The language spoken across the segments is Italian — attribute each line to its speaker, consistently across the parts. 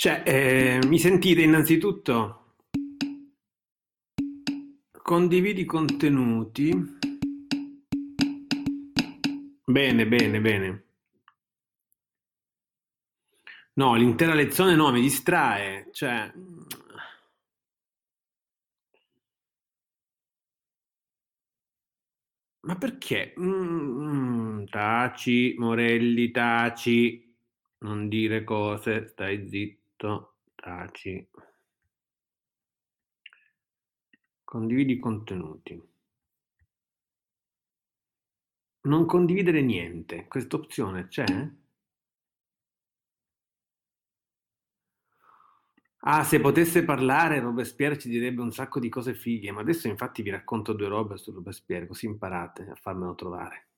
Speaker 1: Cioè, eh, mi sentite innanzitutto? Condividi contenuti. Bene, bene, bene. No, l'intera lezione no, mi distrae. Cioè... Ma perché? Mm, taci, Morelli, taci. Non dire cose, stai zitto, taci. Condividi contenuti. Non condividere niente, questa opzione c'è? Ah, se potesse parlare Robespierre ci direbbe un sacco di cose fighe, ma adesso infatti vi racconto due robe su Robespierre, così imparate a farmelo trovare.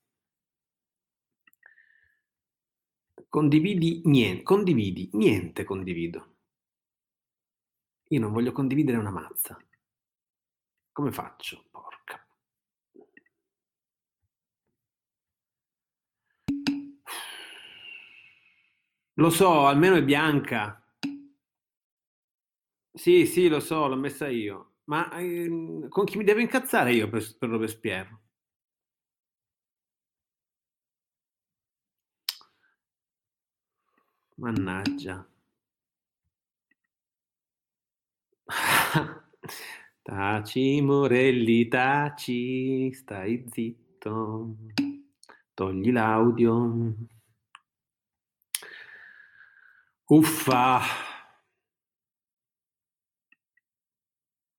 Speaker 1: Condividi niente, condividi, niente condivido. Io non voglio condividere una mazza. Come faccio? Porca. Lo so, almeno è bianca. Sì, sì, lo so, l'ho messa io. Ma ehm, con chi mi devo incazzare io per, per Robespierre? Mannaggia. taci, Morelli, taci, stai zitto. Togli l'audio. Uffa.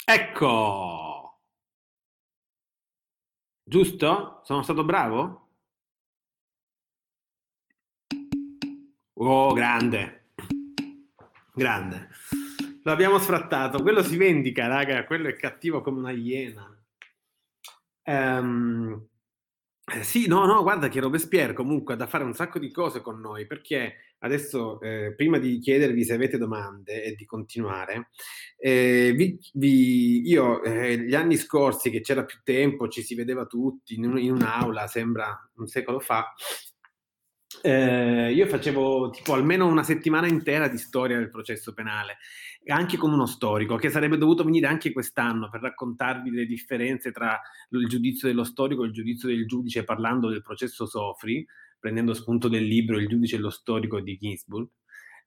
Speaker 1: Ecco! Giusto? Sono stato bravo? Oh, grande. Grande. L'abbiamo sfrattato. Quello si vendica, raga. Quello è cattivo come una iena. Um, sì, no, no, guarda che Robespierre comunque ha da fare un sacco di cose con noi, perché adesso, eh, prima di chiedervi se avete domande e di continuare, eh, vi, vi, io eh, gli anni scorsi che c'era più tempo, ci si vedeva tutti in, in un'aula, sembra un secolo fa, eh, io facevo tipo almeno una settimana intera di storia del processo penale, anche con uno storico, che sarebbe dovuto venire anche quest'anno per raccontarvi le differenze tra il giudizio dello storico e il giudizio del giudice parlando del processo Sofri, prendendo spunto del libro Il giudice e lo storico di Ginsburg.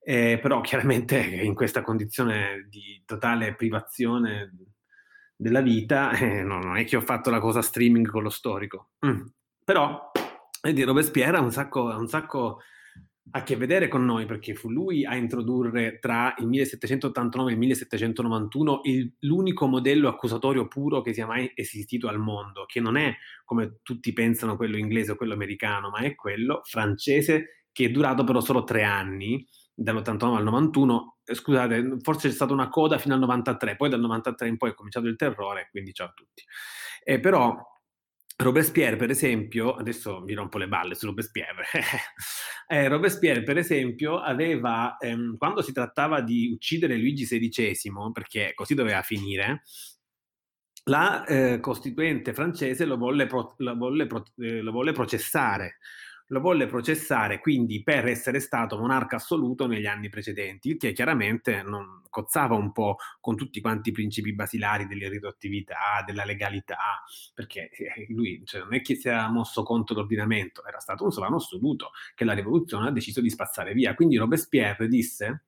Speaker 1: Eh, però chiaramente in questa condizione di totale privazione della vita, eh, no, non è che ho fatto la cosa streaming con lo storico. Mm. Però e di Robespierre ha un sacco, un sacco a che vedere con noi perché fu lui a introdurre tra il 1789 e il 1791 il, l'unico modello accusatorio puro che sia mai esistito al mondo, che non è come tutti pensano quello inglese o quello americano, ma è quello francese che è durato però solo tre anni, dall'89 al 91. Eh, scusate, forse c'è stata una coda fino al 93, poi dal 93 in poi è cominciato il terrore, quindi ciao a tutti. Eh, però Robespierre, per esempio, adesso mi rompo le balle su Robespierre. eh, Robespierre, per esempio, aveva, ehm, quando si trattava di uccidere Luigi XVI, perché così doveva finire, la eh, Costituente francese lo volle, pro, lo, volle pro, eh, lo volle processare lo volle processare quindi per essere stato monarca assoluto negli anni precedenti, il che chiaramente non cozzava un po' con tutti quanti i principi basilari dell'irriduttività, della legalità, perché eh, lui cioè, non è che si era mosso contro l'ordinamento, era stato un sovrano assoluto che la rivoluzione ha deciso di spazzare via. Quindi Robespierre disse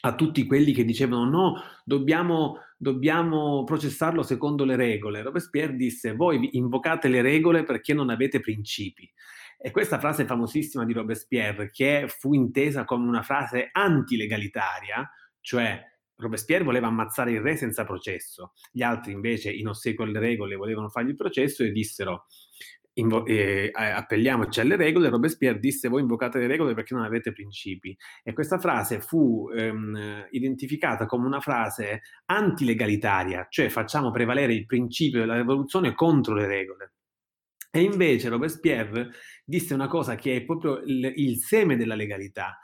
Speaker 1: a tutti quelli che dicevano no, dobbiamo, dobbiamo, processarlo secondo le regole. Robespierre disse voi invocate le regole perché non avete principi. E questa frase famosissima di Robespierre, che fu intesa come una frase antilegalitaria, cioè Robespierre voleva ammazzare il re senza processo, gli altri invece in ossequio alle regole volevano fargli il processo e dissero invo- eh, appelliamoci alle regole, Robespierre disse voi invocate le regole perché non avete principi e questa frase fu ehm, identificata come una frase antilegalitaria, cioè facciamo prevalere il principio della rivoluzione contro le regole. E invece Robespierre disse una cosa che è proprio il, il seme della legalità.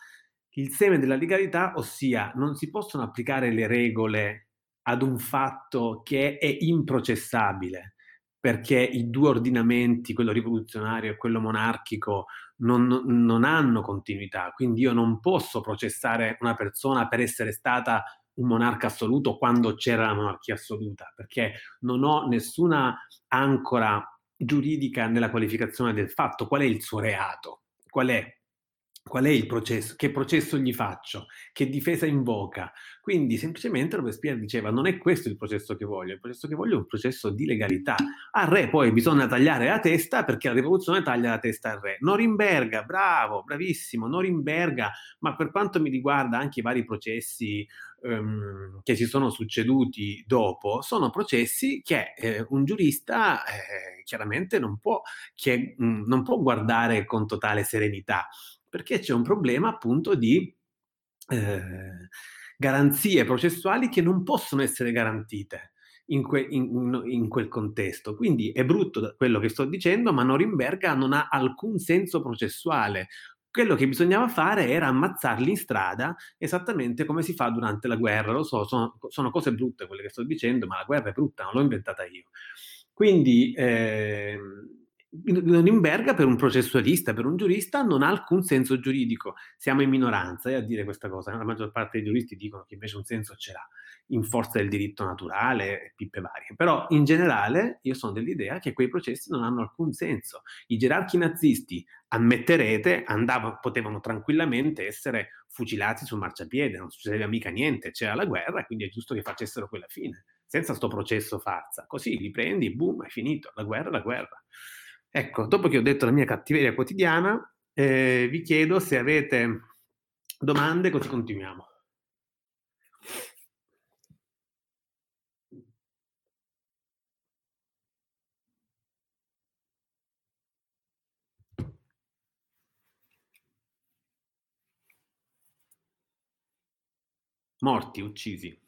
Speaker 1: Il seme della legalità, ossia non si possono applicare le regole ad un fatto che è improcessabile, perché i due ordinamenti, quello rivoluzionario e quello monarchico, non, non hanno continuità. Quindi io non posso processare una persona per essere stata un monarca assoluto quando c'era la monarchia assoluta, perché non ho nessuna ancora giuridica nella qualificazione del fatto. Qual è il suo reato? Qual è? Qual è il processo? Che processo gli faccio? Che difesa invoca? Quindi semplicemente Robespierre diceva non è questo il processo che voglio, il processo che voglio è un processo di legalità. Al re poi bisogna tagliare la testa perché la rivoluzione taglia la testa al re. Norimberga, bravo, bravissimo, Norimberga, ma per quanto mi riguarda anche i vari processi um, che si sono succeduti dopo, sono processi che eh, un giurista eh, chiaramente non può, che, mh, mm, non può guardare con totale serenità perché c'è un problema appunto di eh, garanzie processuali che non possono essere garantite in, que, in, in, quel contesto. Quindi è brutto quello che sto dicendo, ma Norimberga non ha alcun senso processuale. Quello che bisognava fare era ammazzarli in strada, esattamente come si fa durante la guerra. Lo so, sono, sono cose brutte quelle che sto dicendo, ma la guerra è brutta, non l'ho inventata io. Quindi eh, Norimberga per un processualista, per un giurista, non ha alcun senso giuridico. Siamo in minoranza eh, a dire questa cosa. La maggior parte dei giuristi dicono che invece un senso ce l'ha, in forza del diritto naturale e pippe varie. Però in generale io sono dell'idea che quei processi non hanno alcun senso. I gerarchi nazisti, ammetterete, andavano, potevano tranquillamente essere fucilati sul marciapiede, non succedeva mica niente, c'era la guerra, quindi è giusto che facessero quella fine, senza sto processo farsa. Così li prendi, boom, è finito, la guerra è la guerra. Ecco, dopo che ho detto la mia cattiveria quotidiana, eh, vi chiedo se avete domande, così continuiamo. Morti, uccisi.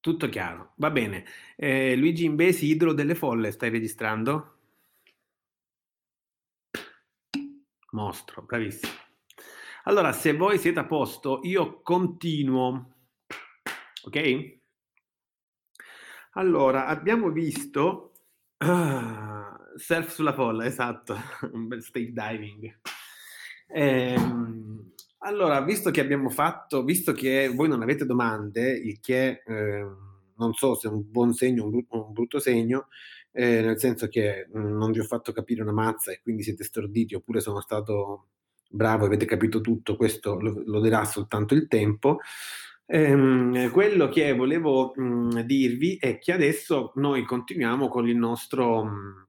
Speaker 1: Tutto chiaro, va bene. Eh, Luigi Imbesi, idolo delle folle, stai registrando? Mostro, bravissimo. Allora, se voi siete a posto, io continuo. Ok? Allora, abbiamo visto uh, surf sulla folla, esatto, un bel stage diving. Ehm, allora, visto che abbiamo fatto, visto che voi non avete domande, il che eh, non so se è un buon segno o un, un brutto segno, eh, nel senso che mh, mm, non vi ho fatto capire una mazza e quindi siete storditi, oppure sono stato bravo e avete capito tutto, questo lo, lo dirà soltanto il tempo. Ehm, quello che volevo mh, mm, dirvi è che adesso noi continuiamo con il nostro... Mh, mm,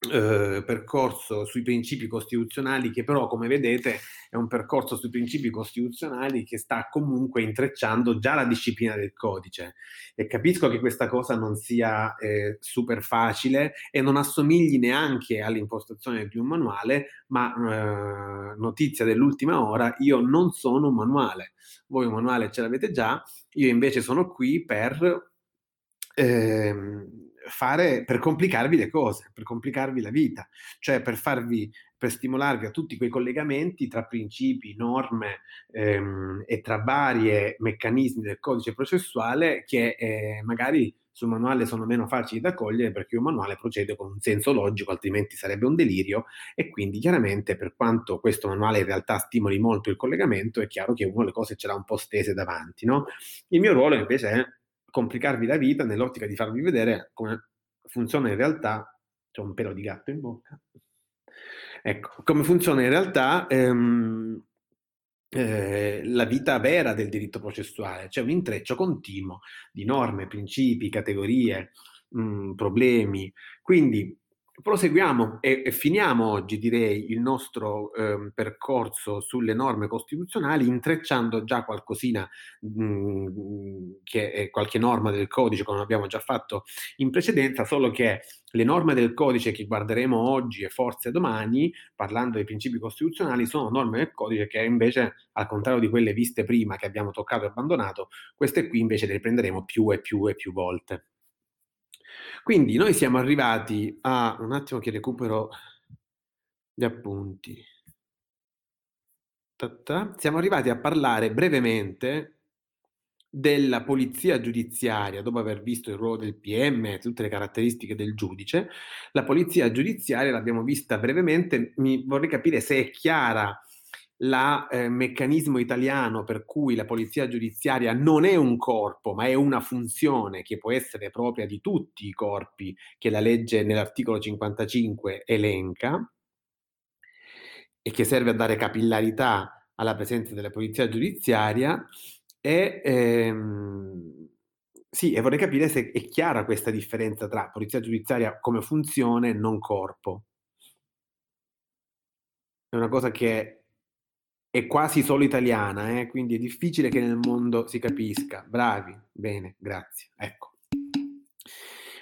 Speaker 1: eh, percorso sui principi costituzionali che però come vedete è un percorso sui principi costituzionali che sta comunque intrecciando già la disciplina del codice. E capisco che questa cosa non sia eh, super facile e non assomigli neanche all'impostazione di un manuale ma eh, notizia dell'ultima ora io non sono un manuale. Voi un manuale ce l'avete già io invece sono qui per ehm, fare per complicarvi le cose, per complicarvi la vita, cioè per farvi, per stimolarvi a tutti quei collegamenti tra principi, norme ehm, e tra vari meccanismi del codice processuale che eh, magari sul manuale sono meno facili da cogliere perché un manuale procede con un senso logico, altrimenti sarebbe un delirio e quindi chiaramente per quanto questo manuale in realtà stimoli molto il collegamento, è chiaro che uno le cose ce l'ha un po' stese davanti, no? Il mio ruolo invece è complicarvi la vita nell'ottica di farvi vedere come funziona in realtà. C'è un pelo di gatto in bocca. Ecco, come funziona in realtà ehm, eh, la vita vera del diritto processuale, c'è un intreccio continuo di norme, principi, categorie, mh, mm, problemi. Quindi proseguiamo e, e, finiamo oggi, direi, il nostro eh, percorso sulle norme costituzionali, intrecciando già qualcosina, mh, mm, che è qualche norma del codice, come abbiamo già fatto in precedenza, solo che le norme del codice che guarderemo oggi e forse domani, parlando dei principi costituzionali, sono norme del codice che invece, al contrario di quelle viste prima, che abbiamo toccato e abbandonato, queste qui invece le riprenderemo più e più e più volte. Quindi noi siamo arrivati a un attimo che recupero gli appunti. Ta-ta. Siamo arrivati a parlare brevemente della polizia giudiziaria, dopo aver visto il ruolo del PM, tutte le caratteristiche del giudice, la polizia giudiziaria l'abbiamo vista brevemente, mi vorrei capire se è chiara il eh, meccanismo italiano per cui la polizia giudiziaria non è un corpo, ma è una funzione che può essere propria di tutti i corpi che la legge nell'articolo 55 elenca e che serve a dare capillarità alla presenza della polizia giudiziaria e ehm, sì, e vorrei capire se è chiara questa differenza tra polizia giudiziaria come funzione e non corpo. È una cosa che è quasi solo italiana, eh? quindi è difficile che nel mondo si capisca. Bravi, bene, grazie. Ecco.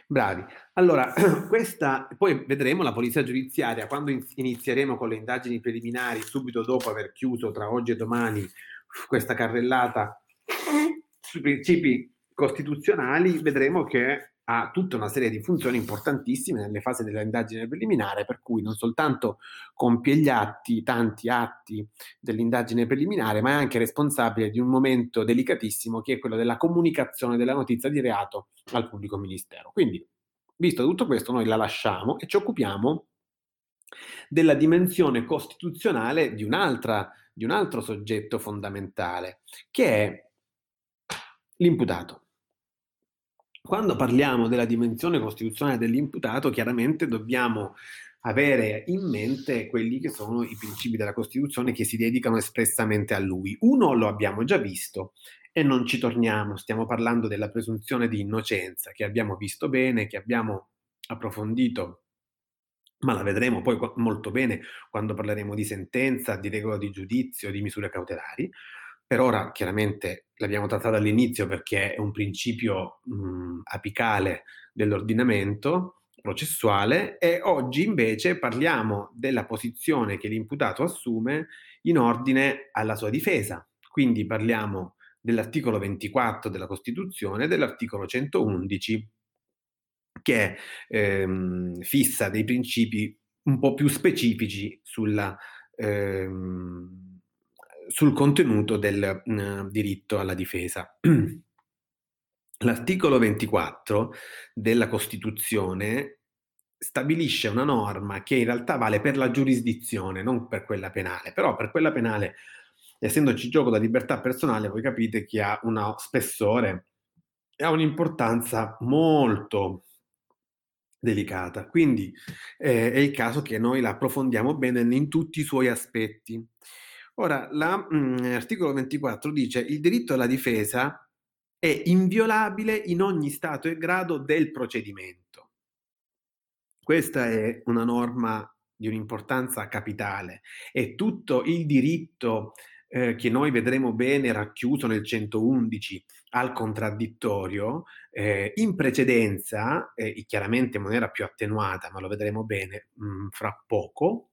Speaker 1: Bravi. Allora, questa, poi vedremo la polizia giudiziaria quando inizieremo con le indagini preliminari, subito dopo aver chiuso tra oggi e domani questa carrellata sui principi costituzionali, vedremo che ha tutta una serie di funzioni importantissime nelle fasi dell'indagine preliminare, per cui non soltanto compie gli atti, tanti atti dell'indagine preliminare, ma è anche responsabile di un momento delicatissimo che è quello della comunicazione della notizia di reato al pubblico ministero. Quindi, visto tutto questo, noi la lasciamo e ci occupiamo della dimensione costituzionale di, di un altro soggetto fondamentale, che è l'imputato. Quando parliamo della dimensione costituzionale dell'imputato, chiaramente dobbiamo avere in mente quelli che sono i principi della Costituzione che si dedicano espressamente a lui. Uno lo abbiamo già visto e non ci torniamo, stiamo parlando della presunzione di innocenza che abbiamo visto bene, che abbiamo approfondito, ma la vedremo poi molto bene quando parleremo di sentenza, di regola di giudizio, di misure cautelari. Per ora chiaramente l'abbiamo trattata all'inizio perché è un principio mh, apicale dell'ordinamento processuale e oggi invece parliamo della posizione che l'imputato assume in ordine alla sua difesa. Quindi parliamo dell'articolo 24 della Costituzione e dell'articolo 111 che ehm, fissa dei principi un po' più specifici sulla ehm, sul contenuto del uh, diritto alla difesa. L'articolo 24 della Costituzione stabilisce una norma che in realtà vale per la giurisdizione, non per quella penale, però per quella penale, essendoci gioco da libertà personale, voi capite che ha uno spessore e ha un'importanza molto delicata. Quindi eh, è il caso che noi la approfondiamo bene in tutti i suoi aspetti. Ora, l'articolo mm, 24 dice il diritto alla difesa è inviolabile in ogni stato e grado del procedimento. Questa è una norma di un'importanza capitale e tutto il diritto eh, che noi vedremo bene racchiuso nel 111 al contraddittorio, eh, in precedenza, eh, chiaramente in maniera più attenuata, ma lo vedremo bene mh, mm, fra poco,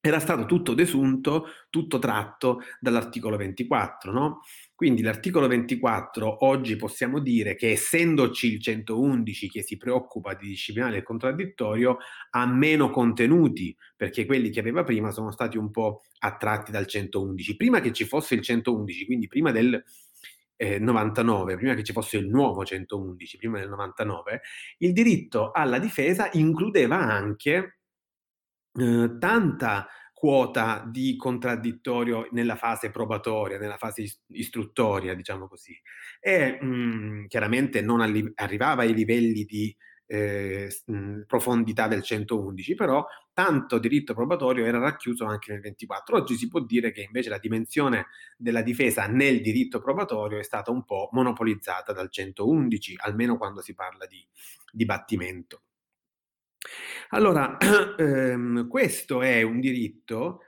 Speaker 1: era stato tutto desunto, tutto tratto dall'articolo 24, no? Quindi l'articolo 24 oggi possiamo dire che essendoci il 111 che si preoccupa di disciplinare il contraddittorio ha meno contenuti, perché quelli che aveva prima sono stati un po' attratti dal 111. Prima che ci fosse il 111, quindi prima del eh, 99, prima che ci fosse il nuovo 111, prima del 99, il diritto alla difesa includeva anche eh, tanta quota di contraddittorio nella fase probatoria, nella fase istruttoria, diciamo così. E mh, mhmm, chiaramente non alli- arrivava ai livelli di eh, mh, mhmm, profondità del 111, però tanto diritto probatorio era racchiuso anche nel 24. Oggi si può dire che invece la dimensione della difesa nel diritto probatorio è stata un po' monopolizzata dal 111, almeno quando si parla di dibattimento. Allora, ehm, questo è un diritto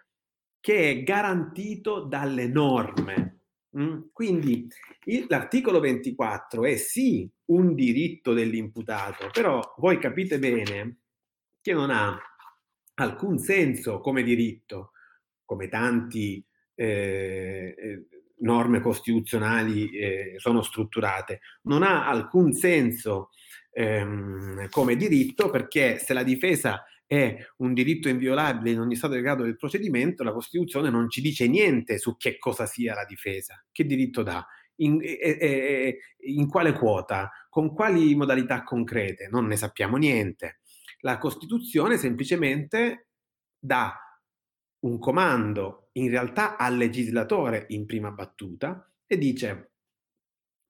Speaker 1: che è garantito dalle norme. Mm? Quindi il, l'articolo 24 è sì un diritto dell'imputato, però voi capite bene che non ha alcun senso come diritto, come tanti eh, eh, norme costituzionali eh, sono strutturate, non ha alcun senso ehm, come diritto, perché se la difesa è un diritto inviolabile in ogni stato di grado del procedimento, la Costituzione non ci dice niente su che cosa sia la difesa. Che diritto dà? In, e, e, in quale quota? Con quali modalità concrete? Non ne sappiamo niente. La Costituzione semplicemente dà un comando in realtà al legislatore in prima battuta e dice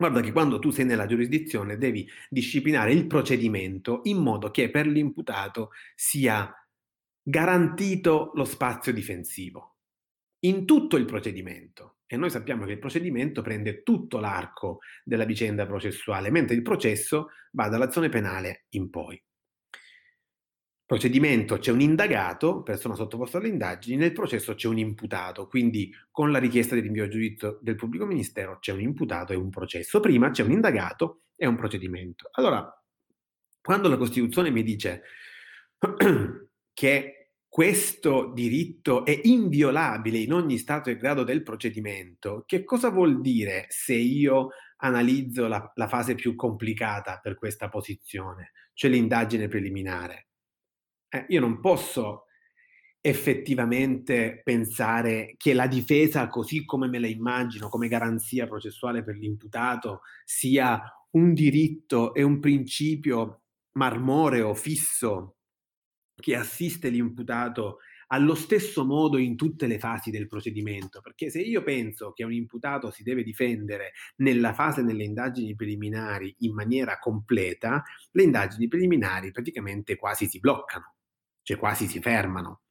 Speaker 1: guarda che quando tu sei nella giurisdizione devi disciplinare il procedimento in modo che per l'imputato sia garantito lo spazio difensivo in tutto il procedimento. E noi sappiamo che il procedimento prende tutto l'arco della vicenda processuale, mentre il processo va dall'azione penale in poi procedimento c'è un indagato, persona sottoposta alle indagini, nel processo c'è un imputato, quindi con la richiesta di rinvio a giudizio del pubblico ministero c'è un imputato e un processo. Prima c'è un indagato e un procedimento. Allora, quando la Costituzione mi dice che questo diritto è inviolabile in ogni stato e grado del procedimento, che cosa vuol dire se io analizzo la, la fase più complicata per questa posizione, cioè l'indagine preliminare? Eh, io non posso effettivamente pensare che la difesa, così come me la immagino, come garanzia processuale per l'imputato, sia un diritto e un principio marmoreo, fisso, che assiste l'imputato allo stesso modo in tutte le fasi del procedimento, perché se io penso che un imputato si deve difendere nella fase delle indagini preliminari in maniera completa, le indagini preliminari praticamente quasi si bloccano cioè quasi si fermano.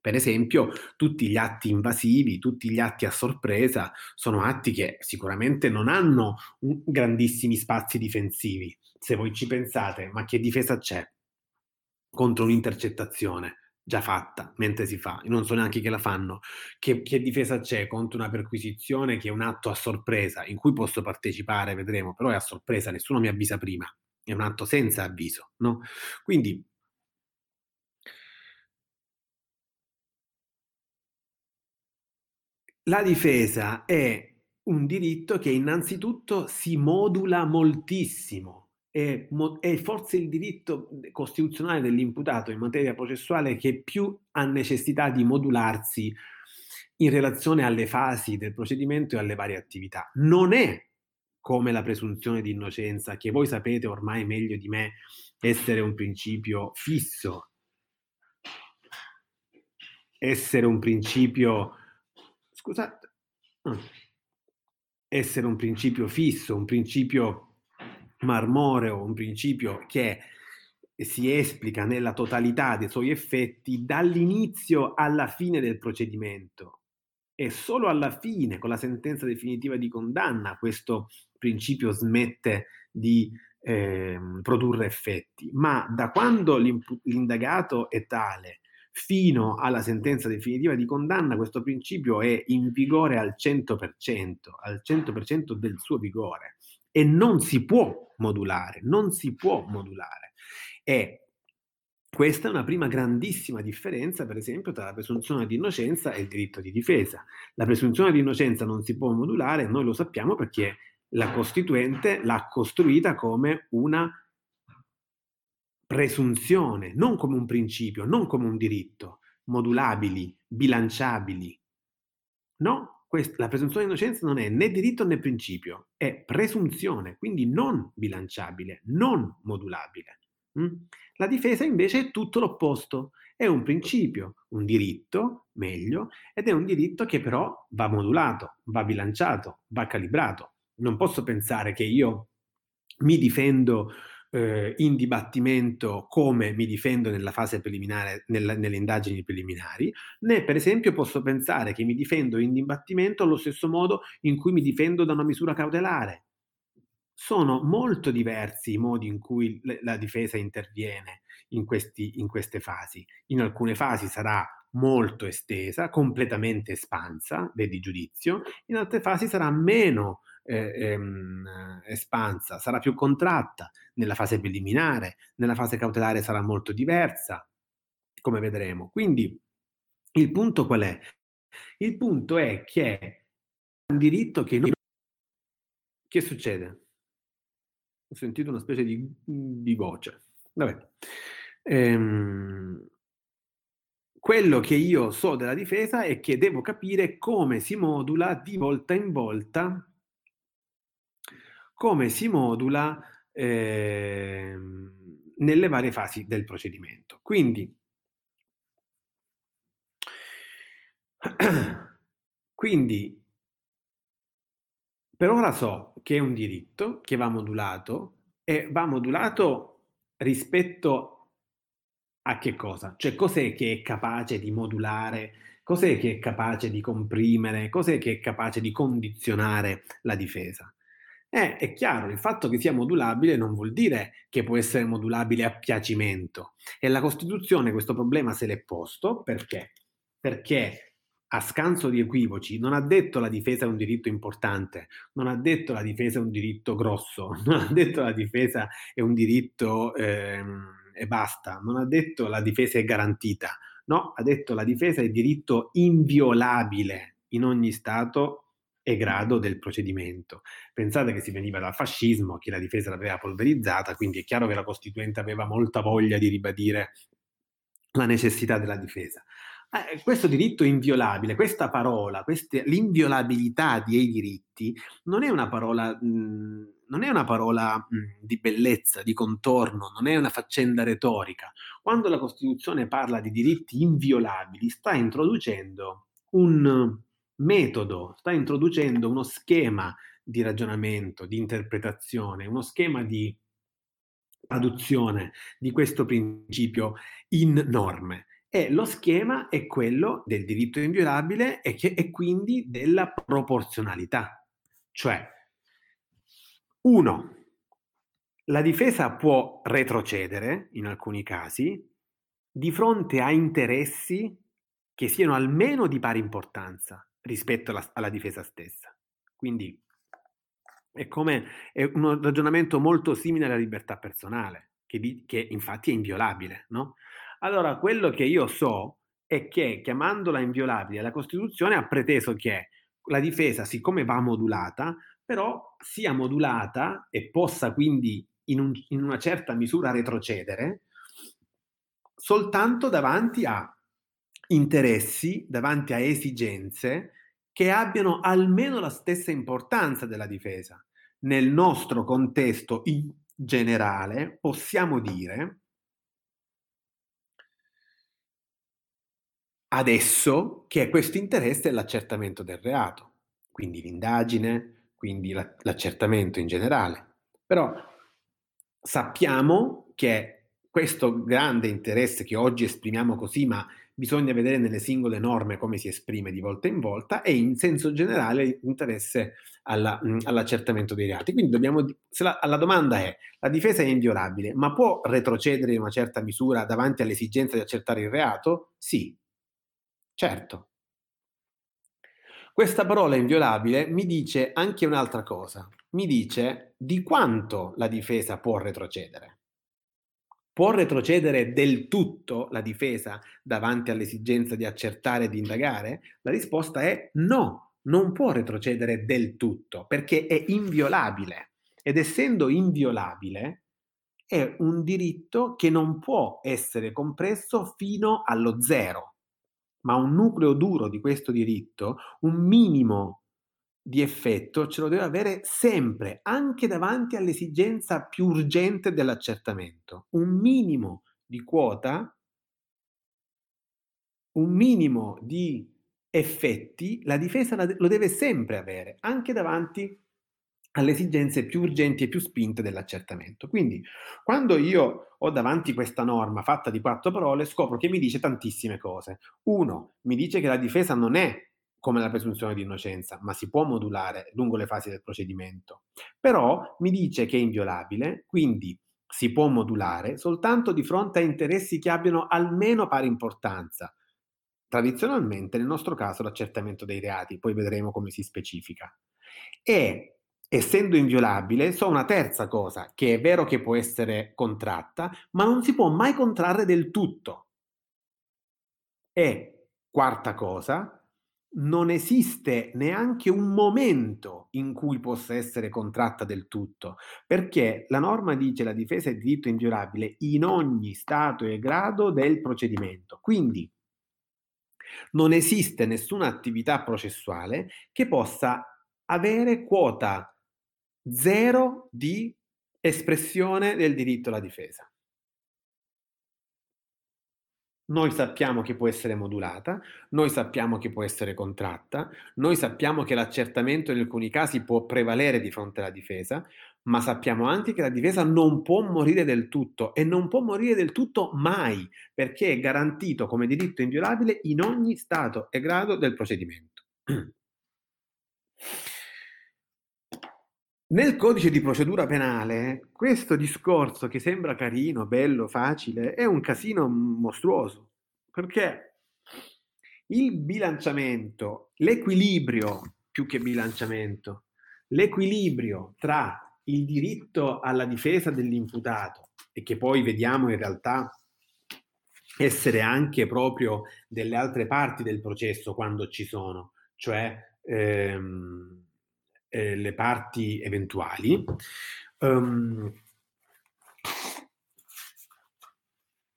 Speaker 1: Per esempio, tutti gli atti invasivi, tutti gli atti a sorpresa sono atti che sicuramente non hanno grandissimi spazi difensivi. Se voi ci pensate, ma che difesa c'è contro un'intercettazione già fatta mentre si fa? Non so neanche che la fanno. Che, che difesa c'è contro una perquisizione che è un atto a sorpresa in cui posso partecipare, vedremo, però è a sorpresa, nessuno mi avvisa prima. È un atto senza avviso, no? Quindi La difesa è un diritto che innanzitutto si modula moltissimo. È, è, forse il diritto costituzionale dell'imputato in materia processuale che più ha necessità di modularsi in relazione alle fasi del procedimento e alle varie attività. Non è come la presunzione di innocenza, che voi sapete ormai meglio di me essere un principio fisso, essere un principio scusate, ah. essere un principio fisso, un principio marmoreo, un principio che si esplica nella totalità dei suoi effetti dall'inizio alla fine del procedimento. E solo alla fine, con la sentenza definitiva di condanna, questo principio smette di eh, produrre effetti. Ma da quando l'indagato è tale fino alla sentenza definitiva di condanna questo principio è in vigore al 100%, al 100% del suo vigore e non si può modulare, non si può modulare. E questa è una prima grandissima differenza, per esempio, tra la presunzione di innocenza e il diritto di difesa. La presunzione di innocenza non si può modulare, noi lo sappiamo perché la Costituente l'ha costruita come una presunzione, non come un principio, non come un diritto, modulabili, bilanciabili. No, questa, la presunzione di innocenza non è né diritto né principio, è presunzione, quindi non bilanciabile, non modulabile. Mm? La difesa invece è tutto l'opposto, è un principio, un diritto, meglio, ed è un diritto che però va modulato, va bilanciato, va calibrato. Non posso pensare che io mi difendo eh, in dibattimento come mi difendo nella fase preliminare, nella, nelle indagini preliminari, né per esempio posso pensare che mi difendo in dibattimento allo stesso modo in cui mi difendo da una misura cautelare. Sono molto diversi i modi in cui le, la difesa interviene in, questi, in queste fasi. In alcune fasi sarà molto estesa, completamente espansa, vedi giudizio, in altre fasi sarà meno eh, ehm, espansa, sarà più contratta nella fase preliminare, nella fase cautelare sarà molto diversa, come vedremo. Quindi il punto qual è? Il punto è che è un diritto che noi... Che succede? Ho sentito una specie di, di voce. Vabbè. Ehm, quello che io so della difesa è che devo capire come si modula di volta in volta come si modula ehm, nelle varie fasi del procedimento. Quindi, quindi per ora so che è un diritto che va modulato e va modulato rispetto a che cosa? Cioè cos'è che è capace di modulare, cos'è che è capace di comprimere, cos'è che è capace di condizionare la difesa? Eh, è chiaro, il fatto che sia modulabile non vuol dire che può essere modulabile a piacimento. E la Costituzione questo problema se l'è posto perché? Perché a scanso di equivoci non ha detto la difesa è un diritto importante, non ha detto la difesa è un diritto grosso, non ha detto la difesa è un diritto ehm, e basta, non ha detto la difesa è garantita, no, ha detto la difesa è diritto inviolabile in ogni Stato e grado del procedimento. Pensate che si veniva dal fascismo, che la difesa l'aveva polverizzata, quindi è chiaro che la Costituente aveva molta voglia di ribadire la necessità della difesa. Eh, questo diritto inviolabile, questa parola, queste, l'inviolabilità dei diritti, non è una parola, mh, non è una parola mh, di bellezza, di contorno, non è una faccenda retorica. Quando la Costituzione parla di diritti inviolabili, sta introducendo un metodo, sta introducendo uno schema di ragionamento, di interpretazione, uno schema di traduzione di questo principio in norme. E lo schema è quello del diritto inviolabile e, che, e quindi della proporzionalità. Cioè, uno, la difesa può retrocedere in alcuni casi di fronte a interessi che siano almeno di pari importanza rispetto alla, alla difesa stessa. Quindi è come è un ragionamento molto simile alla libertà personale, che, di, che infatti è inviolabile, no? Allora, quello che io so è che chiamandola inviolabile, la Costituzione ha preteso che la difesa, siccome va modulata, però sia modulata e possa quindi in, un, in una certa misura retrocedere soltanto davanti a interessi, davanti a esigenze che abbiano almeno la stessa importanza della difesa. Nel nostro contesto in generale possiamo dire adesso che questo interesse è l'accertamento del reato, quindi l'indagine, quindi l'accertamento in generale. Però sappiamo che questo grande interesse che oggi esprimiamo così, ma bisogna vedere nelle singole norme come si esprime di volta in volta e in senso generale interesse alla, mh, all'accertamento dei reati. Quindi dobbiamo, se la, la, domanda è, la difesa è inviolabile, ma può retrocedere in una certa misura davanti all'esigenza di accertare il reato? Sì, certo. Questa parola inviolabile mi dice anche un'altra cosa, mi dice di quanto la difesa può retrocedere. Può retrocedere del tutto la difesa davanti all'esigenza di accertare e di indagare? La risposta è no, non può retrocedere del tutto perché è inviolabile ed essendo inviolabile è un diritto che non può essere compresso fino allo zero, ma un nucleo duro di questo diritto, un minimo di effetto ce lo deve avere sempre, anche davanti all'esigenza più urgente dell'accertamento. Un minimo di quota, un minimo di effetti, la difesa lo deve sempre avere, anche davanti alle esigenze più urgenti e più spinte dell'accertamento. Quindi, quando io ho davanti questa norma fatta di quattro parole, scopro che mi dice tantissime cose. Uno, mi dice che la difesa non è come la presunzione di innocenza, ma si può modulare lungo le fasi del procedimento. Però mi dice che è inviolabile, quindi si può modulare soltanto di fronte a interessi che abbiano almeno pari importanza. Tradizionalmente, nel nostro caso, l'accertamento dei reati, poi vedremo come si specifica. E essendo inviolabile, so una terza cosa, che è vero che può essere contratta, ma non si può mai contrarre del tutto. E quarta cosa, non esiste neanche un momento in cui possa essere contratta del tutto, perché la norma dice la difesa è diritto inviolabile in ogni stato e grado del procedimento. Quindi non esiste nessuna attività processuale che possa avere quota 0 di espressione del diritto alla difesa. Noi sappiamo che può essere modulata, noi sappiamo che può essere contratta, noi sappiamo che l'accertamento in alcuni casi può prevalere di fronte alla difesa, ma sappiamo anche che la difesa non può morire del tutto e non può morire del tutto mai, perché è garantito come diritto inviolabile in ogni stato e grado del procedimento. Nel codice di procedura penale, questo discorso che sembra carino, bello, facile, è un casino mostruoso, perché il bilanciamento, l'equilibrio, più che bilanciamento, l'equilibrio tra il diritto alla difesa dell'imputato e che poi vediamo in realtà essere anche proprio delle altre parti del processo quando ci sono, cioè ehm, eh, le parti eventuali. Um,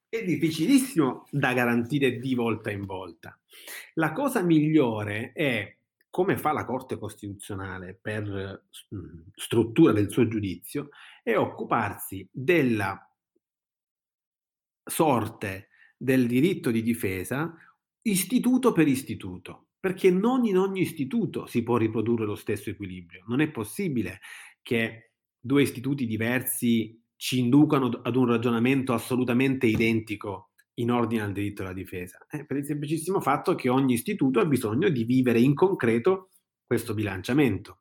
Speaker 1: è difficilissimo da garantire di volta in volta. La cosa migliore è come fa la Corte Costituzionale per mh, struttura del suo giudizio, è occuparsi della sorte del diritto di difesa istituto per istituto, perché non in ogni istituto si può riprodurre lo stesso equilibrio. Non è possibile che due istituti diversi ci inducano ad un ragionamento assolutamente identico in ordine al diritto alla difesa? Eh, per il semplicissimo fatto che ogni istituto ha bisogno di vivere in concreto questo bilanciamento.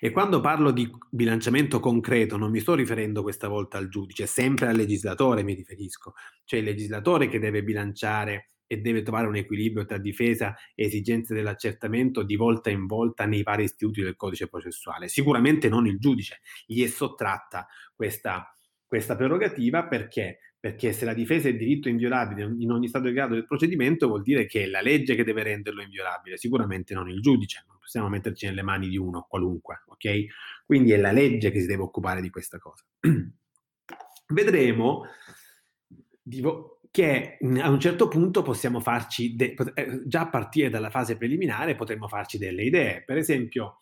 Speaker 1: E quando parlo di bilanciamento concreto non mi sto riferendo questa volta al giudice, sempre al legislatore mi riferisco, cioè il legislatore che deve bilanciare e deve trovare un equilibrio tra difesa e esigenze dell'accertamento di volta in volta nei vari istituti del codice processuale. Sicuramente non il giudice, gli è sottratta questa, questa prerogativa perché perché se la difesa è diritto inviolabile in ogni stato di grado del procedimento vuol dire che è la legge che deve renderlo inviolabile, sicuramente non il giudice, non possiamo metterci nelle mani di uno qualunque, ok? Quindi è la legge che si deve occupare di questa cosa. Vedremo che a un certo punto possiamo farci, de- eh, già a partire dalla fase preliminare, potremmo farci delle idee. Per esempio,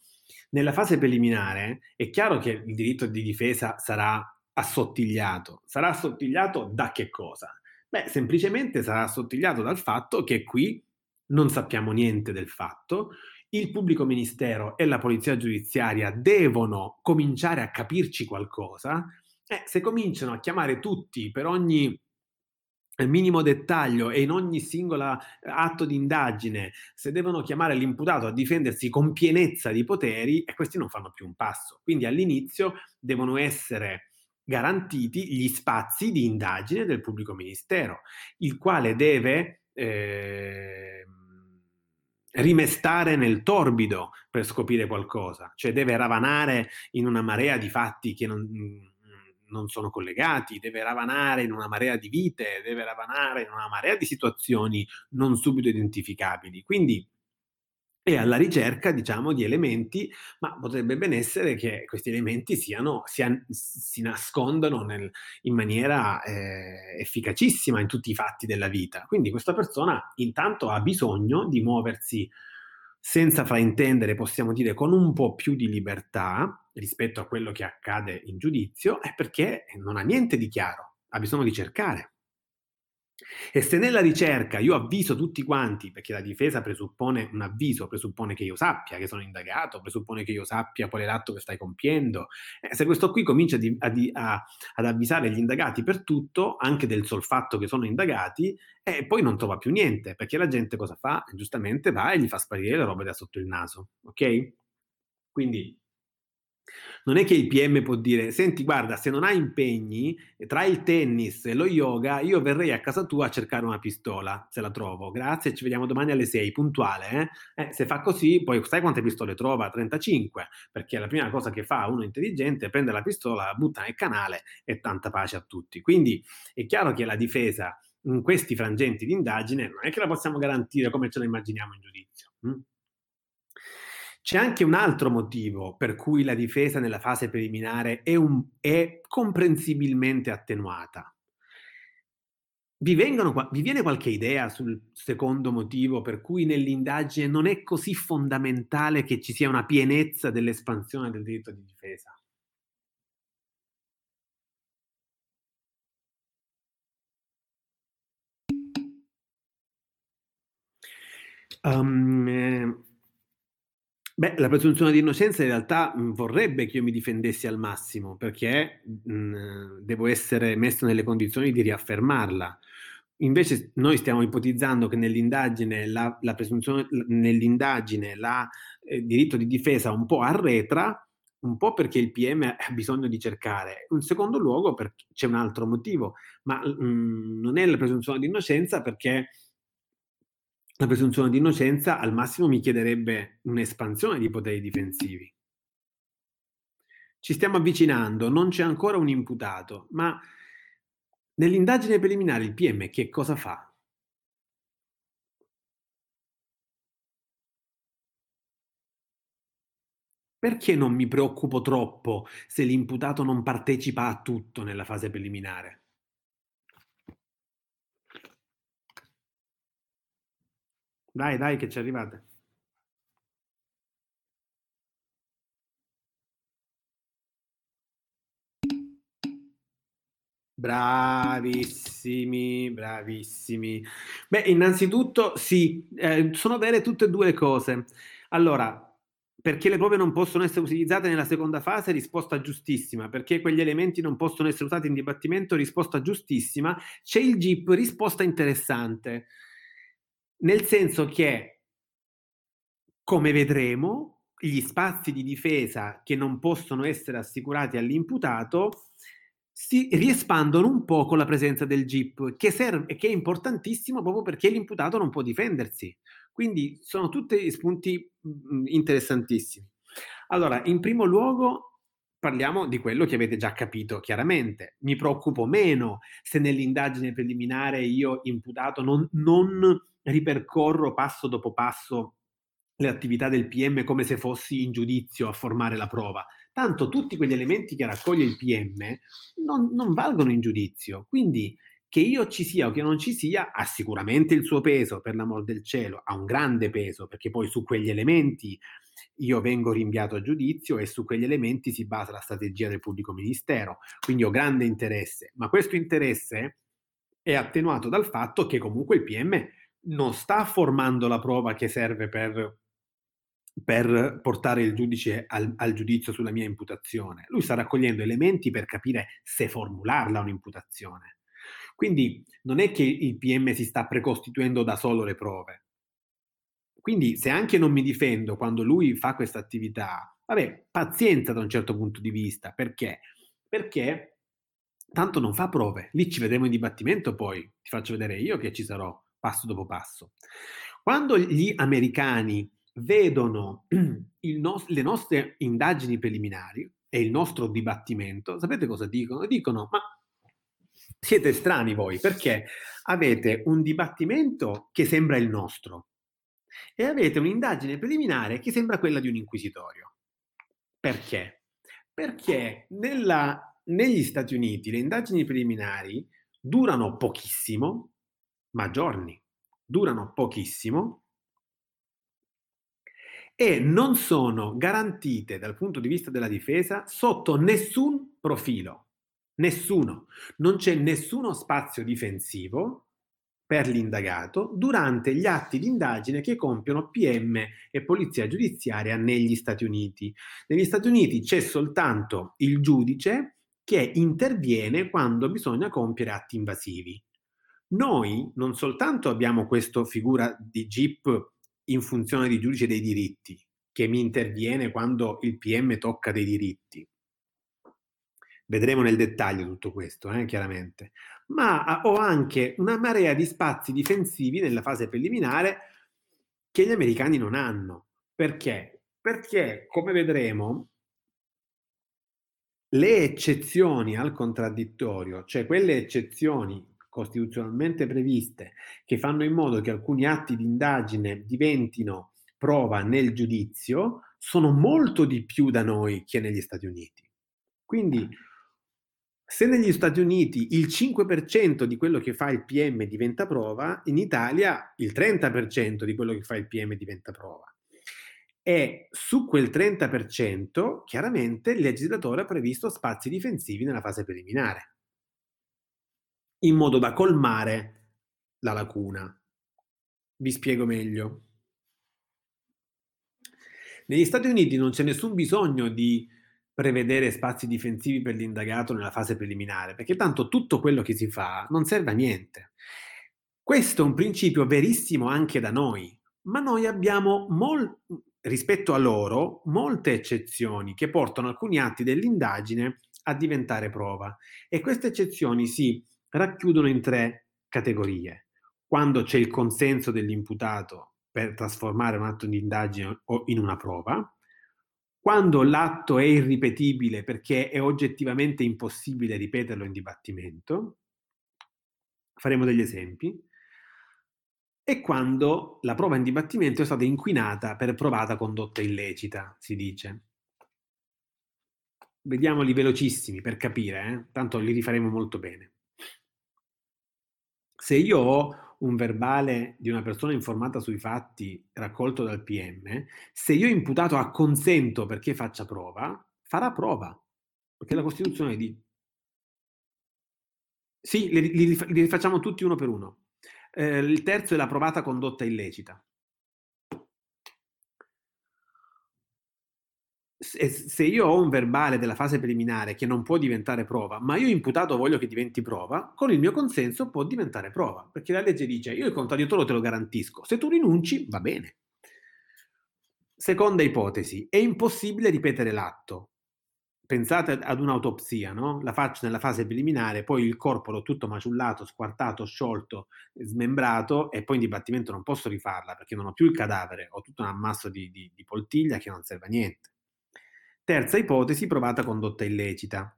Speaker 1: nella fase preliminare è chiaro che il diritto di difesa sarà assottigliato. Sarà assottigliato da che cosa? Beh, semplicemente sarà assottigliato dal fatto che qui non sappiamo niente del fatto, il pubblico ministero e la polizia giudiziaria devono cominciare a capirci qualcosa, eh, se cominciano a chiamare tutti per ogni minimo dettaglio e in ogni singola atto di indagine, se devono chiamare l'imputato a difendersi con pienezza di poteri, e questi non fanno più un passo. Quindi all'inizio devono essere garantiti gli spazi di indagine del pubblico ministero, il quale deve eh, rimestare nel torbido per scoprire qualcosa, cioè deve ravanare in una marea di fatti che non, non sono collegati, deve ravanare in una marea di vite, deve ravanare in una marea di situazioni non subito identificabili. Quindi e alla ricerca, diciamo, di elementi, ma potrebbe ben essere che questi elementi siano, sian, si nascondano nel, in maniera eh, efficacissima in tutti i fatti della vita. Quindi questa persona intanto ha bisogno di muoversi senza fraintendere, possiamo dire, con un po' più di libertà rispetto a quello che accade in giudizio, è perché non ha niente di chiaro, ha bisogno di cercare. E se nella ricerca io avviso tutti quanti, perché la difesa presuppone un avviso, presuppone che io sappia che sono indagato, presuppone che io sappia qual è l'atto che stai compiendo, eh, se questo qui comincia di, a, a, ad avvisare gli indagati per tutto, anche del sol fatto che sono indagati, eh, poi non trova più niente, perché la gente cosa fa? Giustamente va e gli fa sparire le robe da sotto il naso, ok? Quindi non è che il PM può dire, senti, guarda, se non hai impegni, tra il tennis e lo yoga, io verrei a casa tua a cercare una pistola, se la trovo. Grazie, ci vediamo domani alle 6, puntuale. Eh? Eh, se fa così, poi sai quante pistole trova? 35, perché la prima cosa che fa uno intelligente è prendere la pistola, la butta nel canale e tanta pace a tutti. Quindi è chiaro che la difesa in questi frangenti di indagine non è che la possiamo garantire come ce la immaginiamo in giudizio. Hm? C'è anche un altro motivo per cui la difesa nella fase preliminare è, un, è comprensibilmente attenuata. Vi vengono vi viene qualche idea sul secondo motivo per cui nell'indagine non è così fondamentale che ci sia una pienezza dell'espansione del diritto di difesa? Um, ehm Beh, la presunzione di innocenza in realtà, mhmm, vorrebbe che io mi difendessi al massimo, perché, mhmm, devo essere messo nelle condizioni di riaffermarla. Invece noi stiamo ipotizzando che nell'indagine la la presunzione nell'indagine la ehm, diritto di difesa un po' arretra, un po' perché il PM ha bisogno di cercare, in secondo luogo perch c'è un altro motivo, ma, mhmm, non è la presunzione di innocenza perché la presunzione di innocenza al massimo mi chiederebbe un'espansione di poteri difensivi. Ci stiamo avvicinando, non c'è ancora un imputato, ma nell'indagine preliminare il PM che cosa fa? Perché non mi preoccupo troppo se l'imputato non partecipa a tutto nella fase preliminare? Dai, dai che ci arrivate. Bravissimi, bravissimi. Beh, innanzitutto sì, ehm, sono vere tutte e 2 le cose. Allora, perché le prove non possono essere utilizzate nella seconda fase, risposta giustissima. Perché quegli elementi non possono essere usati in dibattimento, risposta giustissima. C'è il GIP, risposta interessante. Nel senso che, come vedremo, gli spazi di difesa che non possono essere assicurati all'imputato si riespandono un po' con la presenza del GIP, che, serve, che è importantissimo proprio perché l'imputato non può difendersi. Quindi sono tutti spunti mh, interessantissimi. Allora, in primo luogo parliamo di quello che avete già capito chiaramente. Mi preoccupo meno se nell'indagine preliminare io, imputato, non, non ripercorro passo dopo passo le attività del PM come se fossi in giudizio a formare la prova. Tanto tutti quegli elementi che raccoglie il PM non, non valgono in giudizio. Quindi che io ci sia o che non ci sia ha sicuramente il suo peso, per l'amor del cielo, ha un grande peso, perché poi su quegli elementi io vengo rinviato a giudizio e su quegli elementi si basa la strategia del pubblico ministero. Quindi ho grande interesse, ma questo interesse è attenuato dal fatto che comunque il PM non sta formando la prova che serve per per portare il giudice al, al, giudizio sulla mia imputazione. Lui sta raccogliendo elementi per capire se formularla un'imputazione. Quindi non è che il PM si sta precostituendo da solo le prove. Quindi se anche non mi difendo quando lui fa questa attività, vabbè, pazienza da un certo punto di vista. Perché? Perché tanto non fa prove. Lì ci vedremo in dibattimento poi, ti faccio vedere io che ci sarò passo dopo passo. Quando gli americani vedono no- le nostre indagini preliminari e il nostro dibattimento, sapete cosa dicono? Dicono, ma siete strani voi perché avete un dibattimento che sembra il nostro e avete un'indagine preliminare che sembra quella di un inquisitorio. Perché? Perché nella, negli Stati Uniti le indagini preliminari durano pochissimo, ma giorni, durano pochissimo e non sono garantite dal punto di vista della difesa sotto nessun profilo. Nessuno. Non c'è nessuno spazio difensivo per l'indagato durante gli atti di indagine che compiono PM e Polizia Giudiziaria negli Stati Uniti. Negli Stati Uniti c'è soltanto il giudice che interviene quando bisogna compiere atti invasivi. Noi non soltanto abbiamo questa figura di GIP in funzione di giudice dei diritti, che mi interviene quando il PM tocca dei diritti. Vedremo nel dettaglio tutto questo, eh, chiaramente. Ma ho anche una marea di spazi difensivi nella fase preliminare che gli americani non hanno. Perché? Perché, come vedremo, le eccezioni al contraddittorio, cioè quelle eccezioni costituzionalmente previste che fanno in modo che alcuni atti di indagine diventino prova nel giudizio, sono molto di più da noi che negli Stati Uniti. Quindi Se negli Stati Uniti il 5% di quello che fa il PM diventa prova, in Italia il 30% di quello che fa il PM diventa prova. E su quel 30% chiaramente il legislatore ha previsto spazi difensivi nella fase preliminare, in modo da colmare la lacuna. Vi spiego meglio. Negli Stati Uniti non c'è nessun bisogno di prevedere spazi difensivi per l'indagato nella fase preliminare, perché tanto tutto quello che si fa non serve a niente. Questo è un principio verissimo anche da noi, ma noi abbiamo mol- rispetto a loro molte eccezioni che portano alcuni atti dell'indagine a diventare prova e queste eccezioni si racchiudono in tre categorie. Quando c'è il consenso dell'imputato per trasformare un atto di indagine in una prova, quando l'atto è irripetibile perché è oggettivamente impossibile ripeterlo in dibattimento, faremo degli esempi, e quando la prova in dibattimento è stata inquinata per provata condotta illecita, si dice. Vediamoli velocissimi per capire, eh? tanto li rifaremo molto bene. Se io ho un verbale di una persona informata sui fatti raccolto dal PM, se io imputato acconsento perché faccia prova, farà prova, perché la Costituzione dice... Sì, li, li, li rifacciamo tutti uno per uno. Eh, il terzo è la provata condotta illecita. Se, io ho un verbale della fase preliminare che non può diventare prova, ma io imputato voglio che diventi prova, con il mio consenso può diventare prova, perché la legge dice io il contraddittorio te lo garantisco, se tu rinunci va bene. Seconda ipotesi, è impossibile ripetere l'atto, pensate ad un'autopsia, no? La faccio nella fase preliminare, poi il corpo l'ho tutto maciullato, squartato, sciolto, smembrato e poi in dibattimento non posso rifarla perché non ho più il cadavere, ho tutto un ammasso di, di, di poltiglia che non serve a niente. Terza ipotesi, provata condotta illecita.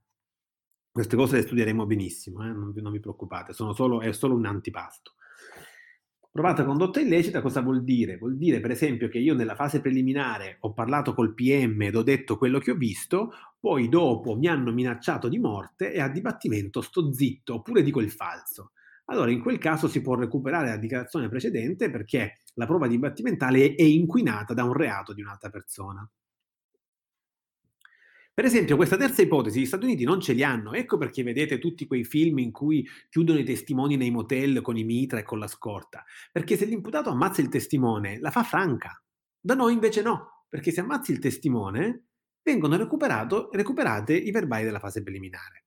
Speaker 1: Queste cose le studieremo benissimo, eh? non, non, vi preoccupate, solo, è solo un antipasto. Provata condotta illecita cosa vuol dire? Vuol dire per esempio che io nella fase preliminare ho parlato col PM ed ho detto quello che ho visto, poi dopo mi hanno minacciato di morte e a dibattimento sto zitto oppure dico il falso. Allora in quel caso si può recuperare la dichiarazione precedente perché la prova dibattimentale è inquinata da un reato di un'altra persona. Per esempio, questa terza ipotesi gli Stati Uniti non ce li hanno, ecco perché vedete tutti quei film in cui chiudono i testimoni nei motel con i mitra e con la scorta, perché se l'imputato ammazza il testimone, la fa franca. Da noi invece no, perché se ammazzi il testimone, vengono recuperate i verbali della fase preliminare.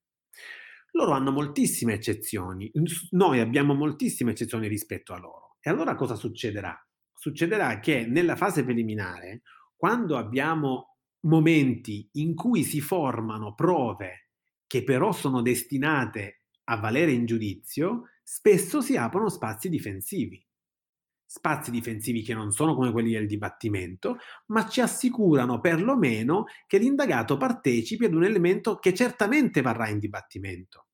Speaker 1: Loro hanno moltissime eccezioni, noi abbiamo moltissime eccezioni rispetto a loro. E allora cosa succederà? Succederà che nella fase preliminare, quando abbiamo momenti in cui si formano prove che però sono destinate a valere in giudizio, spesso si aprono spazi difensivi. Spazi difensivi che non sono come quelli del dibattimento, ma ci assicurano perlomeno che l'indagato partecipi ad un elemento che certamente varrà in dibattimento.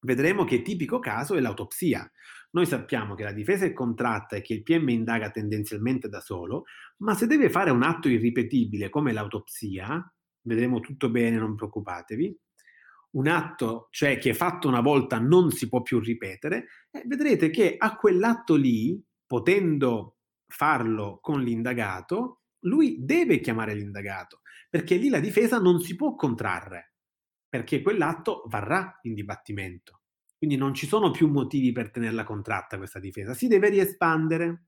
Speaker 1: Vedremo che tipico caso è l'autopsia. Noi sappiamo che la difesa è contratta e che il PM indaga tendenzialmente da solo, ma se deve fare un atto irripetibile come l'autopsia, vedremo tutto bene, non preoccupatevi, un atto, cioè che fatto una volta non si può più ripetere, vedrete che a quell'atto lì, potendo farlo con l'indagato, lui deve chiamare l'indagato, perché lì la difesa non si può contrarre perché quell'atto varrà in dibattimento. Quindi non ci sono più motivi per tenerla contratta questa difesa, si deve riespandere.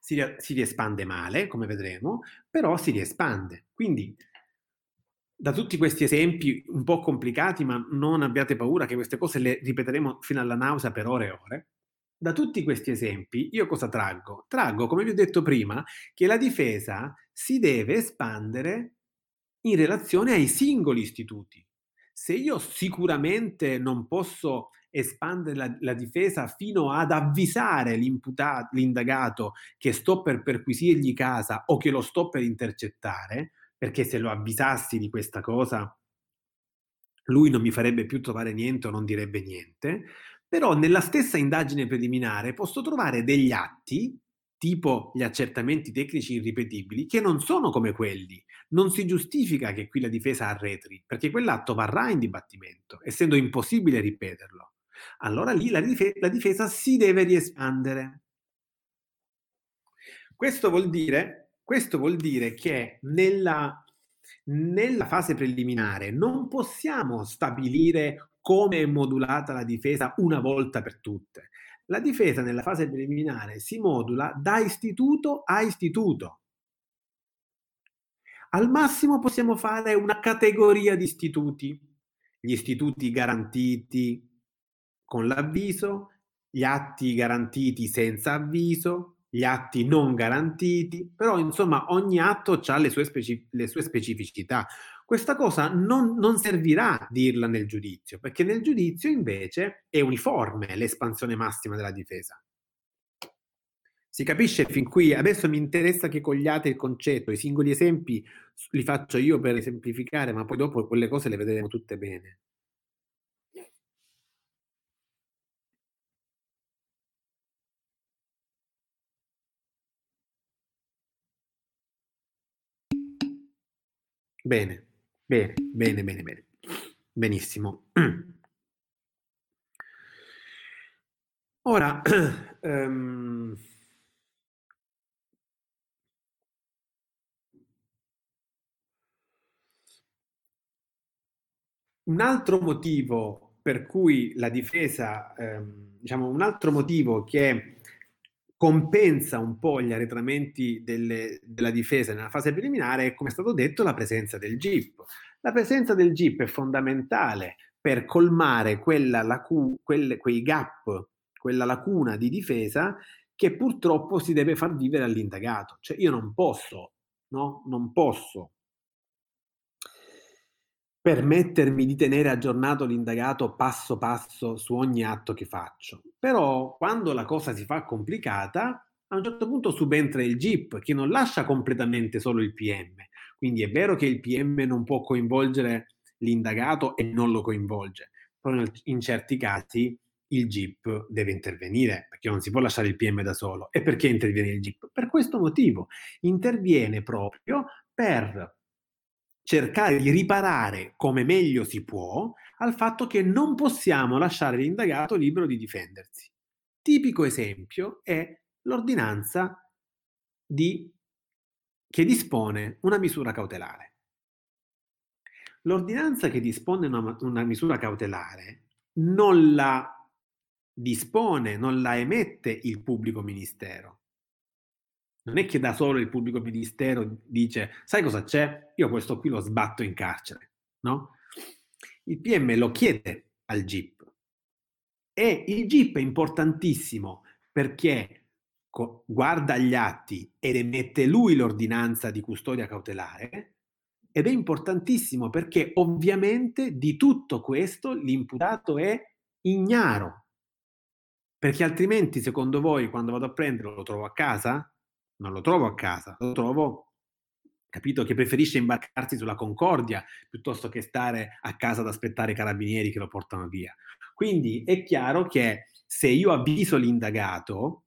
Speaker 1: Si, si riespande male, come vedremo, però si riespande. Quindi da tutti questi esempi un po' complicati, ma non abbiate paura che queste cose le ripeteremo fino alla nausea per ore e ore. Da tutti questi esempi io cosa traggo? Traggo, come vi ho detto prima, che la difesa si deve espandere in relazione ai singoli istituti. Se io sicuramente non posso espandere la, la difesa fino ad avvisare l'indagato che sto per perquisirgli casa o che lo sto per intercettare, perché se lo avvisassi di questa cosa lui non mi farebbe più trovare niente o non direbbe niente, però nella stessa indagine preliminare posso trovare degli atti tipo gli accertamenti tecnici irripetibili, che non sono come quelli. Non si giustifica che qui la difesa arretri, perché quell'atto varrà in dibattimento, essendo impossibile ripeterlo. Allora lì la, dif- la difesa si deve riespandere. Questo vuol dire, questo vuol dire che nella, nella fase preliminare non possiamo stabilire come è modulata la difesa una volta per tutte. La difesa nella fase preliminare si modula da istituto a istituto. Al massimo possiamo fare una categoria di istituti, gli istituti garantiti con l'avviso, gli atti garantiti senza avviso, gli atti non garantiti, però insomma ogni atto ha le sue, speci- le sue specificità. Questa cosa non, non, servirà dirla nel giudizio, perché nel giudizio invece è uniforme l'espansione massima della difesa. Si capisce fin qui? Adesso mi interessa che cogliate il concetto, i singoli esempi li faccio io per esemplificare, ma poi dopo quelle cose le vedremo tutte bene. Bene, bene, bene, bene, bene. Benissimo. Ora, um, un altro motivo per cui la difesa, ehm, diciamo, un altro motivo che compensa un po' gli arretramenti delle, della difesa nella fase preliminare è, come è stato detto, la presenza del GIP. La presenza del GIP è fondamentale per colmare lacu- quelle, quei gap, quella lacuna di difesa che purtroppo si deve far vivere all'indagato. Cioè io non posso, no? Non posso permettermi di tenere aggiornato l'indagato passo passo su ogni atto che faccio. Però quando la cosa si fa complicata, a un certo punto subentra il GIP che non lascia completamente solo il PM. Quindi è vero che il PM non può coinvolgere l'indagato e non lo coinvolge, però in certi casi il GIP deve intervenire perché non si può lasciare il PM da solo. E perché interviene il GIP? Per questo motivo interviene proprio per cercare di riparare come meglio si può al fatto che non possiamo lasciare l'indagato libero di difendersi. Tipico esempio è l'ordinanza di, che dispone una misura cautelare. L'ordinanza che dispone una, una misura cautelare non la dispone, non la emette il pubblico ministero, non è che da solo il pubblico ministero dice, sai cosa c'è? Io questo qui lo sbatto in carcere, no? Il PM lo chiede al GIP e il GIP è importantissimo perché guarda gli atti ed emette lui l'ordinanza di custodia cautelare ed è importantissimo perché ovviamente di tutto questo l'imputato è ignaro. Perché altrimenti, secondo voi, quando vado a prenderlo, lo trovo a casa? Non lo trovo a casa, lo trovo, capito, che preferisce imbarcarsi sulla Concordia piuttosto che stare a casa ad aspettare i carabinieri che lo portano via. Quindi è chiaro che se io avviso l'indagato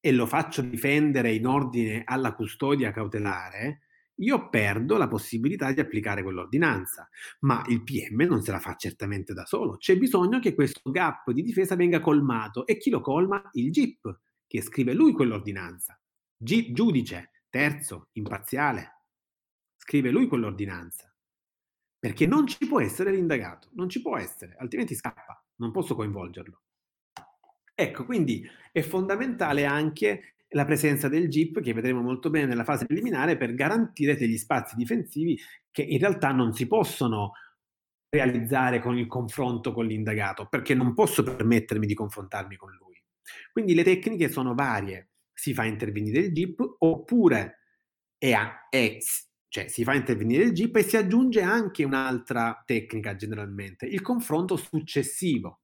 Speaker 1: e lo faccio difendere in ordine alla custodia cautelare, io perdo la possibilità di applicare quell'ordinanza, ma il PM non se la fa certamente da solo. C'è bisogno che questo gap di difesa venga colmato e chi lo colma? Il GIP, che scrive lui quell'ordinanza. G- giudice, terzo, imparziale. Scrive lui quell'ordinanza. Perché non ci può essere l'indagato, non ci può essere, altrimenti scappa, non posso coinvolgerlo. Ecco, quindi è fondamentale anche la presenza del GIP, che vedremo molto bene nella fase preliminare, per garantire degli spazi difensivi che in realtà non si possono realizzare con il confronto con l'indagato, perché non posso permettermi di confrontarmi con lui. Quindi le tecniche sono varie si fa intervenire il GIP oppure è, è, cioè, si fa intervenire il GIP e si aggiunge anche un'altra tecnica generalmente, il confronto successivo.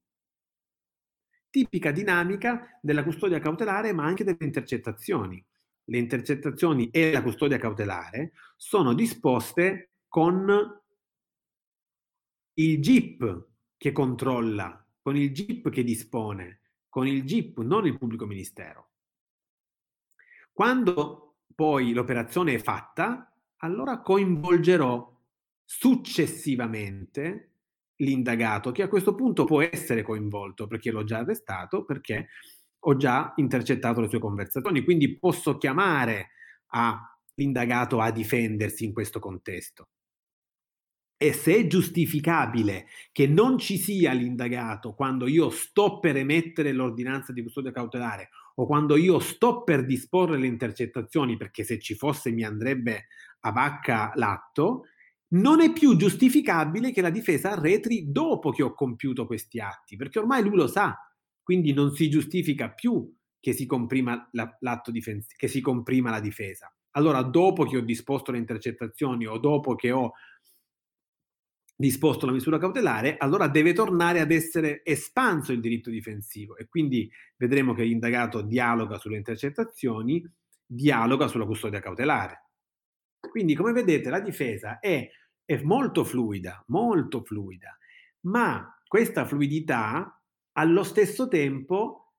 Speaker 1: Tipica dinamica della custodia cautelare ma anche delle intercettazioni. Le intercettazioni e la custodia cautelare sono disposte con il GIP che controlla, con il GIP che dispone, con il GIP, non il pubblico ministero. Quando poi l'operazione è fatta, allora coinvolgerò successivamente l'indagato, che a questo punto può essere coinvolto perché l'ho già arrestato, perché ho già intercettato le sue conversazioni, quindi posso chiamare l'indagato a difendersi in questo contesto. E se è giustificabile che non ci sia l'indagato quando io sto per emettere l'ordinanza di custodia cautelare o quando io sto per disporre le intercettazioni, perché se ci fosse mi andrebbe a vacca l'atto, non è più giustificabile che la difesa arretri dopo che ho compiuto questi atti, perché ormai lui lo sa, quindi non si giustifica più che si comprima la, l'atto difensivo, che si comprima la difesa. Allora, dopo che ho disposto le intercettazioni o dopo che ho disposto la misura cautelare, allora deve tornare ad essere espanso il diritto difensivo e quindi vedremo che l'indagato dialoga sulle intercettazioni, dialoga sulla custodia cautelare. Quindi, come vedete, la difesa è, è molto fluida, molto fluida, ma questa fluidità allo stesso tempo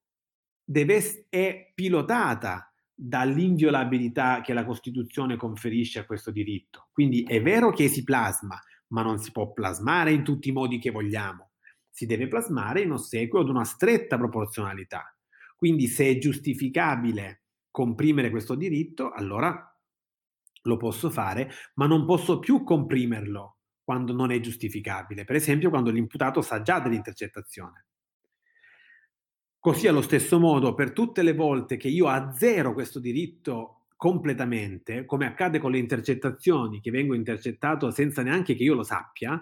Speaker 1: deve, è pilotata dall'inviolabilità che la Costituzione conferisce a questo diritto. Quindi è vero che si plasma, ma non si può plasmare in tutti i modi che vogliamo. Si deve plasmare in ossequio ad una stretta proporzionalità. Quindi se è giustificabile comprimere questo diritto, allora lo posso fare, ma non posso più comprimerlo quando non è giustificabile. Per esempio quando l'imputato sa già dell'intercettazione. Così allo stesso modo, per tutte le volte che io azzero questo diritto completamente, come accade con le intercettazioni, che vengo intercettato senza neanche che io lo sappia,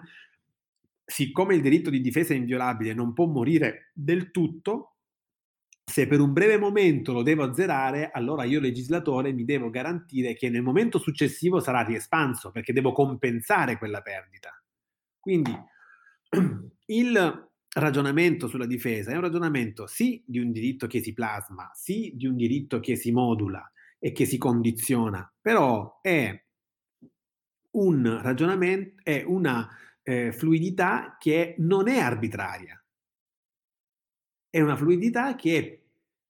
Speaker 1: siccome il diritto di difesa è inviolabile, non può morire del tutto, se per un breve momento lo devo azzerare, allora io legislatore mi devo garantire che nel momento successivo sarà riespanso, perché devo compensare quella perdita. Quindi il ragionamento sulla difesa è un ragionamento sì di un diritto che si plasma, sì di un diritto che si modula e che si condiziona, però è un ragionamento, è una eh, fluidità che non è arbitraria, è una fluidità che è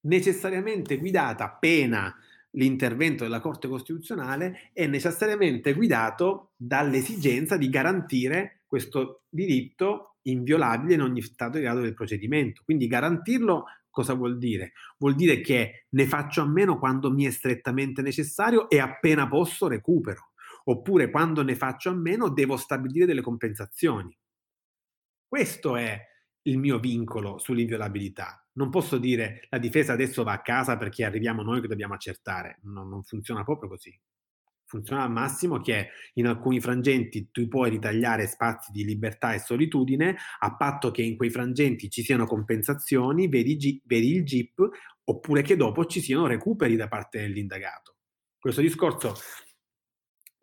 Speaker 1: necessariamente guidata, appena l'intervento della Corte Costituzionale, è necessariamente guidato dall'esigenza di garantire questo diritto inviolabile in ogni stato di grado del procedimento. Quindi garantirlo cosa vuol dire? Vuol dire che ne faccio a meno quando mi è strettamente necessario e appena posso recupero, oppure quando ne faccio a meno devo stabilire delle compensazioni. Questo è il mio vincolo sull'inviolabilità. Non posso dire la difesa adesso va a casa perché arriviamo noi che dobbiamo accertare. No, non funziona proprio così funziona al massimo che in alcuni frangenti tu puoi ritagliare spazi di libertà e solitudine a patto che in quei frangenti ci siano compensazioni, vedi, vedi il GIP, oppure che dopo ci siano recuperi da parte dell'indagato. Questo discorso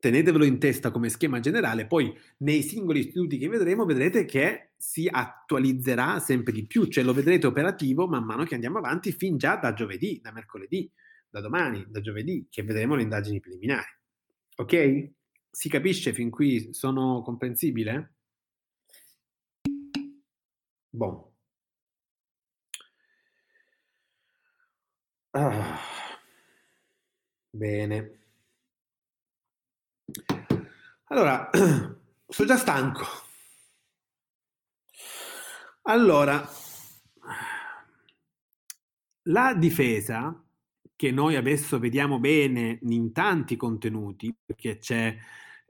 Speaker 1: tenetevelo in testa come schema generale, poi nei singoli istituti che vedremo vedrete che si attualizzerà sempre di più, cioè lo vedrete operativo man mano che andiamo avanti fin già da giovedì, da mercoledì, da domani, da giovedì, che vedremo le indagini preliminari. Ok? Si capisce fin qui? Sono comprensibile? Bon. Ah. Bene. Allora, sono già stanco. Allora, la difesa che noi adesso vediamo bene in tanti contenuti, perché c'è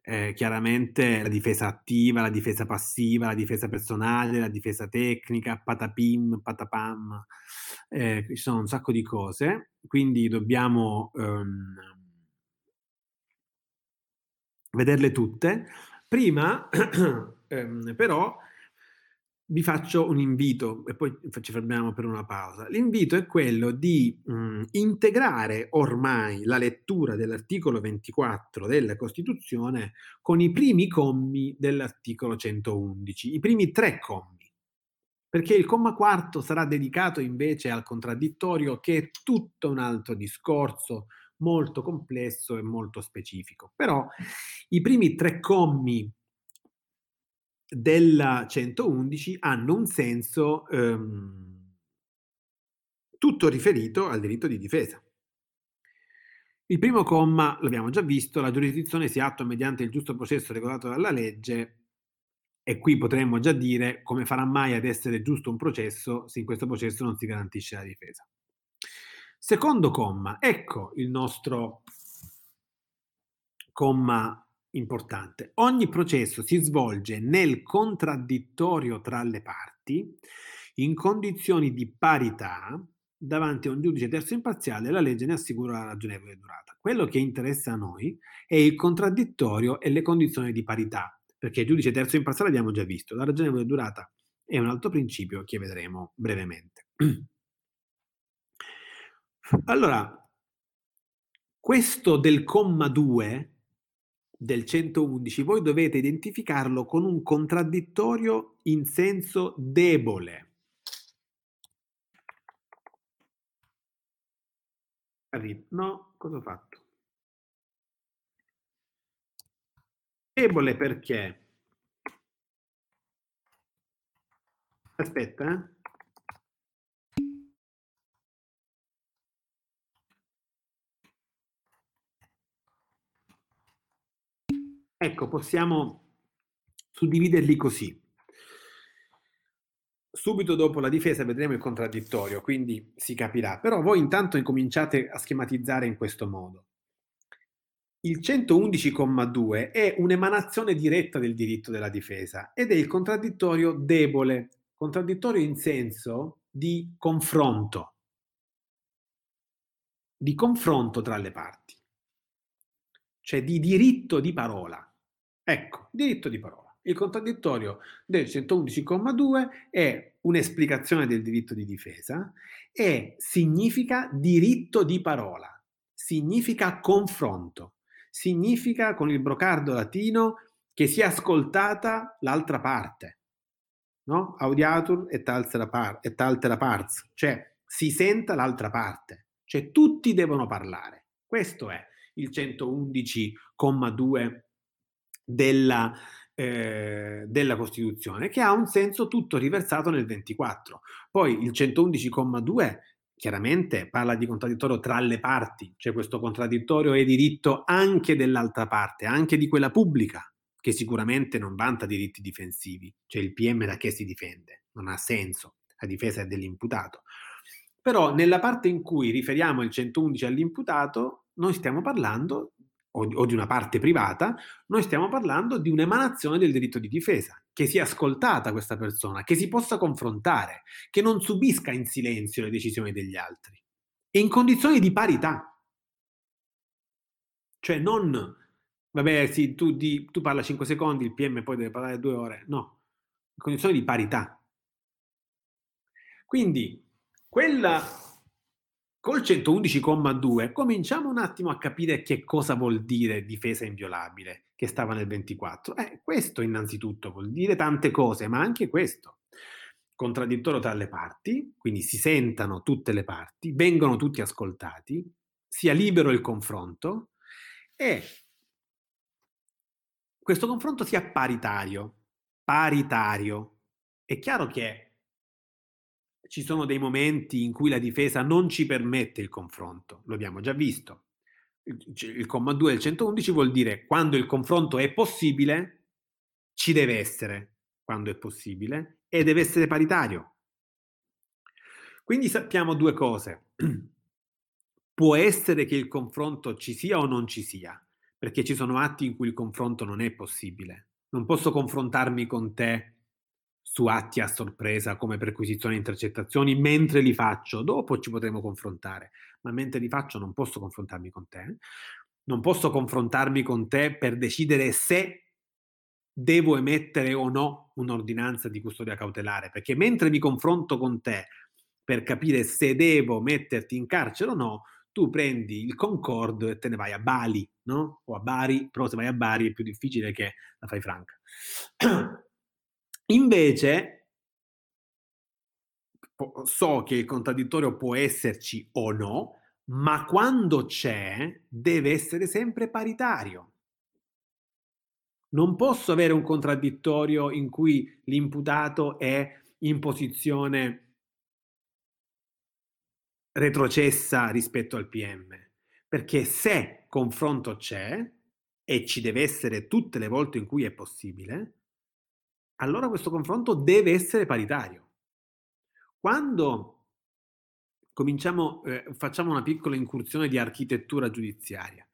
Speaker 1: eh, chiaramente la difesa attiva, la difesa passiva, la difesa personale, la difesa tecnica, patapim, patapam, eh, ci sono un sacco di cose, quindi dobbiamo um, vederle tutte. Prima, um, però, vi faccio un invito e poi ci fermiamo per una pausa. L'invito è quello di mh, integrare ormai la lettura dell'articolo 24 della Costituzione con i primi commi dell'articolo 111, i primi tre commi, perché il comma quarto sarà dedicato invece al contraddittorio che è tutto un altro discorso molto complesso e molto specifico. Però i primi tre commi della 111 hanno un senso ehm, tutto riferito al diritto di difesa. Il primo comma, l'abbiamo già visto, la giurisdizione si attua mediante il giusto processo regolato dalla legge e qui potremmo già dire come farà mai ad essere giusto un processo se in questo processo non si garantisce la difesa. Secondo comma, ecco il nostro comma importante. Ogni processo si svolge nel contraddittorio tra le parti in condizioni di parità davanti a un giudice terzo imparziale la legge ne assicura la ragionevole durata. Quello che interessa a noi è il contraddittorio e le condizioni di parità, perché il giudice terzo imparziale abbiamo già visto, la ragionevole durata è un altro principio che vedremo brevemente. Allora, questo del comma 2 del 111 voi dovete identificarlo con un contraddittorio in senso debole. No, cosa ho fatto? Debole perché? Aspetta, eh. Ecco, possiamo suddividerli così. Subito dopo la difesa vedremo il contraddittorio, quindi si capirà. Però voi intanto incominciate a schematizzare in questo modo. Il 111,2 è un'emanazione diretta del diritto della difesa ed è il contraddittorio debole, contraddittorio in senso di confronto, di confronto tra le parti, cioè di diritto di parola. Ecco, diritto di parola. Il contraddittorio del 111,2 è un'esplicazione del diritto di difesa e significa diritto di parola, significa confronto, significa con il brocardo latino che sia ascoltata l'altra parte, no? Audiatur et altera, par- et altera pars, cioè si senta l'altra parte, cioè tutti devono parlare. Questo è il 111,2 della eh, della Costituzione, che ha un senso tutto riversato nel 24. Poi il 111,2 chiaramente parla di contraddittorio tra le parti, cioè questo contraddittorio è diritto anche dell'altra parte, anche di quella pubblica, che sicuramente non vanta diritti difensivi, cioè il PM da che si difende, non ha senso, la difesa è dell'imputato. Però nella parte in cui riferiamo il 111 all'imputato, noi stiamo parlando o, o di una parte privata, noi stiamo parlando di un'emanazione del diritto di difesa, che sia ascoltata questa persona, che si possa confrontare, che non subisca in silenzio le decisioni degli altri e in condizioni di parità. Cioè non, vabbè, sì, tu, di, tu parla 5 secondi, il PM poi deve parlare 2 ore, no, in condizioni di parità. Quindi quella Col 111,2 cominciamo un attimo a capire che cosa vuol dire difesa inviolabile, che stava nel 24. Eh, questo innanzitutto vuol dire tante cose, ma anche questo. Contraddittorio tra le parti, quindi si sentano tutte le parti, vengono tutti ascoltati, sia libero il confronto e questo confronto sia paritario. Paritario. È chiaro che ci sono dei momenti in cui la difesa non ci permette il confronto, lo abbiamo già visto. Il, comma 2 del 111 vuol dire quando il confronto è possibile, ci deve essere quando è possibile e deve essere paritario. Quindi sappiamo due cose. Può essere che il confronto ci sia o non ci sia, perché ci sono atti in cui il confronto non è possibile. Non posso confrontarmi con te su atti a sorpresa come perquisizione e intercettazioni mentre li faccio, dopo ci potremo confrontare, ma mentre li faccio non posso confrontarmi con te, non posso confrontarmi con te per decidere se devo emettere o no un'ordinanza di custodia cautelare, perché mentre mi confronto con te per capire se devo metterti in carcere o no, tu prendi il concordo e te ne vai a Bali, no? O a Bari, però se vai a Bari è più difficile che la fai franca. Invece, so che il contraddittorio può esserci o no, ma quando c'è deve essere sempre paritario. Non posso avere un contraddittorio in cui l'imputato è in posizione retrocessa rispetto al PM. Perché se confronto c'è, e ci deve essere tutte le volte in cui è possibile, allora questo confronto deve essere paritario. Quando cominciamo, eh, facciamo una piccola incursione di architettura giudiziaria,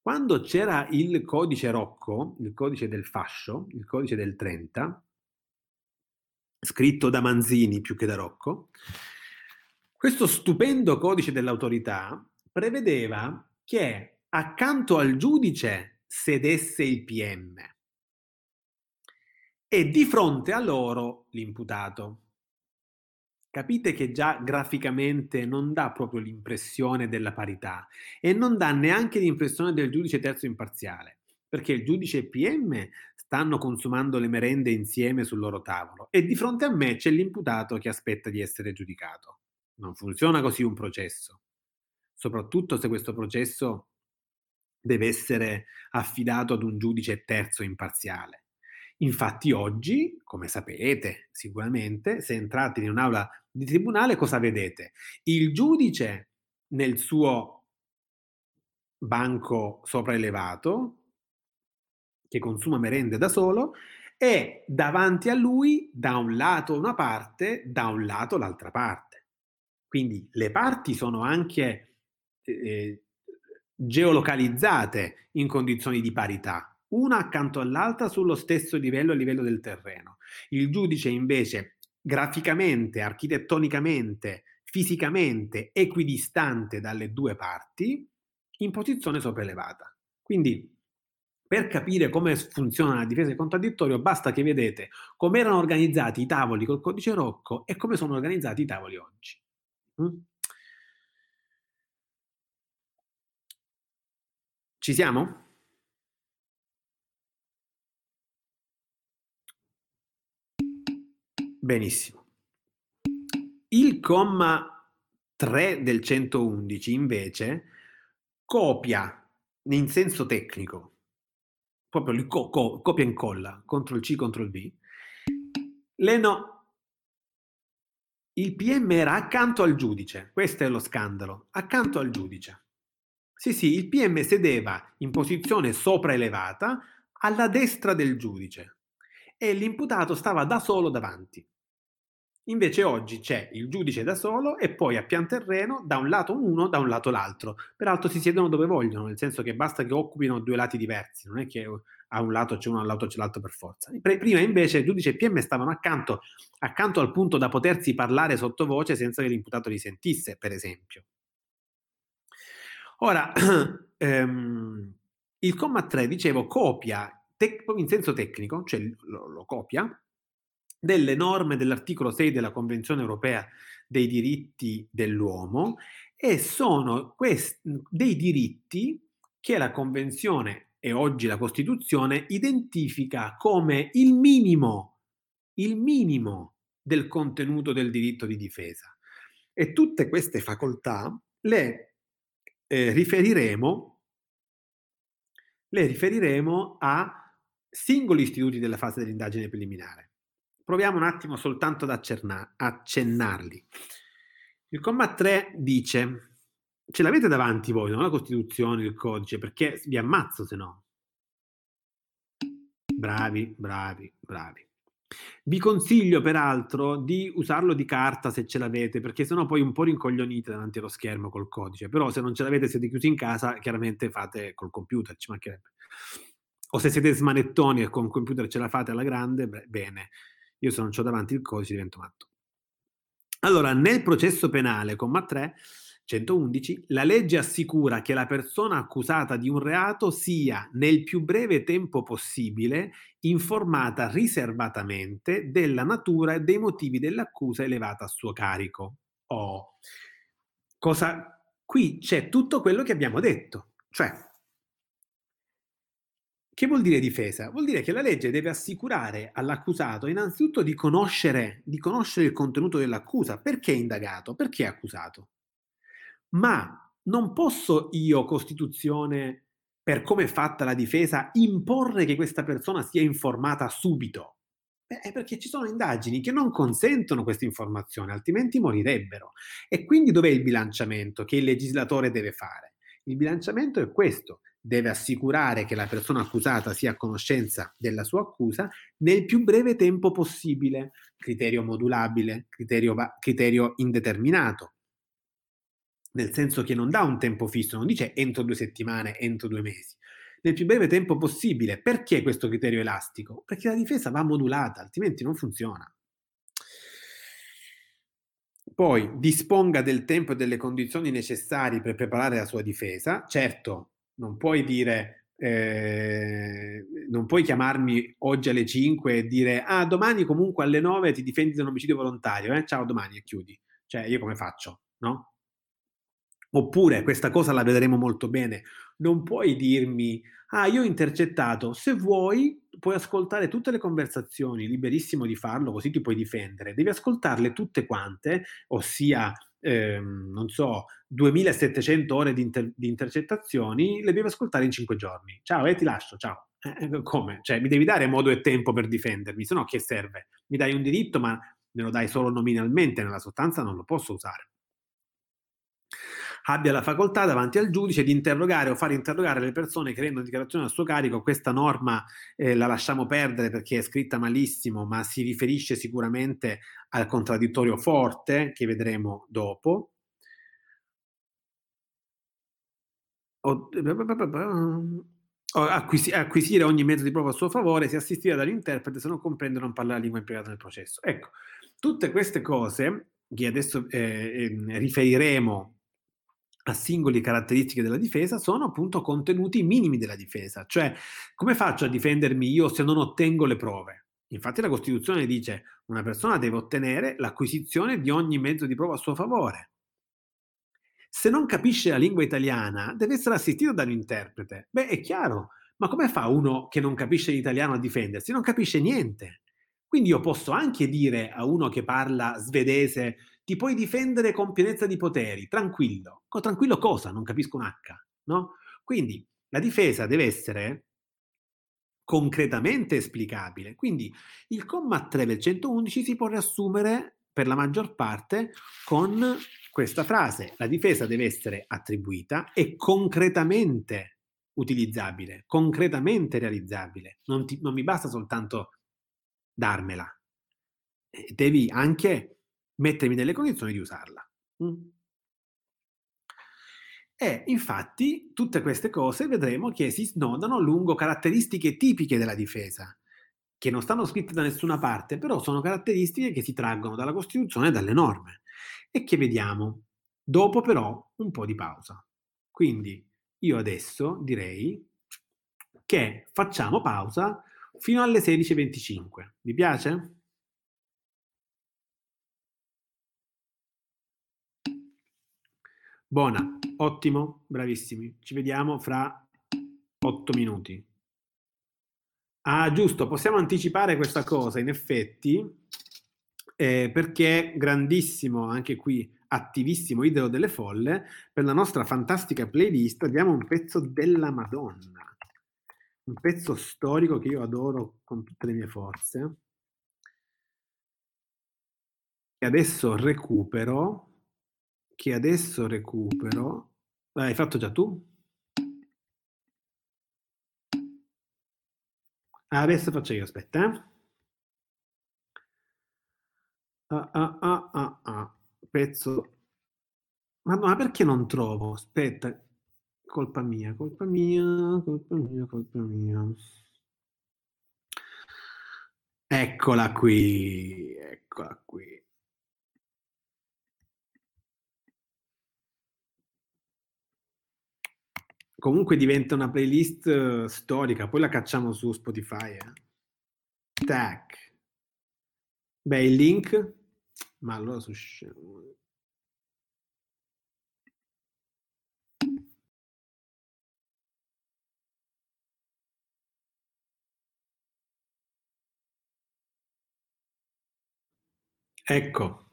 Speaker 1: quando c'era il codice Rocco, il codice del fascio, il codice del 30, scritto da Manzini più che da Rocco, questo stupendo codice dell'autorità prevedeva che accanto al giudice sedesse il PM e di fronte a loro l'imputato. Capite che già graficamente non dà proprio l'impressione della parità e non dà neanche l'impressione del giudice terzo imparziale, perché il giudice e PM stanno consumando le merende insieme sul loro tavolo e di fronte a me c'è l'imputato che aspetta di essere giudicato. Non funziona così un processo, soprattutto se questo processo deve essere affidato ad un giudice terzo imparziale. Infatti oggi, come sapete sicuramente, se entrate in un'aula di tribunale cosa vedete? Il giudice nel suo banco sopraelevato che consuma merende da solo e davanti a lui da un lato una parte, da un lato l'altra parte. Quindi le parti sono anche eh, geolocalizzate in condizioni di parità, una accanto all'altra sullo stesso livello a livello del terreno. Il giudice invece graficamente, architettonicamente, fisicamente equidistante dalle due parti in posizione sopraelevata. Quindi per capire come funziona la difesa del contraddittorio basta che vedete come erano organizzati i tavoli col codice Rocco e come sono organizzati i tavoli oggi. Mm? Ci siamo? Benissimo. Il comma 3 del 111 invece copia in senso tecnico proprio il co- co- copia e incolla, CTRL C, CTRL V. Leno, il PM era accanto al giudice, questo è lo scandalo, accanto al giudice. Sì, sì, il PM sedeva in posizione sopraelevata alla destra del giudice e l'imputato stava da solo davanti. Invece oggi c'è il giudice da solo e poi a pian terreno da un lato uno, da un lato l'altro. Peraltro si siedono dove vogliono, nel senso che basta che occupino due lati diversi, non è che a un lato c'è uno, all'altro c'è l'altro per forza. Prima invece il giudice e PM stavano accanto, accanto al punto da potersi parlare sottovoce senza che l'imputato li sentisse, per esempio. Ora, ehm, il comma 3, dicevo, copia tec- in senso tecnico, cioè lo, lo copia, delle norme dell'articolo 6 della Convenzione europea dei diritti dell'uomo e sono questi, dei diritti che la Convenzione e oggi la Costituzione identifica come il minimo, il minimo del contenuto del diritto di difesa. E tutte queste facoltà le eh, riferiremo, le riferiremo a singoli istituti della fase dell'indagine preliminare. Proviamo un attimo soltanto ad accenna- accennarli. Il comma 3 dice, ce l'avete davanti voi, no? la Costituzione, il codice, perché vi ammazzo se no. Bravi, bravi, bravi. Vi consiglio peraltro di usarlo di carta se ce l'avete, perché sennò poi un po' rincoglionite davanti allo schermo col codice. Però se non ce l'avete, siete chiusi in casa, chiaramente fate col computer, ci mancherebbe. O se siete smanettoni e con il computer ce la fate alla grande, beh, bene. Io se non ho davanti il codice divento matto. Allora, nel processo penale, comma 3, 111, la legge assicura che la persona accusata di un reato sia nel più breve tempo possibile informata riservatamente della natura e dei motivi dell'accusa elevata a suo carico. Oh, cosa qui c'è tutto quello che abbiamo detto, cioè che vuol dire difesa? Vuol dire che la legge deve assicurare all'accusato innanzitutto di conoscere, di conoscere il contenuto dell'accusa, perché è indagato, perché è accusato. Ma non posso io, Costituzione, per come è fatta la difesa, imporre che questa persona sia informata subito. Beh, perché ci sono indagini che non consentono questa informazione, altrimenti morirebbero. E quindi dov'è il bilanciamento che il legislatore deve fare? Il bilanciamento è questo, deve assicurare che la persona accusata sia a conoscenza della sua accusa nel più breve tempo possibile, criterio modulabile, criterio, criterio indeterminato, nel senso che non dà un tempo fisso, non dice entro due settimane, entro due mesi, nel più breve tempo possibile. Perché questo criterio elastico? Perché la difesa va modulata, altrimenti non funziona. Poi disponga del tempo e delle condizioni necessarie per preparare la sua difesa. Certo, non puoi dire, eh, non puoi chiamarmi oggi alle 5 e dire, ah, domani comunque alle 9 ti difendi da un omicidio volontario, eh? ciao domani e chiudi. Cioè, io come faccio? No? Oppure, questa cosa la vedremo molto bene, non puoi dirmi, ah, io ho intercettato, se vuoi puoi ascoltare tutte le conversazioni, liberissimo di farlo, così ti puoi difendere. Devi ascoltarle tutte quante, ossia, ehm, non so, 2700 ore di, inter- di, intercettazioni, le devi ascoltare in 5 giorni. Ciao, e eh, ti lascio, ciao. Eh, eh, come? Cioè, mi devi dare modo e tempo per difendermi, se no che serve? Mi dai un diritto, ma me lo dai solo nominalmente, nella sostanza non lo posso usare abbia la facoltà davanti al giudice di interrogare o far interrogare le persone che rendono dichiarazione a suo carico. Questa norma eh, la lasciamo perdere perché è scritta malissimo, ma si riferisce sicuramente al contraddittorio forte che vedremo dopo. acquisire ogni mezzo di prova a suo favore, si assistirà dall'interprete se non comprende o non parla la lingua impiegata nel processo. Ecco, tutte queste cose che adesso eh, eh, riferiremo a singoli caratteristiche della difesa sono appunto contenuti minimi della difesa, cioè come faccio a difendermi io se non ottengo le prove? Infatti la Costituzione dice una persona deve ottenere l'acquisizione di ogni mezzo di prova a suo favore. Se non capisce la lingua italiana, deve essere assistito da un interprete. Beh, è chiaro, ma come fa uno che non capisce l'italiano a difendersi? Non capisce niente. Quindi io posso anche dire a uno che parla svedese ti puoi difendere con pienezza di poteri, tranquillo. Co- tranquillo cosa? Non capisco un H, no? Quindi la difesa deve essere concretamente esplicabile. Quindi il comma 3 del 111 si può riassumere per la maggior parte con questa frase. La difesa deve essere attribuita e concretamente utilizzabile, concretamente realizzabile. Non, ti, non mi basta soltanto darmela. Devi anche mettermi nelle condizioni di usarla. Mm. E infatti tutte queste cose vedremo che si snodano lungo caratteristiche tipiche della difesa, che non stanno scritte da nessuna parte, però sono caratteristiche che si traggono dalla Costituzione e dalle norme e che vediamo. Dopo però un po' di pausa. Quindi io adesso direi che facciamo pausa fino alle 16.25. Vi piace? Buona, ottimo, bravissimi. Ci vediamo fra otto minuti. Ah, giusto, possiamo anticipare questa cosa, in effetti, eh, perché grandissimo, anche qui, attivissimo idolo delle folle, per la nostra fantastica playlist abbiamo un pezzo della Madonna, un pezzo storico che io adoro con tutte le mie forze. E adesso recupero che adesso recupero. L'hai fatto già tu? Ah, adesso faccio io, aspetta. Eh. Ah, ah, ah, ah, ah. Pezzo. Ma, perché non trovo? Aspetta. Colpa mia, colpa mia, colpa mia, colpa mia. Eccola qui, eccola qui. Comunque diventa una playlist uh, storica, poi la cacciamo su Spotify. Eh. Tac. Beh, il link, ma allora su... Ecco,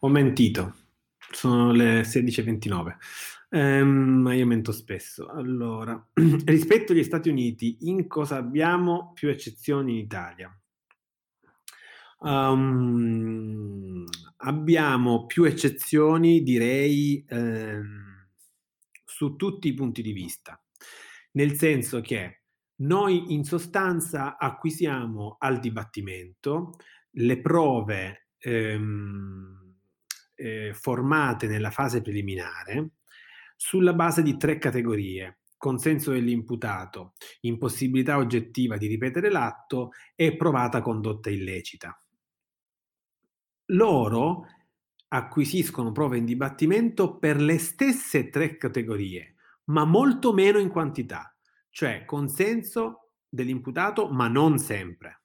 Speaker 1: ho mentito, sono le 16.29. Ehm, ma io mento spesso. Allora, rispetto agli Stati Uniti, in cosa abbiamo più eccezioni in Italia? Um, abbiamo più eccezioni, direi, ehm, su tutti i punti di vista, nel senso che noi in sostanza acquisiamo al dibattimento le prove ehm, eh, formate nella fase preliminare sulla base di tre categorie consenso dell'imputato, impossibilità oggettiva di ripetere l'atto e provata condotta illecita. Loro acquisiscono prove in dibattimento per le stesse tre categorie, ma molto meno in quantità, cioè consenso dell'imputato, ma non sempre.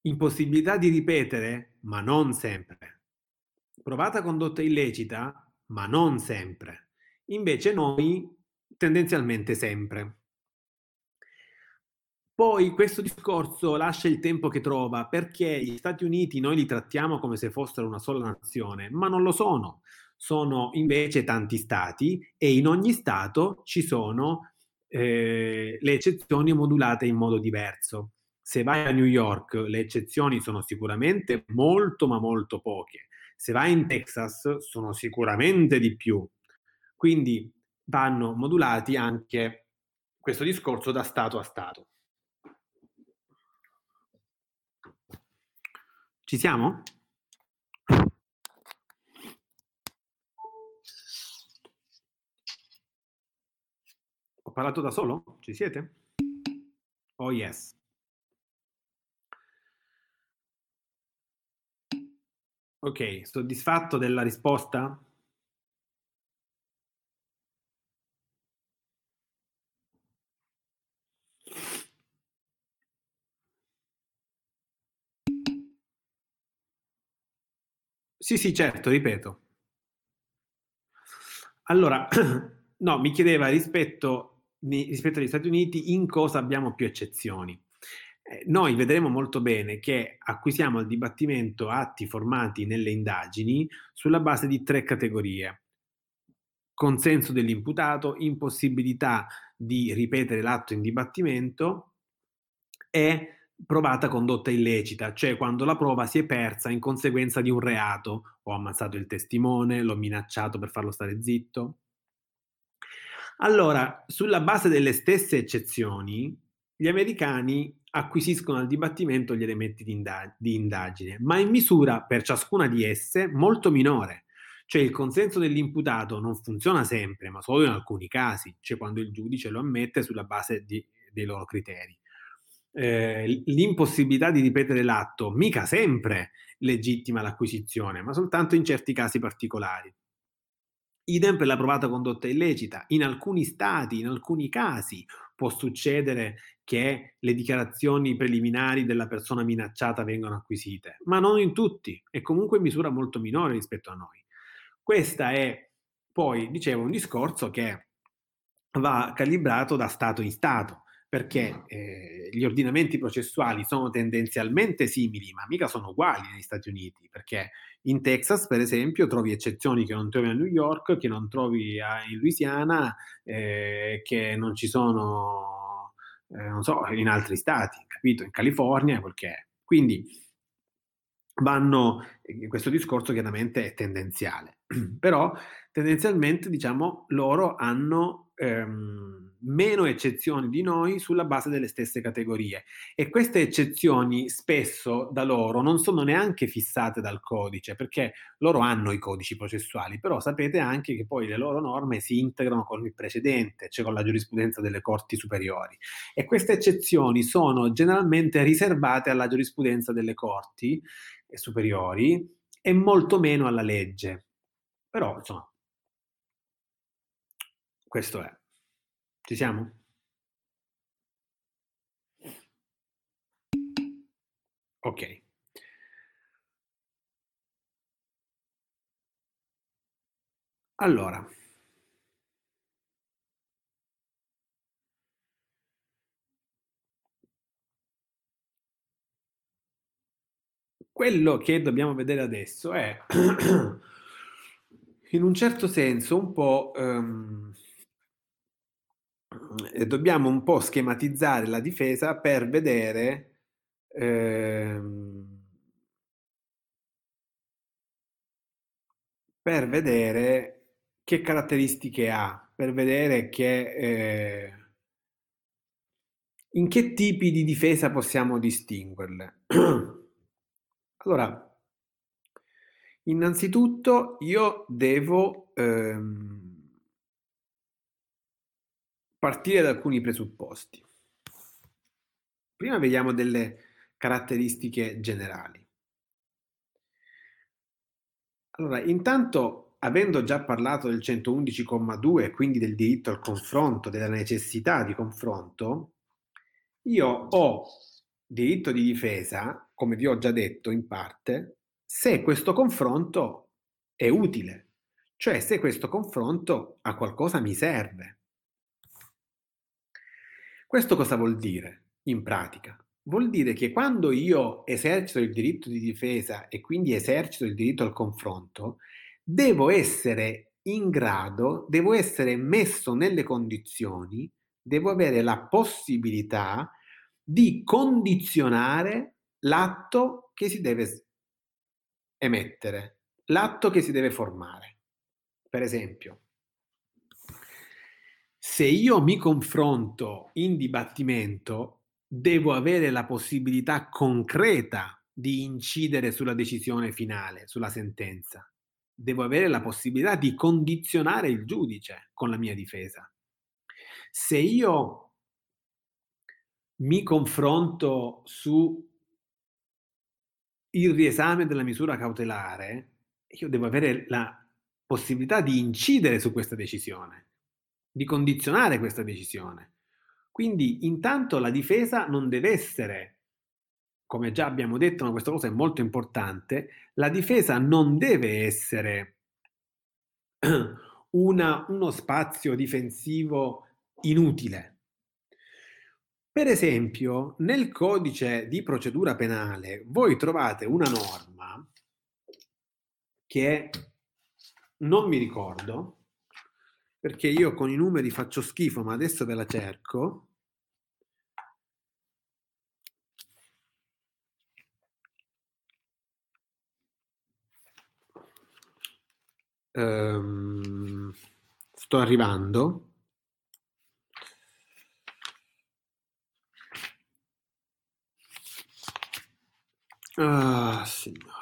Speaker 1: Impossibilità di ripetere, ma non sempre. Provata condotta illecita, ma non sempre. Invece noi tendenzialmente sempre. Poi questo discorso lascia il tempo che trova perché gli Stati Uniti noi li trattiamo come se fossero una sola nazione, ma non lo sono. Sono invece tanti stati e in ogni stato ci sono eh, le eccezioni modulate in modo diverso. Se vai a New York le eccezioni sono sicuramente molto ma molto poche. Se vai in Texas sono sicuramente di più. Quindi vanno modulati anche questo discorso da Stato a Stato. Ci siamo? Ho parlato da solo? Ci siete? Oh yes. Ok, soddisfatto della risposta? Sì, sì, certo, ripeto. Allora, no, mi chiedeva rispetto, rispetto, agli Stati Uniti in cosa abbiamo più eccezioni. Eh, noi vedremo molto bene che acquisiamo al dibattimento atti formati nelle indagini sulla base di tre categorie. Consenso dell'imputato, impossibilità di ripetere l'atto in dibattimento e provata condotta illecita, cioè quando la prova si è persa in conseguenza di un reato, ho ammazzato il testimone, l'ho minacciato per farlo stare zitto. Allora, sulla base delle stesse eccezioni, gli americani acquisiscono al dibattimento gli elementi di, indag- di indagine, ma in misura per ciascuna di esse molto minore. Cioè il consenso dell'imputato non funziona sempre, ma solo in alcuni casi, cioè quando il giudice lo ammette sulla base di, dei loro criteri eh, l'impossibilità di ripetere l'atto mica sempre legittima l'acquisizione, ma soltanto in certi casi particolari. Idem per la provata condotta illecita. In alcuni stati, in alcuni casi, può succedere che le dichiarazioni preliminari della persona minacciata vengano acquisite, ma non in tutti e comunque in misura molto minore rispetto a noi. Questa è poi, dicevo, un discorso che va calibrato da Stato in Stato perché eh, gli ordinamenti processuali sono tendenzialmente simili, ma mica sono uguali negli Stati Uniti, perché in Texas, per esempio, trovi eccezioni che non trovi a New York, che non trovi a, in Louisiana, eh, che non ci sono, eh, non so, in altri stati, capito? In California, quel che è. Quindi vanno, eh, questo discorso chiaramente è tendenziale, però tendenzialmente, diciamo, loro hanno... Ehm, meno eccezioni di noi sulla base delle stesse categorie e queste eccezioni spesso da loro non sono neanche fissate dal codice perché loro hanno i codici processuali, però sapete anche che poi le loro norme si integrano con il precedente, cioè con la giurisprudenza delle corti superiori e queste eccezioni sono generalmente riservate alla giurisprudenza delle corti superiori e molto meno alla legge. Però, insomma, questo è. Ci siamo? Ok. Allora. Quello che dobbiamo vedere adesso è, in un certo senso, un po'... Um, dobbiamo un po' schematizzare la difesa per vedere ehm, per vedere che caratteristiche ha, per vedere che, eh, in che tipi di difesa possiamo distinguerle. allora, innanzitutto io devo ehm, partire da alcuni presupposti. Prima vediamo delle caratteristiche generali. Allora, intanto, avendo già parlato del 111,2, quindi del diritto al confronto, della necessità di confronto, io ho diritto di difesa, come vi ho già detto in parte, se questo confronto è utile, cioè se questo confronto a qualcosa mi serve. Questo cosa vuol dire in pratica? Vuol dire che quando io esercito il diritto di difesa e quindi esercito il diritto al confronto, devo essere in grado, devo essere messo nelle condizioni, devo avere la possibilità di condizionare l'atto che si deve emettere, l'atto che si deve formare. Per esempio, se io mi confronto in dibattimento, devo avere la possibilità concreta di incidere sulla decisione finale, sulla sentenza. Devo avere la possibilità di condizionare il giudice con la mia difesa. Se io mi confronto su il riesame della misura cautelare, io devo avere la possibilità di incidere su questa decisione, di condizionare questa decisione. Quindi intanto la difesa non deve essere, come già abbiamo detto, ma questa cosa è molto importante, la difesa non deve essere una, uno spazio difensivo inutile per esempio, nel codice di procedura penale voi trovate una norma che non mi ricordo, perché io con i numeri faccio schifo, ma adesso ve la cerco. Um, sto arrivando. Ah, Signore.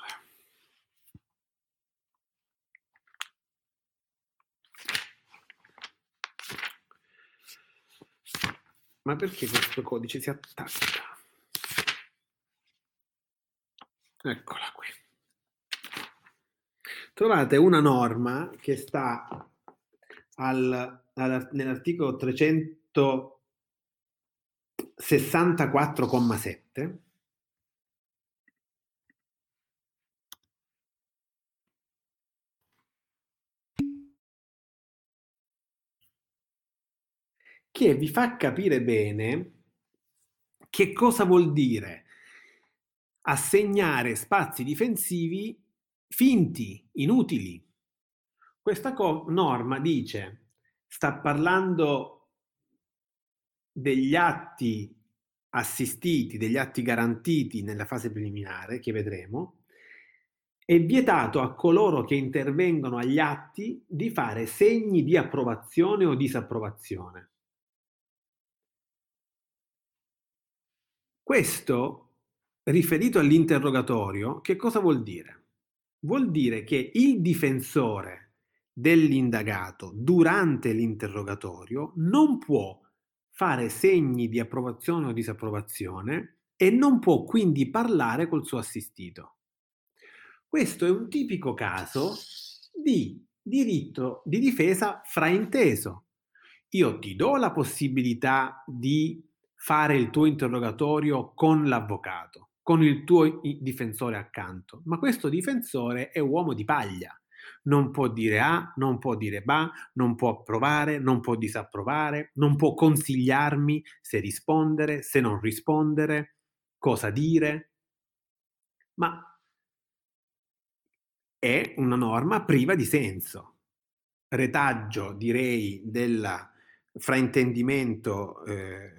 Speaker 1: Ma perché questo codice si attacca? Eccola qui. Trovate una norma che sta al, al, nell'articolo 364,7 che vi fa capire bene che cosa vuol dire assegnare spazi difensivi finti, inutili. Questa co- norma dice, sta parlando degli atti assistiti, degli atti garantiti nella fase preliminare, che vedremo, è vietato a coloro che intervengono agli atti di fare segni di approvazione o disapprovazione. Questo, riferito all'interrogatorio, che cosa vuol dire? Vuol dire che il difensore dell'indagato durante l'interrogatorio non può fare segni di approvazione o disapprovazione e non può quindi parlare col suo assistito. Questo è un tipico caso di diritto di difesa frainteso. Io ti do la possibilità di fare il tuo interrogatorio con l'avvocato, con il tuo difensore accanto, ma questo difensore è uomo di paglia. Non può dire A, non può dire ba, non può approvare, non può disapprovare, non può consigliarmi se rispondere, se non rispondere, cosa dire. Ma è una norma priva di senso. Retaggio, direi, della fraintendimento eh,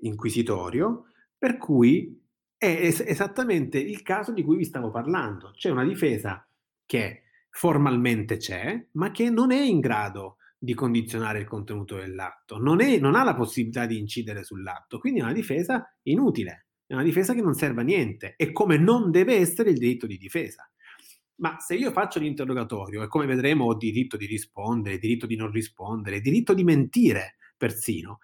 Speaker 1: inquisitorio, per cui è es- esattamente il caso di cui vi stavo parlando. C'è una difesa che formalmente c'è, ma che non è in grado di condizionare il contenuto dell'atto, non, è, non ha la possibilità di incidere sull'atto, quindi è una difesa inutile, è una difesa che non serve a niente, e come non deve essere il diritto di difesa. Ma se io faccio l'interrogatorio e come vedremo ho diritto di rispondere, diritto di non rispondere, diritto di mentire persino,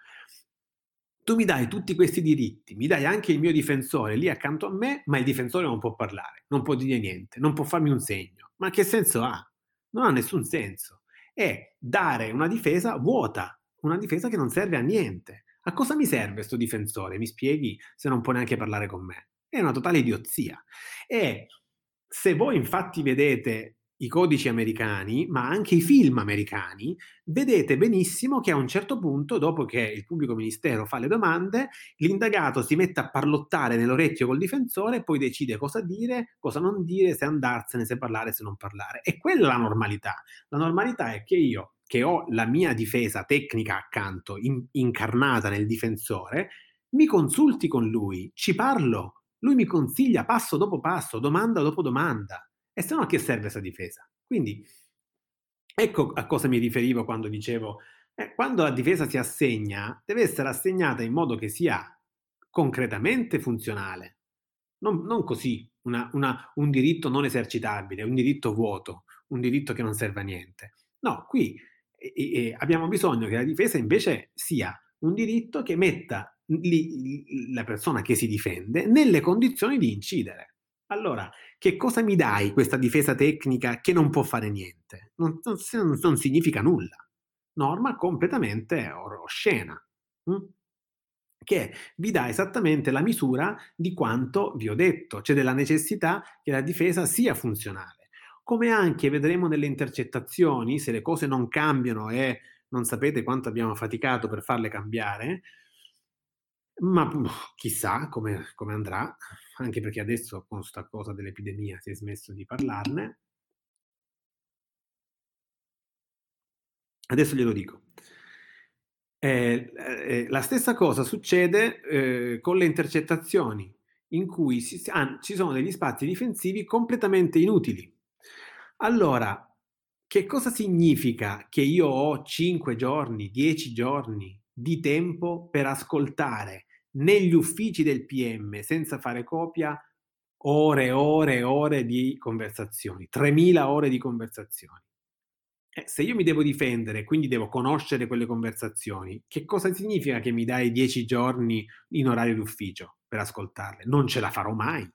Speaker 1: tu mi dai tutti questi diritti, mi dai anche il mio difensore lì accanto a me, ma il difensore non può parlare, non può dire niente, non può farmi un segno. Ma che senso ha? Non ha nessun senso. È dare una difesa vuota, una difesa che non serve a niente. A cosa mi serve questo difensore? Mi spieghi se non può neanche parlare con me. È una totale idiozia. E se voi infatti vedete i codici americani, ma anche i film americani, vedete benissimo che a un certo punto, dopo che il pubblico ministero fa le domande, l'indagato si mette a parlottare nell'orecchio col difensore poi decide cosa dire, cosa non dire, se andarsene, se parlare, se non parlare. E quella è la normalità. La normalità è che io, che ho la mia difesa tecnica accanto, in, incarnata nel difensore, mi consulti con lui, ci parlo, lui mi consiglia passo dopo passo, domanda dopo domanda. E se no a che serve questa difesa? Quindi ecco a cosa mi riferivo quando dicevo, eh, quando la difesa si assegna, deve essere assegnata in modo che sia concretamente funzionale, non, non così una, una, un diritto non esercitabile, un diritto vuoto, un diritto che non serve a niente. No, qui eh, eh, abbiamo bisogno che la difesa invece sia un diritto che metta li, la persona che si difende nelle condizioni di incidere. Allora, che cosa mi dai questa difesa tecnica che non può fare niente? Non, non, non significa nulla. Norma completamente oscena. Hm? che vi dà esattamente la misura di quanto vi ho detto, cioè della necessità che la difesa sia funzionale. Come anche vedremo nelle intercettazioni, se le cose non cambiano e non sapete quanto abbiamo faticato per farle cambiare, ma chissà come, come andrà, anche perché adesso con questa cosa dell'epidemia si è smesso di parlarne. Adesso glielo dico. Eh, eh, la stessa cosa succede eh, con le intercettazioni, in cui si, ah, ci sono degli spazi difensivi completamente inutili. Allora, che cosa significa che io ho 5 giorni, 10 giorni di tempo per ascoltare negli uffici del PM senza fare copia ore e ore e ore di conversazioni, 3000 ore di conversazioni. Eh, se io mi devo difendere, quindi devo conoscere quelle conversazioni, che cosa significa che mi dai 10 giorni in orario d'ufficio per ascoltarle? Non ce la farò mai.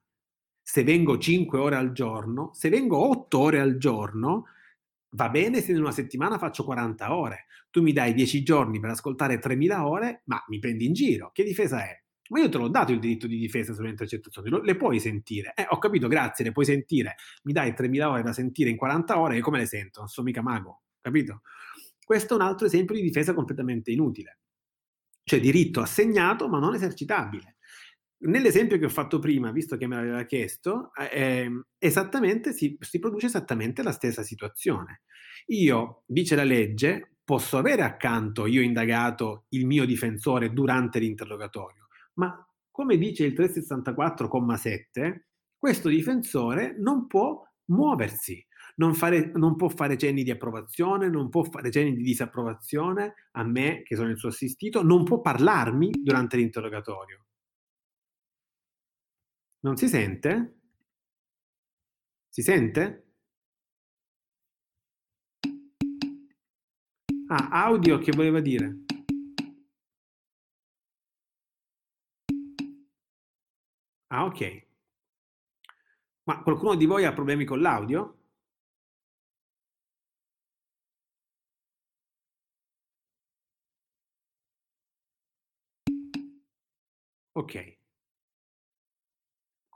Speaker 1: Se vengo 5 ore al giorno, se vengo 8 ore al giorno, Va bene se in una settimana faccio 40 ore, tu mi dai 10 giorni per ascoltare 3000 ore, ma mi prendi in giro. Che difesa è? Ma io te l'ho dato il diritto di difesa sulle intercettazioni, le puoi sentire. Eh, ho capito, grazie, le puoi sentire. Mi dai 3000 ore da sentire in 40 ore e come le sento? Non sono mica mago, capito? Questo è un altro esempio di difesa completamente inutile. Cioè diritto assegnato ma non esercitabile. Nell'esempio che ho fatto prima, visto che me l'aveva chiesto, eh, esattamente si, si, produce esattamente la stessa situazione. Io, dice la legge, posso avere accanto, io indagato, il mio difensore durante l'interrogatorio, ma come dice il 364,7, questo difensore non può muoversi, non, fare, non, può fare cenni di approvazione, non può fare cenni di disapprovazione a me, che sono il suo assistito, non può parlarmi durante l'interrogatorio. Non si sente? Si sente? Ah, audio che voleva dire? Ah, ok. Ma qualcuno di voi ha problemi con l'audio? Ok.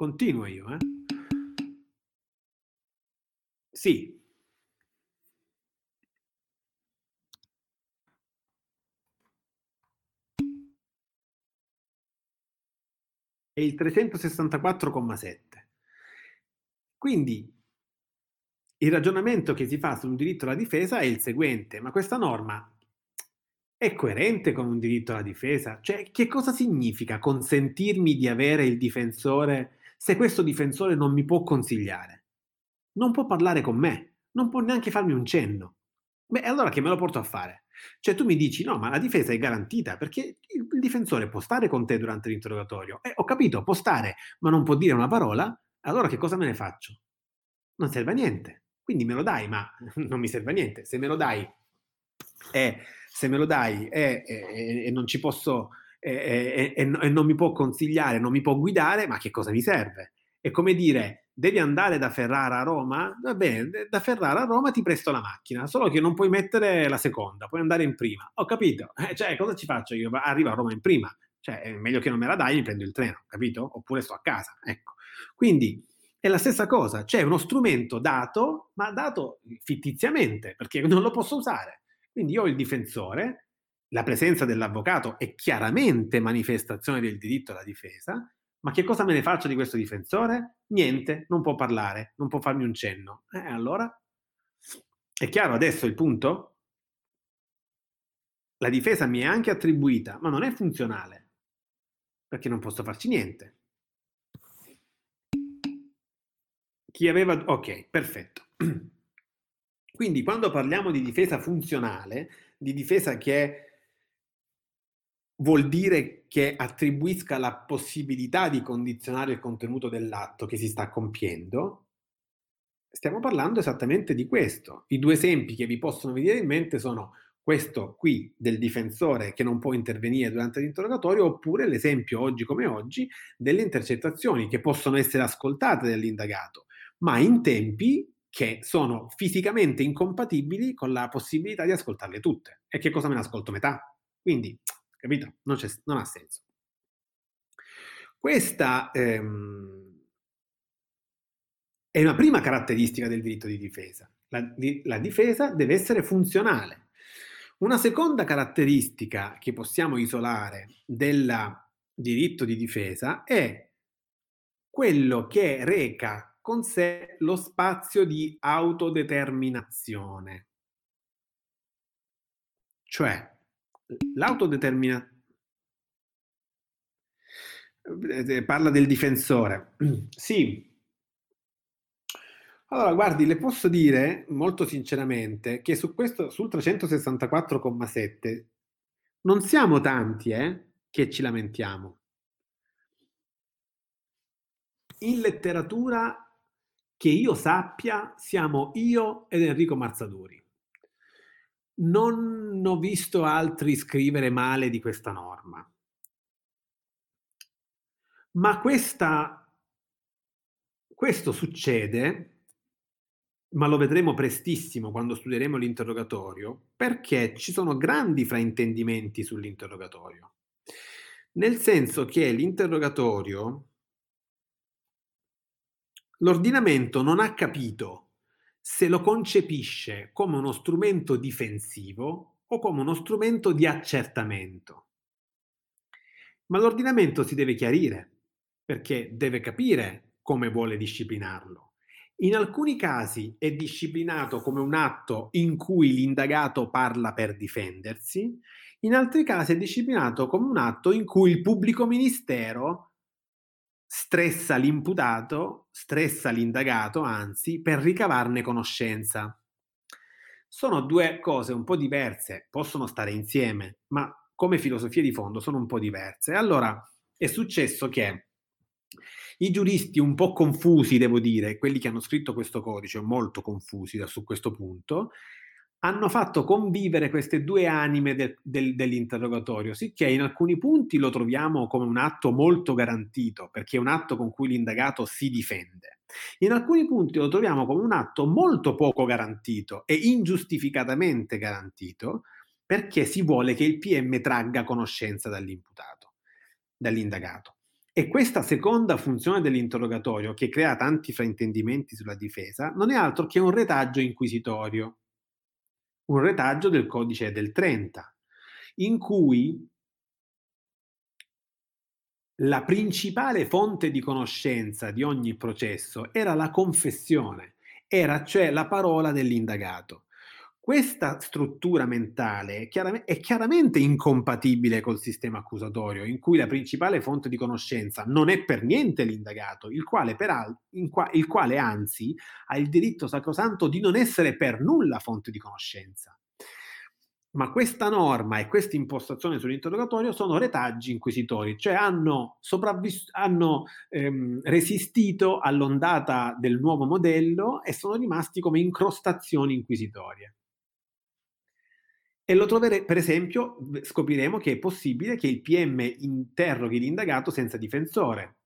Speaker 1: Continuo io, eh? Sì. È il 364,7. Quindi il ragionamento che si fa sul diritto alla difesa è il seguente, ma questa norma è coerente con un diritto alla difesa? Cioè, che cosa significa consentirmi di avere il difensore se questo difensore non mi può consigliare, non può parlare con me, non può neanche farmi un cenno. Beh, allora che me lo porto a fare? Cioè tu mi dici no, ma la difesa è garantita perché il, difensore può stare con te durante l'interrogatorio. Eh, ho capito, può stare, ma non può dire una parola. Allora che cosa me ne faccio? Non serve a niente. Quindi me lo dai, ma non mi serve a niente. Se me lo dai e, se me lo dai e, e, e non ci posso e, non mi può consigliare, non mi può guidare, ma che cosa mi serve? È come dire devi andare da Ferrara a Roma? Va bene, da Ferrara a Roma ti presto la macchina, solo che non puoi mettere la seconda, puoi andare in prima. Ho capito? Eh, cioè, cosa ci faccio io? Arrivo a Roma in prima. Cioè, è meglio che non me la dai, mi prendo il treno, capito? Oppure sto a casa, ecco. Quindi è la stessa cosa, c'è uno strumento dato, ma dato fittiziamente, perché non lo posso usare. Quindi io ho il difensore, la presenza dell'avvocato è chiaramente manifestazione del diritto alla difesa, ma che cosa me ne faccio di questo difensore? Niente, non può parlare, non può farmi un cenno. Eh, allora? È chiaro adesso il punto? La difesa mi è anche attribuita, ma non è funzionale, perché non posso farci niente. Chi aveva... Ok, perfetto. Quindi quando parliamo di difesa funzionale, di difesa che vuol dire che attribuisca la possibilità di condizionare il contenuto dell'atto che si sta compiendo, stiamo parlando esattamente di questo. I due esempi che vi possono venire in mente sono questo qui del difensore che non può intervenire durante l'interrogatorio oppure l'esempio oggi come oggi delle intercettazioni che possono essere ascoltate dall'indagato, ma in tempi che sono fisicamente incompatibili con la possibilità di ascoltarle tutte. E che cosa me ne ascolto metà? Quindi capito? Non, non ha senso. Questa ehm, è una prima caratteristica del diritto di difesa. La, la difesa deve essere funzionale. Una seconda caratteristica che possiamo isolare del diritto di difesa è quello che reca con sé lo spazio di autodeterminazione. Cioè, l'autodeterminazione parla del difensore. Sì. Allora, guardi, le posso dire molto sinceramente che su questo, sul 364,7 non siamo tanti eh, che ci lamentiamo. In letteratura, che io sappia, siamo io ed Enrico Marzaduri non ho visto altri scrivere male di questa norma. Ma questa, questo succede, ma lo vedremo prestissimo quando studieremo l'interrogatorio, perché ci sono grandi fraintendimenti sull'interrogatorio. Nel senso che l'interrogatorio, l'ordinamento non ha capito se lo concepisce come uno strumento difensivo o come uno strumento di accertamento. Ma l'ordinamento si deve chiarire perché deve capire come vuole disciplinarlo. In alcuni casi è disciplinato come un atto in cui l'indagato parla per difendersi, in altri casi è disciplinato come un atto in cui il pubblico ministero stressa l'imputato, stressa l'indagato, anzi, per ricavarne conoscenza. Sono due cose un po' diverse, possono stare insieme, ma come filosofie di fondo sono un po' diverse. Allora, è successo che i giuristi un po' confusi, devo dire, quelli che hanno scritto questo codice, molto confusi da, su questo punto, hanno fatto convivere queste due anime del, del, dell'interrogatorio, sicché in alcuni punti lo troviamo come un atto molto garantito, perché è un atto con cui l'indagato si difende. In alcuni punti lo troviamo come un atto molto poco garantito e ingiustificatamente garantito, perché si vuole che il PM tragga conoscenza dall'imputato, dall'indagato. E questa seconda funzione dell'interrogatorio, che crea tanti fraintendimenti sulla difesa, non è altro che un retaggio inquisitorio un retaggio del codice del 30, in cui la principale fonte di conoscenza di ogni processo era la confessione, era cioè la parola dell'indagato. Questa struttura mentale è, chiaramente, incompatibile col sistema accusatorio, in cui la principale fonte di conoscenza non è per niente l'indagato, il quale, peraltro, qua, il quale anzi ha il diritto sacrosanto di non essere per nulla fonte di conoscenza. Ma questa norma e questa impostazione sull'interrogatorio sono retaggi inquisitori, cioè hanno, hanno ehm, resistito all'ondata del nuovo modello e sono rimasti come incrostazioni inquisitorie. E lo troverete, per esempio, scopriremo che è possibile che il PM interroghi l'indagato senza difensore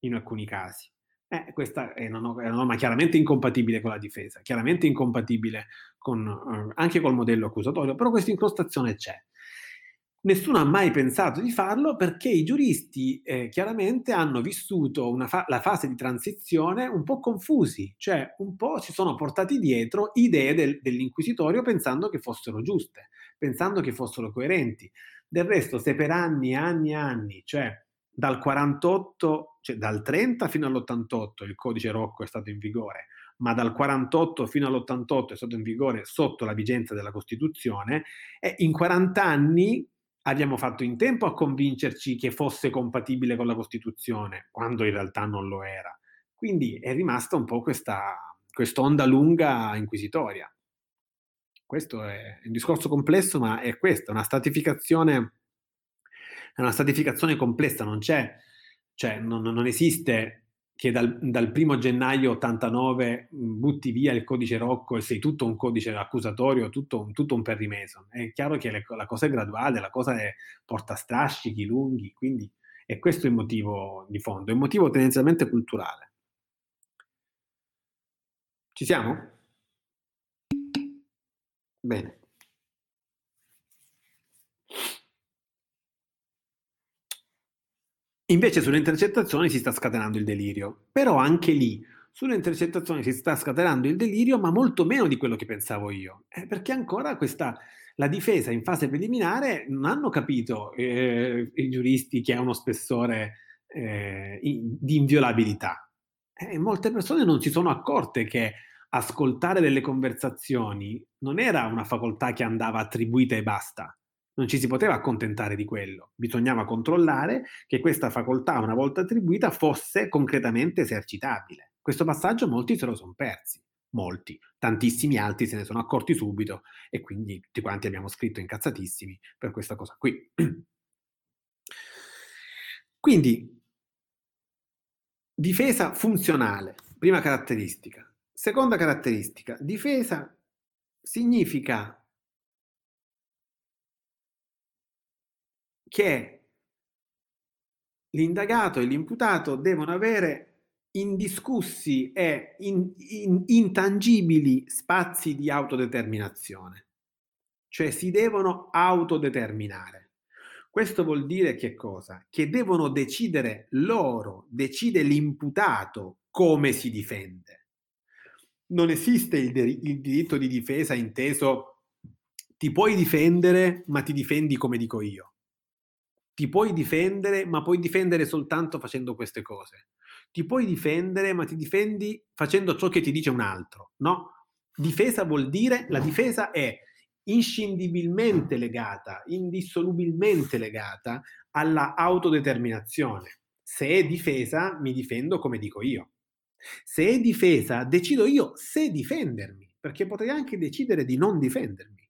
Speaker 1: in alcuni casi. Eh, questa è una, è una, norma chiaramente incompatibile con la difesa, chiaramente incompatibile con, eh, anche col modello accusatorio, però questa incrostazione c'è. Nessuno ha mai pensato di farlo perché i giuristi eh, chiaramente hanno vissuto fa- la fase di transizione un po' confusi, cioè un po' si sono portati dietro idee del- dell'inquisitorio pensando che fossero giuste, pensando che fossero coerenti. Del resto, se per anni e anni e anni, cioè dal 48, cioè dal 30 fino all'88 il codice Rocco è stato in vigore, ma dal 48 fino all'88 è stato in vigore sotto la vigenza della Costituzione, e in 40 anni abbiamo fatto in tempo a convincerci che fosse compatibile con la Costituzione, quando in realtà non lo era. Quindi è rimasta un po' questa onda lunga inquisitoria. Questo è un discorso complesso, ma è questo, una stratificazione, è una stratificazione complessa, non c'è, cioè non, non esiste che dal, dal, primo gennaio 89 butti via il codice Rocco e sei tutto un codice accusatorio, tutto un, tutto un Perry Mason. È chiaro che le, la cosa è graduale, la cosa è, porta strascichi lunghi, quindi è questo il motivo di fondo, è un motivo tendenzialmente culturale. Ci siamo? Bene. Invece sulle intercettazioni si sta scatenando il delirio, però anche lì sulle intercettazioni si sta scatenando il delirio, ma molto meno di quello che pensavo io, eh, perché ancora questa, la difesa in fase preliminare non hanno capito eh, i giuristi che ha uno spessore eh, di inviolabilità. Eh, molte persone non si sono accorte che ascoltare delle conversazioni non era una facoltà che andava attribuita e basta non ci si poteva accontentare di quello, bisognava controllare che questa facoltà, una volta attribuita, fosse concretamente esercitabile. Questo passaggio molti se lo sono persi, molti, tantissimi altri se ne sono accorti subito e quindi tutti quanti abbiamo scritto incazzatissimi per questa cosa qui. Quindi, difesa funzionale, prima caratteristica. Seconda caratteristica, difesa significa che l'indagato e l'imputato devono avere indiscussi e in, in, intangibili spazi di autodeterminazione, cioè si devono autodeterminare. Questo vuol dire che cosa? Che devono decidere loro, decide l'imputato come si difende. Non esiste il, de- il diritto di difesa inteso ti puoi difendere, ma ti difendi come dico io ti puoi difendere, ma puoi difendere soltanto facendo queste cose. Ti puoi difendere, ma ti difendi facendo ciò che ti dice un altro, no? Difesa vuol dire, la difesa è inscindibilmente legata, indissolubilmente legata alla autodeterminazione. Se è difesa, mi difendo come dico io. Se è difesa, decido io se difendermi, perché potrei anche decidere di non difendermi.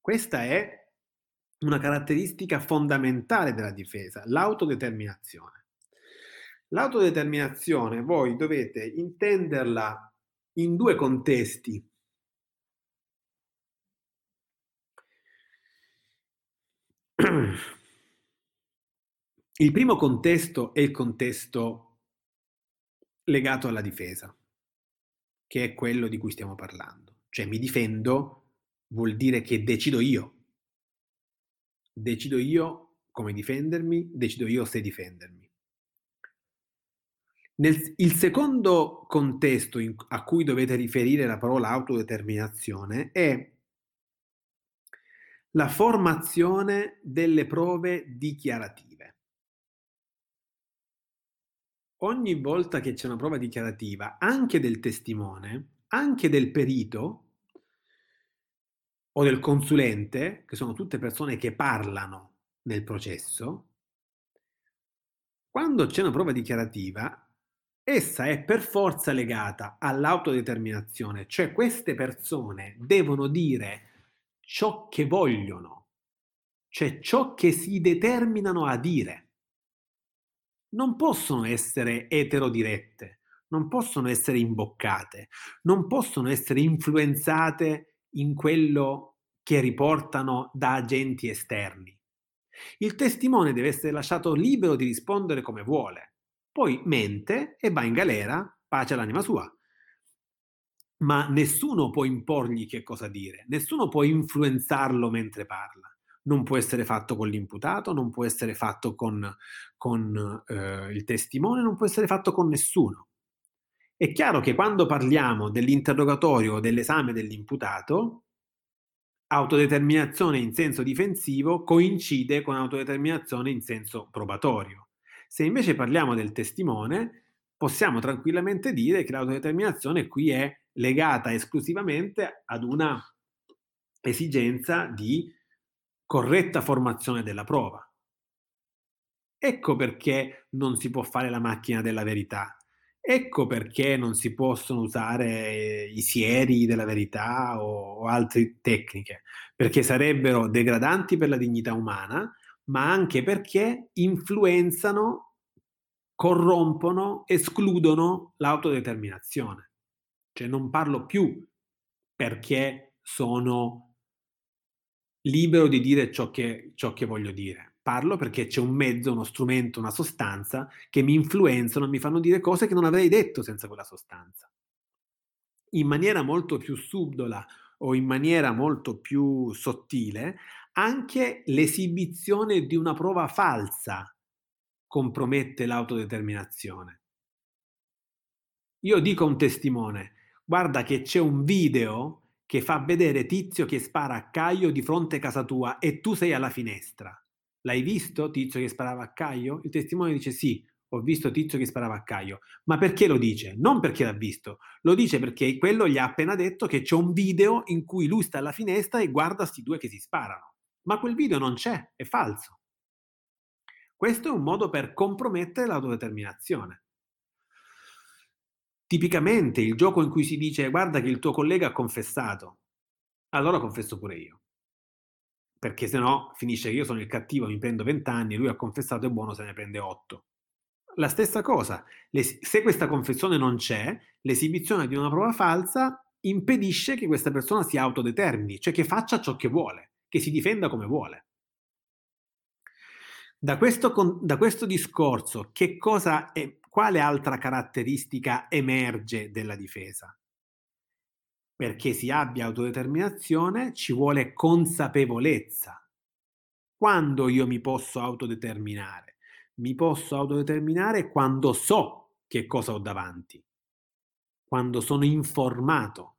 Speaker 1: Questa è una caratteristica fondamentale della difesa, l'autodeterminazione. L'autodeterminazione voi dovete intenderla in due contesti. Il primo contesto è il contesto legato alla difesa, che è quello di cui stiamo parlando. Cioè mi difendo vuol dire che decido io decido io come difendermi, decido io se difendermi. Nel, il secondo contesto in, a cui dovete riferire la parola autodeterminazione è la formazione delle prove dichiarative. Ogni volta che c'è una prova dichiarativa, anche del testimone, anche del perito, o del consulente, che sono tutte persone che parlano nel processo, quando c'è una prova dichiarativa, essa è per forza legata all'autodeterminazione, cioè queste persone devono dire ciò che vogliono, cioè ciò che si determinano a dire. Non possono essere eterodirette, non possono essere imboccate, non possono essere influenzate in quello che riportano da agenti esterni. Il testimone deve essere lasciato libero di rispondere come vuole, poi mente e va in galera, pace all'anima sua. Ma nessuno può imporgli che cosa dire, nessuno può influenzarlo mentre parla. Non può essere fatto con l'imputato, non può essere fatto con, con eh, il testimone, non può essere fatto con nessuno. È chiaro che quando parliamo dell'interrogatorio o dell'esame dell'imputato, autodeterminazione in senso difensivo coincide con autodeterminazione in senso probatorio. Se invece parliamo del testimone, possiamo tranquillamente dire che l'autodeterminazione qui è legata esclusivamente ad una esigenza di corretta formazione della prova. Ecco perché non si può fare la macchina della verità. Ecco perché non si possono usare i sieri della verità o, o altre tecniche, perché sarebbero degradanti per la dignità umana, ma anche perché influenzano, corrompono, escludono l'autodeterminazione. Cioè non parlo più perché sono libero di dire ciò che, ciò che voglio dire Parlo perché c'è un mezzo, uno strumento, una sostanza che mi influenzano, mi fanno dire cose che non avrei detto senza quella sostanza. In maniera molto più subdola o in maniera molto più sottile, anche l'esibizione di una prova falsa compromette l'autodeterminazione. Io dico a un testimone, guarda che c'è un video che fa vedere Tizio che spara a Caio di fronte a casa tua e tu sei alla finestra. L'hai visto Tizio che sparava a Caio? Il testimone dice sì, ho visto Tizio che sparava a Caio. Ma perché lo dice? Non perché l'ha visto, lo dice perché quello gli ha appena detto che c'è un video in cui lui sta alla finestra e guarda sti due che si sparano. Ma quel video non c'è, è falso. Questo è un modo per compromettere l'autodeterminazione. Tipicamente il gioco in cui si dice guarda che il tuo collega ha confessato, allora confesso pure io perché se no finisce che io sono il cattivo, mi prendo 20 anni, lui ha confessato è buono, se ne prende 8. La stessa cosa, se questa confessione non c'è, l'esibizione di una prova falsa impedisce che questa persona si autodetermini, cioè che faccia ciò che vuole, che si difenda come vuole. Da questo, da questo discorso, che cosa è, quale altra caratteristica emerge della difesa? perché si abbia autodeterminazione ci vuole consapevolezza. Quando io mi posso autodeterminare? Mi posso autodeterminare quando so che cosa ho davanti, quando sono informato,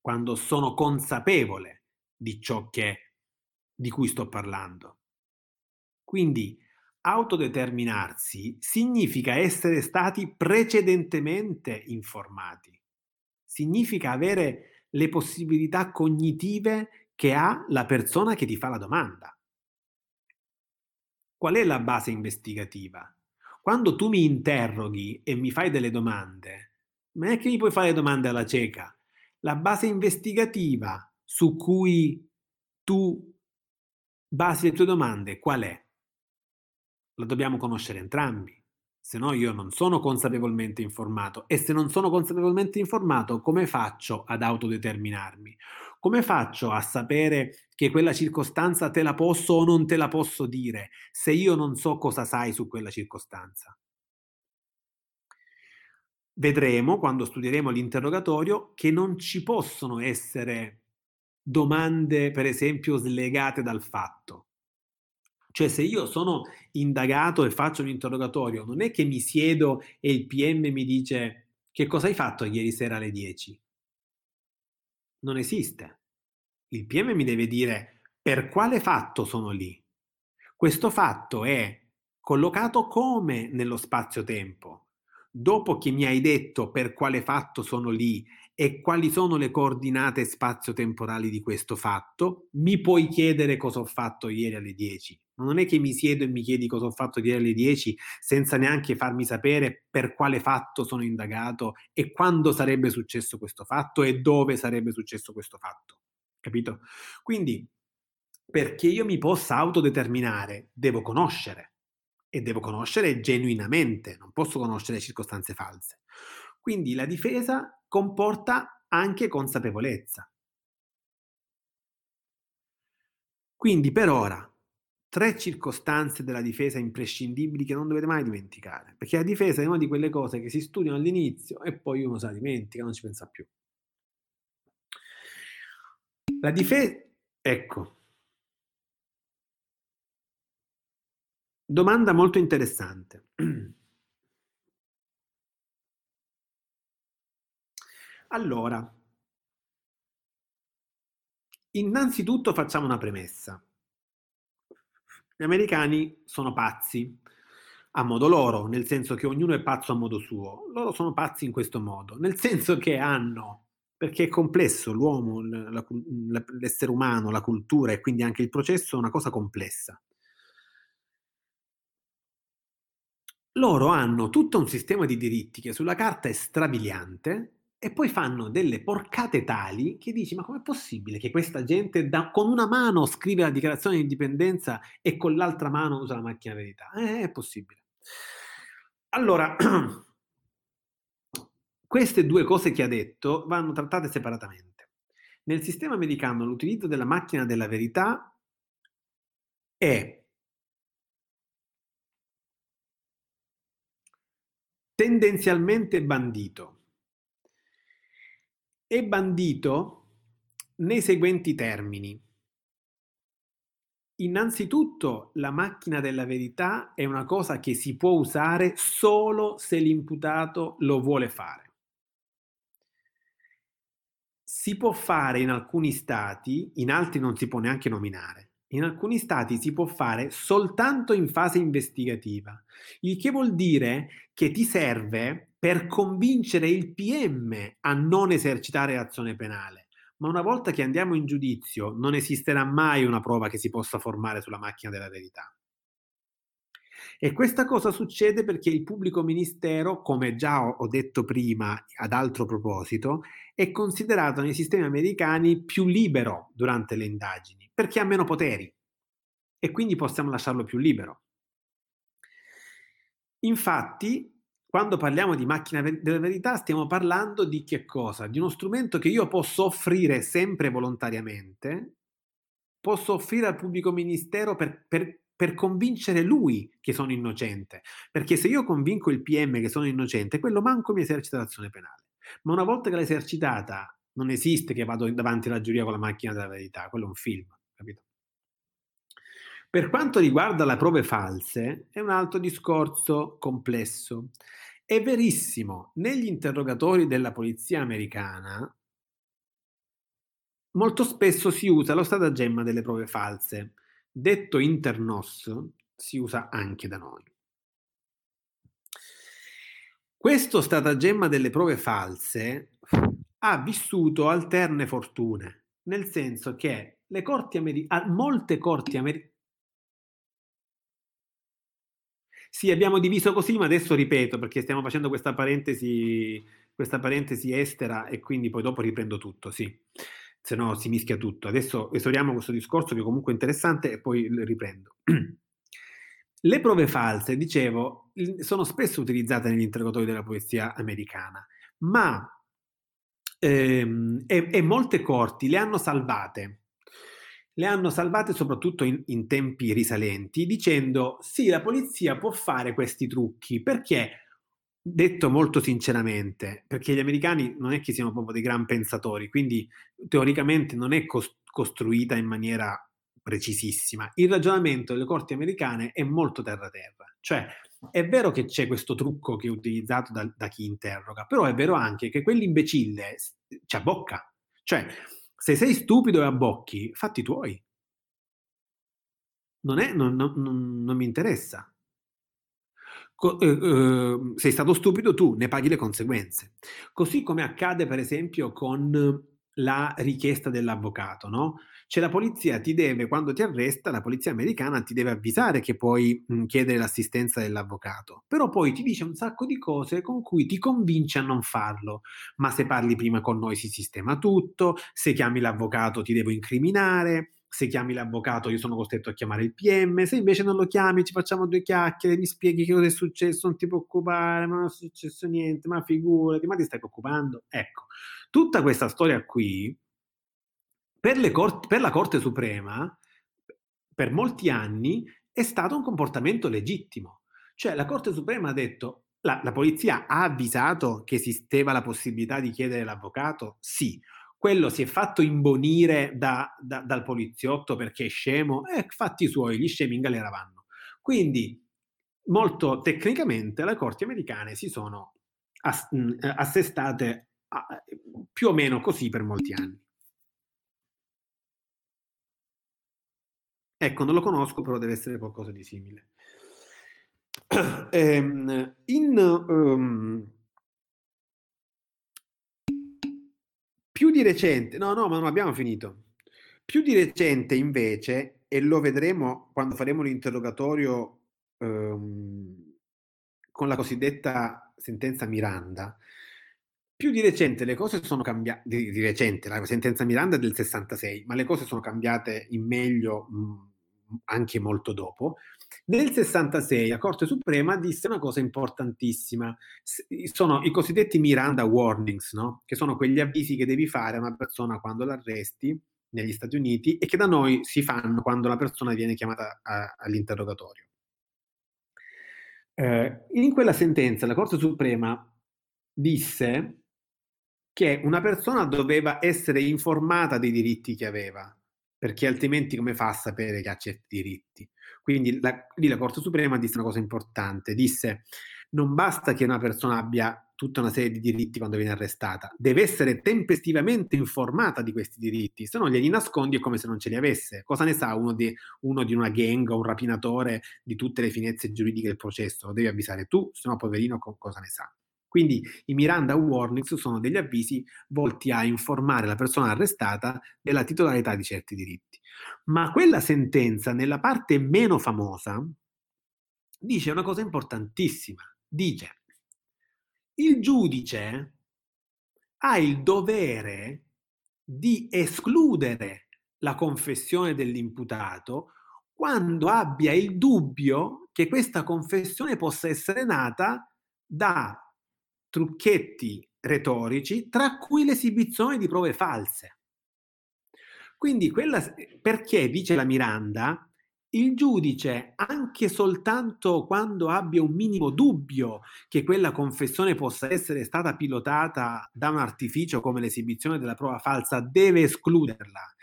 Speaker 1: quando sono consapevole di ciò che, di cui sto parlando. Quindi autodeterminarsi significa essere stati precedentemente informati significa avere le possibilità cognitive che ha la persona che ti fa la domanda. Qual è la base investigativa? Quando tu mi interroghi e mi fai delle domande, non è che mi puoi fare domande alla cieca. La base investigativa su cui tu basi le tue domande qual è? La dobbiamo conoscere entrambi se no io non sono consapevolmente informato e se non sono consapevolmente informato come faccio ad autodeterminarmi? Come faccio a sapere che quella circostanza te la posso o non te la posso dire se io non so cosa sai su quella circostanza? Vedremo quando studieremo l'interrogatorio che non ci possono essere domande, per esempio, slegate dal fatto. Cioè se io sono indagato e faccio un interrogatorio, non è che mi siedo e il PM mi dice che cosa hai fatto ieri sera alle 10. Non esiste. Il PM mi deve dire per quale fatto sono lì. Questo fatto è collocato come nello spazio-tempo. dopo che mi hai detto per quale fatto sono lì e quali sono le coordinate spazio-temporali di questo fatto, mi puoi chiedere cosa ho fatto ieri alle 10. Ma non è che mi siedo e mi chiedi cosa ho fatto ieri alle 10 senza neanche farmi sapere per quale fatto sono indagato e quando sarebbe successo questo fatto e dove sarebbe successo questo fatto. Capito? Quindi, perché io mi possa autodeterminare, devo conoscere e devo conoscere genuinamente, non posso conoscere circostanze false. Quindi la difesa comporta anche consapevolezza. Quindi per ora tre circostanze della difesa imprescindibili che non dovete mai dimenticare, perché la difesa è una di quelle cose che si studiano all'inizio e poi uno se la dimentica, non ci pensa più. La difesa, ecco, domanda molto interessante. Allora, innanzitutto facciamo una premessa. Gli americani sono pazzi a modo loro, nel senso che ognuno è pazzo a modo suo. Loro sono pazzi in questo modo, nel senso che hanno, perché è complesso l'uomo, la, l'essere umano, la cultura e quindi anche il processo è una cosa complessa. Loro hanno tutto un sistema di diritti che sulla carta è strabiliante, e poi fanno delle porcate tali che dici ma com'è possibile che questa gente da, con una mano scrive la dichiarazione di indipendenza e con l'altra mano usa la macchina verità? Eh, è possibile. Allora, queste due cose che ha detto vanno trattate separatamente. Nel sistema americano l'utilizzo della macchina della verità è tendenzialmente bandito è bandito nei seguenti termini. Innanzitutto, la macchina della verità è una cosa che si può usare solo se l'imputato lo vuole fare. Si può fare in alcuni stati, in altri non si può neanche nominare. In alcuni stati si può fare soltanto in fase investigativa, il che vuol dire che ti serve per convincere il PM a non esercitare azione penale. Ma una volta che andiamo in giudizio non esisterà mai una prova che si possa formare sulla macchina della verità. E questa cosa succede perché il pubblico ministero, come già ho detto prima ad altro proposito, è considerato nei sistemi americani più libero durante le indagini, perché ha meno poteri e quindi possiamo lasciarlo più libero. Infatti, quando parliamo di macchina della verità stiamo parlando di che cosa? Di uno strumento che io posso offrire sempre volontariamente, posso offrire al pubblico ministero per, per, per convincere lui che sono innocente. Perché se io convinco il PM che sono innocente, quello manco mi esercita l'azione penale. Ma una volta che l'ha esercitata, non esiste che vado davanti alla giuria con la macchina della verità, quello è un film, capito? Per quanto riguarda le prove false, è un altro discorso complesso. È verissimo, negli interrogatori della polizia americana molto spesso si usa lo stratagemma delle prove false. Detto internos, si usa anche da noi. Questo stratagemma delle prove false ha vissuto alterne fortune, nel senso che le corti americane, molte corti americane, Sì, abbiamo diviso così, ma adesso ripeto perché stiamo facendo questa parentesi, questa parentesi estera e quindi poi dopo riprendo tutto, sì. Se no si mischia tutto. Adesso esauriamo questo discorso che è comunque interessante e poi riprendo. Le prove false, dicevo, sono spesso utilizzate negli interrogatori della polizia americana, ma ehm, e, e molte corti le hanno salvate le hanno salvate soprattutto in, in, tempi risalenti, dicendo sì, la polizia può fare questi trucchi perché, detto molto sinceramente, perché gli americani non è che siano proprio dei gran pensatori, quindi teoricamente non è cos- costruita in maniera precisissima. Il ragionamento delle corti americane è molto terra-terra, cioè è vero che c'è questo trucco che è utilizzato da, da chi interroga, però è vero anche che quell'imbecille ci abbocca, cioè se sei stupido e abbocchi, fatti tuoi. Non, è, non, non, non mi interessa. Co- eh, eh, sei stato stupido, tu ne paghi le conseguenze. Così come accade per esempio con la richiesta dell'avvocato, no? Cioè la polizia ti deve, quando ti arresta, la polizia americana ti deve avvisare che puoi mh, chiedere l'assistenza dell'avvocato, però poi ti dice un sacco di cose con cui ti convince a non farlo. Ma se parli prima con noi si sistema tutto, se chiami l'avvocato ti devo incriminare, se chiami l'avvocato io sono costretto a chiamare il PM, se invece non lo chiami ci facciamo due chiacchiere, mi spieghi che cosa è successo, non ti preoccupare, ma non è successo niente, ma figurati, ma ti stai preoccupando? Ecco, tutta questa storia qui per, cort- per la Corte Suprema, per molti anni, è stato un comportamento legittimo. Cioè la Corte Suprema ha detto, la, la polizia ha avvisato che esisteva la possibilità di chiedere l'avvocato? Sì. Quello si è fatto imbonire da, da, dal poliziotto perché è scemo? Eh, fatti suoi, gli scemi in galera vanno. Quindi, molto tecnicamente, le corti americane si sono ass- assestate più o meno così per molti anni. Ecco, non lo conosco, però deve essere qualcosa di simile. Ehm, in um, più di recente, no, no, ma non abbiamo finito. Più di recente, invece, e lo vedremo quando faremo l'interrogatorio um, con la cosiddetta sentenza Miranda, più di recente le cose sono cambiate, di, recente, la sentenza Miranda è del 66, ma le cose sono cambiate in meglio mh, anche molto dopo. Nel 66 la Corte Suprema disse una cosa importantissima, sono i cosiddetti Miranda warnings, no? che sono quegli avvisi che devi fare a una persona quando l'arresti negli Stati Uniti e che da noi si fanno quando la persona viene chiamata a, all'interrogatorio. Eh, in quella sentenza la Corte Suprema disse che una persona doveva essere informata dei diritti che aveva, perché altrimenti come fa a sapere che ha certi diritti? Quindi la, lì la Corte Suprema disse una cosa importante, disse non basta che una persona abbia tutta una serie di diritti quando viene arrestata, deve essere tempestivamente informata di questi diritti, se no glieli nascondi è come se non ce li avesse. Cosa ne sa uno di, uno di una gang o un rapinatore di tutte le finezze giuridiche del processo? Lo devi avvisare tu, se no poverino cosa ne sa? Quindi i Miranda Warnings sono degli avvisi volti a informare la persona arrestata della titolarità di certi diritti. Ma quella sentenza, nella parte meno famosa, dice una cosa importantissima. Dice, il giudice ha il dovere di escludere la confessione dell'imputato quando abbia il dubbio che questa confessione possa essere nata da trucchetti retorici, tra cui l'esibizione di prove false. Quindi quella, perché, dice la Miranda, il giudice, anche soltanto quando abbia un minimo dubbio che quella confessione possa essere stata pilotata da un artificio come l'esibizione della prova falsa, deve escluderla,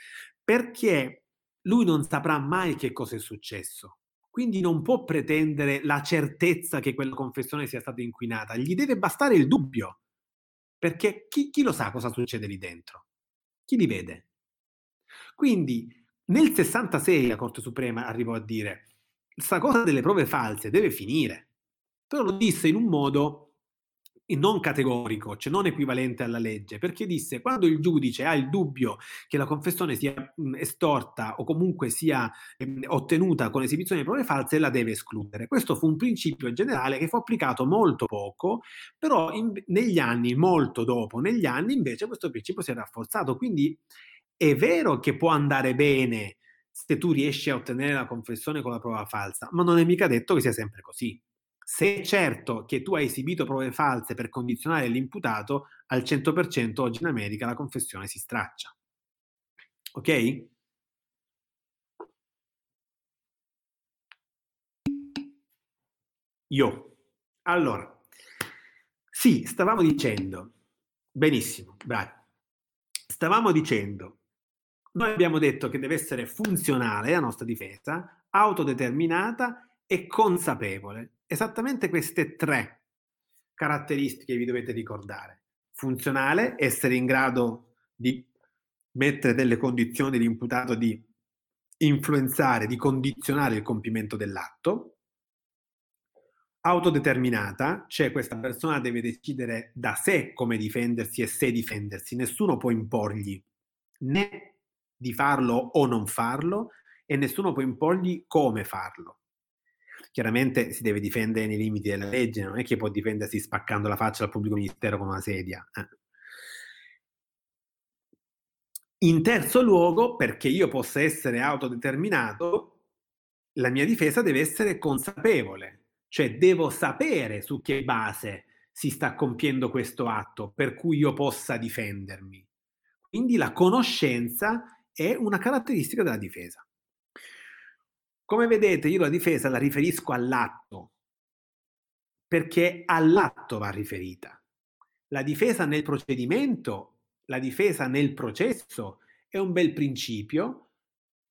Speaker 1: perché lui non saprà mai che cosa è successo. Quindi non può pretendere la certezza che quella confessione sia stata inquinata, gli deve bastare il dubbio, perché chi, chi lo sa cosa succede lì dentro? Chi li vede? Quindi nel 66 la Corte Suprema arrivò a dire questa cosa delle prove false deve finire, però lo disse in un modo non categorico, cioè non equivalente alla legge, perché disse quando il giudice ha il dubbio che la confessione sia mh, estorta o comunque sia mh, ottenuta con esibizione di prove false, la deve escludere. Questo fu un principio generale che fu applicato molto poco, però in, negli anni, molto dopo, negli anni invece questo principio si è rafforzato. Quindi è vero che può andare bene se tu riesci a ottenere la confessione con la prova falsa, ma non è mica detto che sia sempre così. Se è certo che tu hai esibito prove false per condizionare l'imputato, al 100% oggi in America la confessione si straccia. Ok? Io. Allora, sì, stavamo dicendo, benissimo, bravi, stavamo dicendo, noi abbiamo detto che deve essere funzionale la nostra difesa, autodeterminata e consapevole esattamente queste tre caratteristiche vi dovete ricordare. Funzionale, essere in grado di mettere delle condizioni all'imputato di influenzare, di condizionare il compimento dell'atto. autodeterminata, cioè questa persona deve decidere da sé come difendersi e se difendersi, nessuno può imporgli né di farlo o non farlo e nessuno può imporgli come farlo. Chiaramente si deve difendere nei limiti della legge, non è che può difendersi spaccando la faccia al pubblico ministero con una sedia. Eh. In terzo luogo, perché io possa essere autodeterminato, la mia difesa deve essere consapevole, cioè devo sapere su che base si sta compiendo questo atto per cui io possa difendermi. Quindi la conoscenza è una caratteristica della difesa. Come vedete, io la difesa la riferisco all'atto, perché all'atto va riferita. La difesa nel procedimento, la difesa nel processo è un bel principio,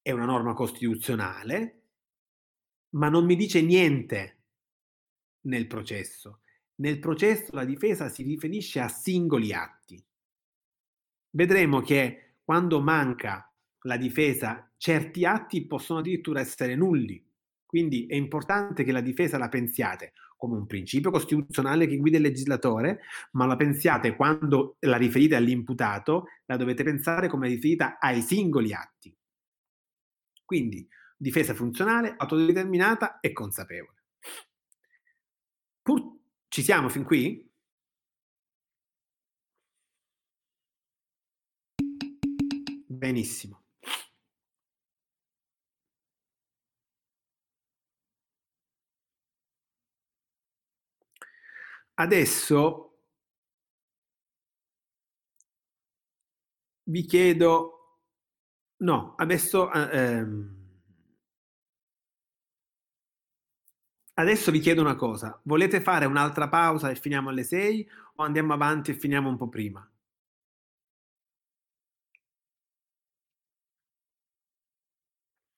Speaker 1: è una norma costituzionale, ma non mi dice niente nel processo. Nel processo la difesa si riferisce a singoli atti. Vedremo che quando manca la difesa, certi atti possono addirittura essere nulli. Quindi è importante che la difesa la pensiate come un principio costituzionale che guida il legislatore, ma la pensiate quando la riferite all'imputato, la dovete pensare come riferita ai singoli atti. Quindi difesa funzionale, autodeterminata e consapevole. Pur ci siamo fin qui? Benissimo. Adesso vi chiedo, no, adesso eh, ehm, Adesso vi chiedo una cosa, volete fare un'altra pausa e finiamo alle 6 o andiamo avanti e finiamo un po' prima?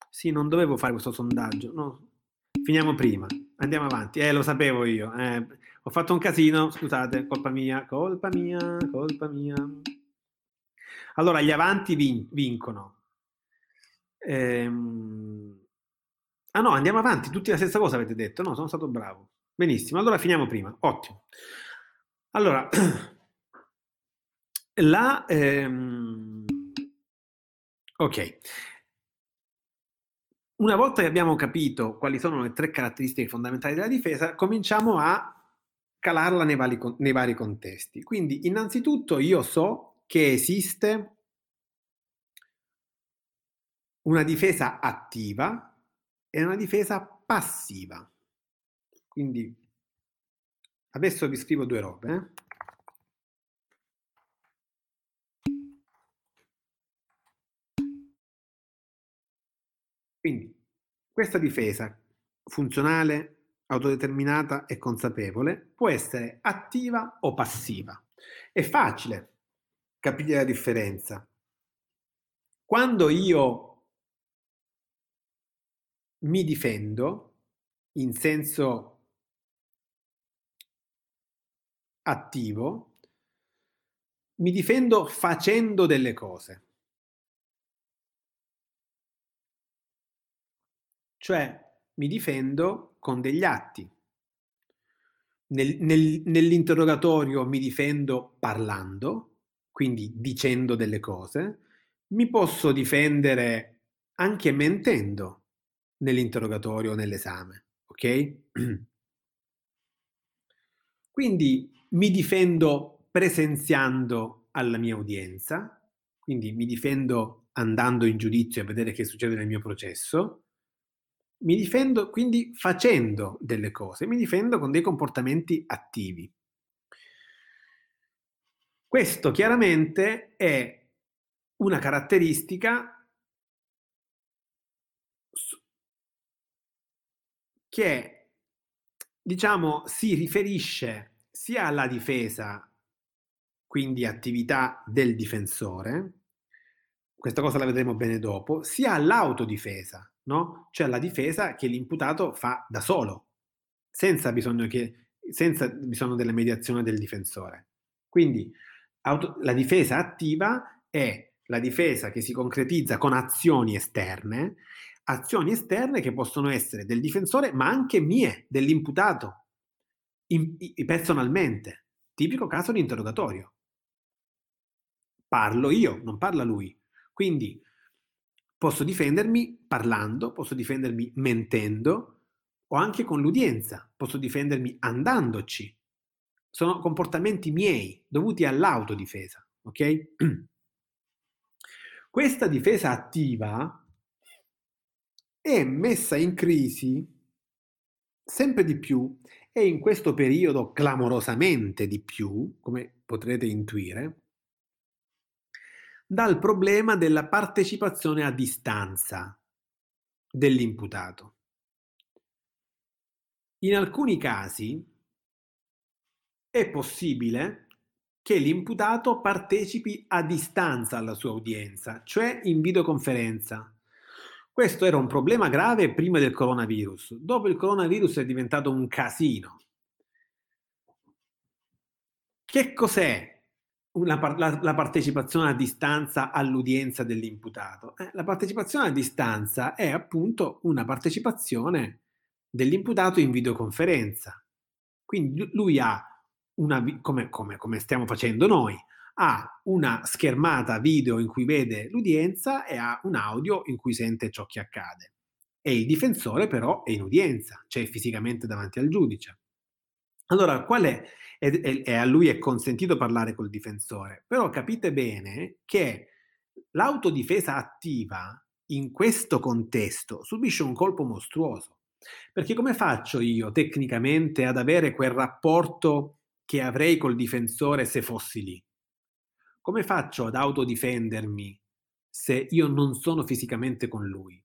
Speaker 1: Sì, non dovevo fare questo sondaggio, no. Finiamo prima, andiamo avanti. Eh, lo sapevo io. Eh, ho fatto un casino, scusate, colpa mia, colpa mia, colpa mia. Allora, gli avanti vin- vincono. Ehm... Ah no, andiamo avanti, tutti la stessa cosa avete detto, no? Sono stato bravo. Benissimo, allora finiamo prima, ottimo. Allora, la... Ehm... Ok. Una volta che abbiamo capito quali sono le tre caratteristiche fondamentali della difesa, cominciamo a calarla nei vari, nei vari contesti. Quindi, innanzitutto, io so che esiste una difesa attiva è una difesa passiva. Quindi adesso vi scrivo due robe. Eh? Quindi questa difesa funzionale, autodeterminata e consapevole può essere attiva o passiva. È facile capire la differenza. Quando io mi difendo in senso attivo, mi difendo facendo delle cose. Cioè mi difendo con degli atti. Nel, nel, nell'interrogatorio mi difendo parlando, quindi dicendo delle cose. Mi posso difendere anche mentendo, nell'interrogatorio o nell'esame, ok? Quindi mi difendo presenziando alla mia udienza, quindi mi difendo andando in giudizio a vedere che succede nel mio processo, mi difendo quindi facendo delle cose, mi difendo con dei comportamenti attivi. Questo chiaramente è una caratteristica che diciamo si riferisce sia alla difesa, quindi attività del difensore, questa cosa la vedremo bene dopo, sia all'autodifesa, no? Cioè alla difesa che l'imputato fa da solo, senza bisogno, che, senza bisogno della mediazione del difensore. Quindi auto, la difesa attiva è la difesa che si concretizza con azioni esterne azioni esterne che possono essere del difensore, ma anche mie, dell'imputato. in, in, personalmente. Tipico caso di interrogatorio. Parlo io, non parla lui. Quindi posso difendermi parlando, posso difendermi mentendo o anche con l'udienza, posso difendermi andandoci. Sono comportamenti miei dovuti all'autodifesa, ok? Questa difesa attiva è messa in crisi sempre di più e in questo periodo clamorosamente di più, come potrete intuire, dal problema della partecipazione a distanza dell'imputato. In alcuni casi è possibile che l'imputato partecipi a distanza alla sua udienza, cioè in videoconferenza. Questo era un problema grave prima del coronavirus. Dopo il coronavirus è diventato un casino. Che cos'è una, la, la, partecipazione a distanza all'udienza dell'imputato? Eh, la partecipazione a distanza è appunto una partecipazione dell'imputato in videoconferenza. Quindi lui ha una, come, come, come stiamo facendo noi, ha una schermata video in cui vede l'udienza e ha un audio in cui sente ciò che accade. E il difensore però è in udienza, cioè fisicamente davanti al giudice. Allora, qual è? E, a lui è consentito parlare col difensore, però capite bene che l'autodifesa attiva in questo contesto subisce un colpo mostruoso. Perché come faccio io tecnicamente ad avere quel rapporto che avrei col difensore se fossi lì? Come faccio ad autodifendermi se io non sono fisicamente con lui?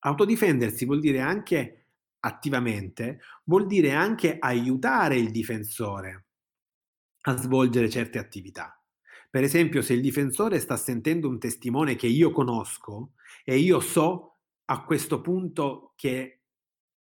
Speaker 1: Autodifendersi vuol dire anche attivamente, vuol dire anche aiutare il difensore a svolgere certe attività. Per esempio, se il difensore sta sentendo un testimone che io conosco e io so a questo punto che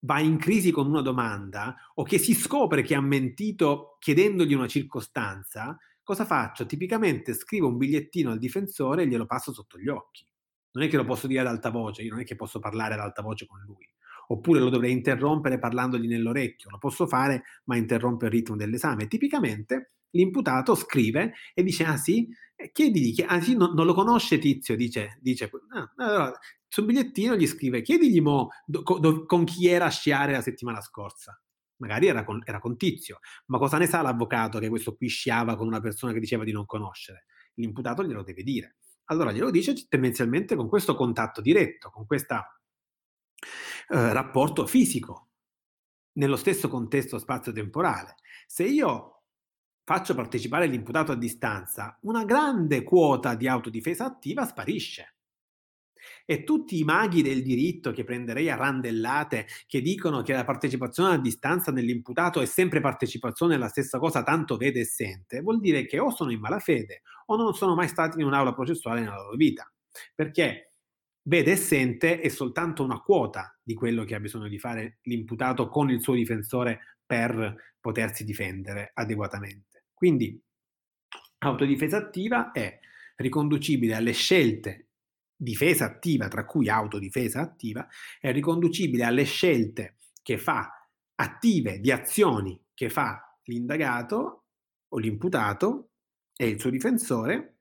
Speaker 1: va in crisi con una domanda o che si scopre che ha mentito chiedendogli una circostanza, cosa faccio? Tipicamente scrivo un bigliettino al difensore e glielo passo sotto gli occhi. Non è che lo posso dire ad alta voce, io non è che posso parlare ad alta voce con lui. Oppure lo dovrei interrompere parlandogli nell'orecchio. Lo posso fare, ma interrompe il ritmo dell'esame. Tipicamente l'imputato scrive e dice: Ah sì, chiedigli, che, ah sì, no, non lo conosce Tizio, dice, dice ah, allora, sul bigliettino gli scrive, chiedigli mo do, do, con chi era a sciare la settimana scorsa. Magari era con, era con Tizio, ma cosa ne sa l'avvocato che questo qui sciava con una persona che diceva di non conoscere? L'imputato glielo deve dire. Allora glielo dice tendenzialmente con questo contatto diretto, con questo eh, rapporto fisico, nello stesso contesto spazio-temporale. Se io faccio partecipare l'imputato a distanza, una grande quota di autodifesa attiva sparisce. E tutti i maghi del diritto che prenderei a randellate, che dicono che la partecipazione a distanza dell'imputato è sempre partecipazione alla stessa cosa, tanto vede e sente, vuol dire che o sono in malafede o non sono mai stati in un'aula processuale nella loro vita. Perché vede e sente è soltanto una quota di quello che ha bisogno di fare l'imputato con il suo difensore per potersi difendere adeguatamente. Quindi autodifesa attiva è riconducibile alle scelte difesa attiva, tra cui autodifesa attiva, è riconducibile alle scelte che fa attive di azioni che fa l'indagato o l'imputato e il suo difensore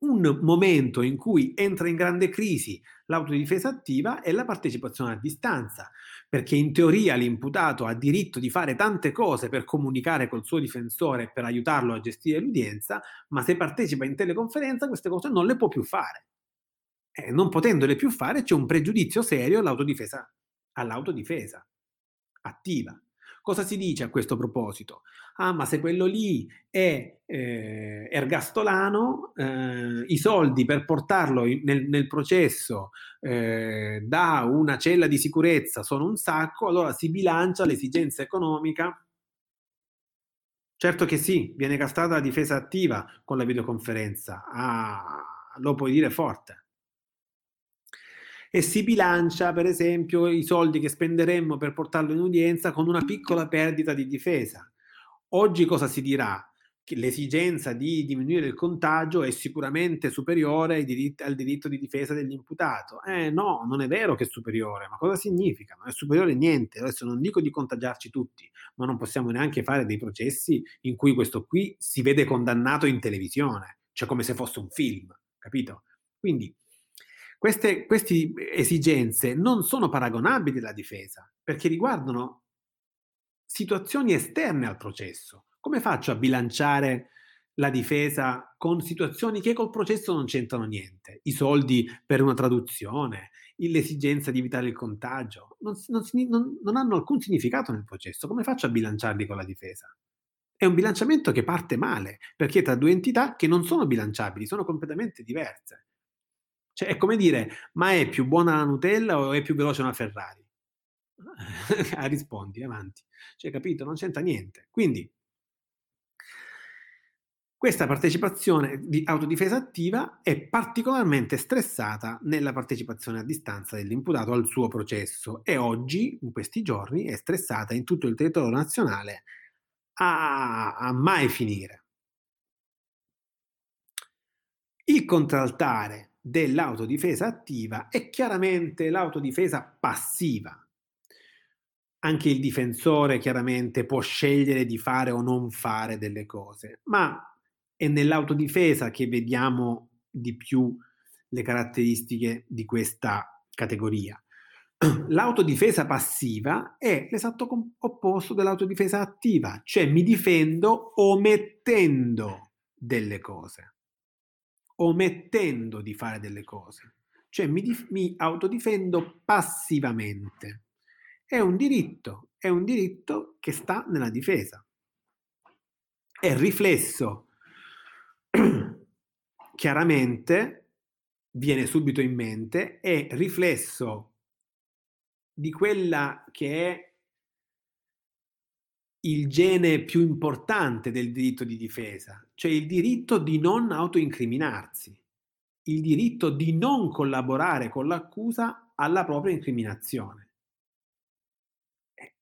Speaker 1: un momento in cui entra in grande crisi l'autodifesa attiva è la partecipazione a distanza, perché in teoria l'imputato ha diritto di fare tante cose per comunicare col suo difensore e per aiutarlo a gestire l'udienza, ma se partecipa in teleconferenza queste cose non le può più fare eh, non potendole più fare c'è un pregiudizio serio all'autodifesa, all'autodifesa attiva. Cosa si dice a questo proposito? Ah, ma se quello lì è eh, ergastolano, eh, i soldi per portarlo in, nel, nel, processo eh, da una cella di sicurezza sono un sacco, allora si bilancia l'esigenza economica. Certo che sì, viene gastata la difesa attiva con la videoconferenza. Ah, lo puoi dire forte e si bilancia per esempio i soldi che spenderemmo per portarlo in udienza con una piccola perdita di difesa. Oggi cosa si dirà? l'esigenza di diminuire il contagio è sicuramente superiore ai diritti, al diritto di difesa dell'imputato. Eh no, non è vero che è superiore, ma cosa significa? Non è superiore niente. Adesso non dico di contagiarci tutti, ma non possiamo neanche fare dei processi in cui questo qui si vede condannato in televisione, cioè come se fosse un film, capito? Quindi queste, queste esigenze non sono paragonabili alla difesa, perché riguardano situazioni esterne al processo. Come faccio a bilanciare la difesa con situazioni che col processo non c'entrano niente? I soldi per una traduzione, l'esigenza di evitare il contagio, non, non, non, hanno alcun significato nel processo. Come faccio a bilanciarli con la difesa? È un bilanciamento che parte male, perché tra due entità che non sono bilanciabili, sono completamente diverse. Cioè, è come dire, ma è più buona la Nutella o è più veloce una Ferrari? ah, rispondi, avanti. Cioè, capito? Non c'entra niente. Quindi, questa partecipazione di autodifesa attiva è particolarmente stressata nella partecipazione a distanza dell'imputato al suo processo e oggi, in questi giorni, è stressata in tutto il territorio nazionale a, a mai finire. Il contraltare dell'autodifesa attiva è chiaramente l'autodifesa passiva, anche il difensore chiaramente può scegliere di fare o non fare delle cose, ma è nell'autodifesa che vediamo di più le caratteristiche di questa categoria. L'autodifesa passiva è l'esatto opposto dell'autodifesa attiva, cioè mi difendo omettendo delle cose, omettendo di fare delle cose, cioè mi, dif- mi autodifendo passivamente. È un diritto, è un diritto che sta nella difesa. È riflesso chiaramente, viene subito in mente, è riflesso di quella che è il gene più importante del diritto di difesa, cioè il diritto di non autoincriminarsi, il diritto di non collaborare con l'accusa alla propria incriminazione.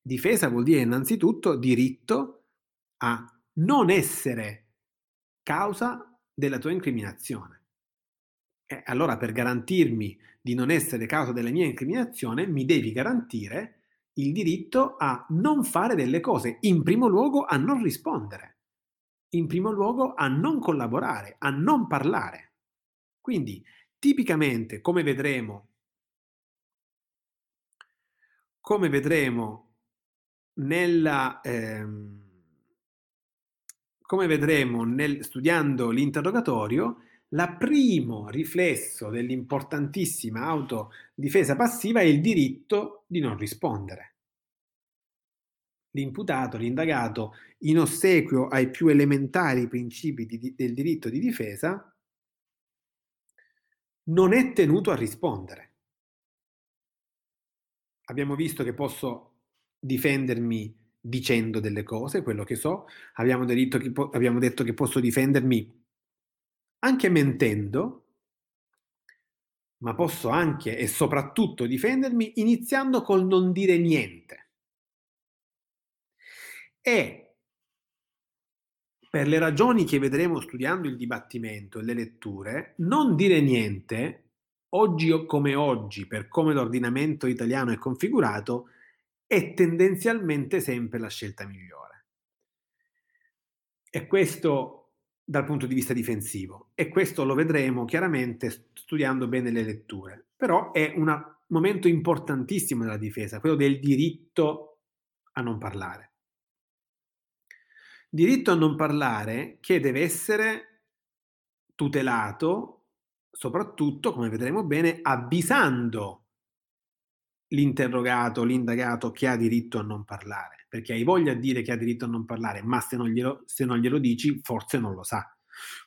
Speaker 1: Difesa vuol dire innanzitutto diritto a non essere causa della tua incriminazione. E allora per garantirmi di non essere causa della mia incriminazione mi devi garantire il diritto a non fare delle cose, in primo luogo a non rispondere, in primo luogo a non collaborare, a non parlare. Quindi tipicamente, come vedremo, come vedremo nella, ehm, come vedremo nel, studiando l'interrogatorio, la primo riflesso dell'importantissima autodifesa passiva è il diritto di non rispondere. L'imputato, l'indagato, in ossequio ai più elementari principi di, del diritto di difesa, non è tenuto a rispondere. Abbiamo visto che posso difendermi dicendo delle cose, quello che so, abbiamo che, po- abbiamo detto che posso difendermi anche mentendo, ma posso anche e soprattutto difendermi iniziando col non dire niente. E per le ragioni che vedremo studiando il dibattimento e le letture, non dire niente, oggi come oggi, per come l'ordinamento italiano è configurato, è tendenzialmente sempre la scelta migliore. E questo dal punto di vista difensivo e questo lo vedremo chiaramente studiando bene le letture. Però è un momento importantissimo della difesa, quello del diritto a non parlare. Diritto a non parlare che deve essere tutelato soprattutto, come vedremo bene, avvisando l'interrogato, l'indagato che ha diritto a non parlare, perché hai voglia di dire che ha diritto a non parlare, ma se non glielo, se non glielo dici forse non lo sa.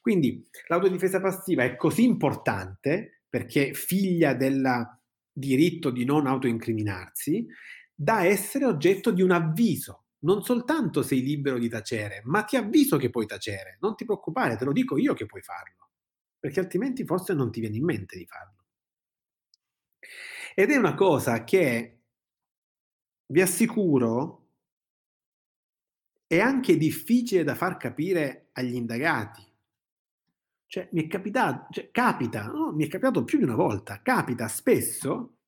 Speaker 1: Quindi l'autodifesa passiva è così importante perché figlia del diritto di non autoincriminarsi, da essere oggetto di un avviso. Non soltanto sei libero di tacere, ma ti avviso che puoi tacere. Non ti preoccupare, te lo dico io che puoi farlo, perché altrimenti forse non ti viene in mente di farlo. Ed è una cosa che vi assicuro è anche difficile da far capire agli indagati. Cioè, mi è capitato, cioè, capita, no? mi è capitato più di una volta, capita spesso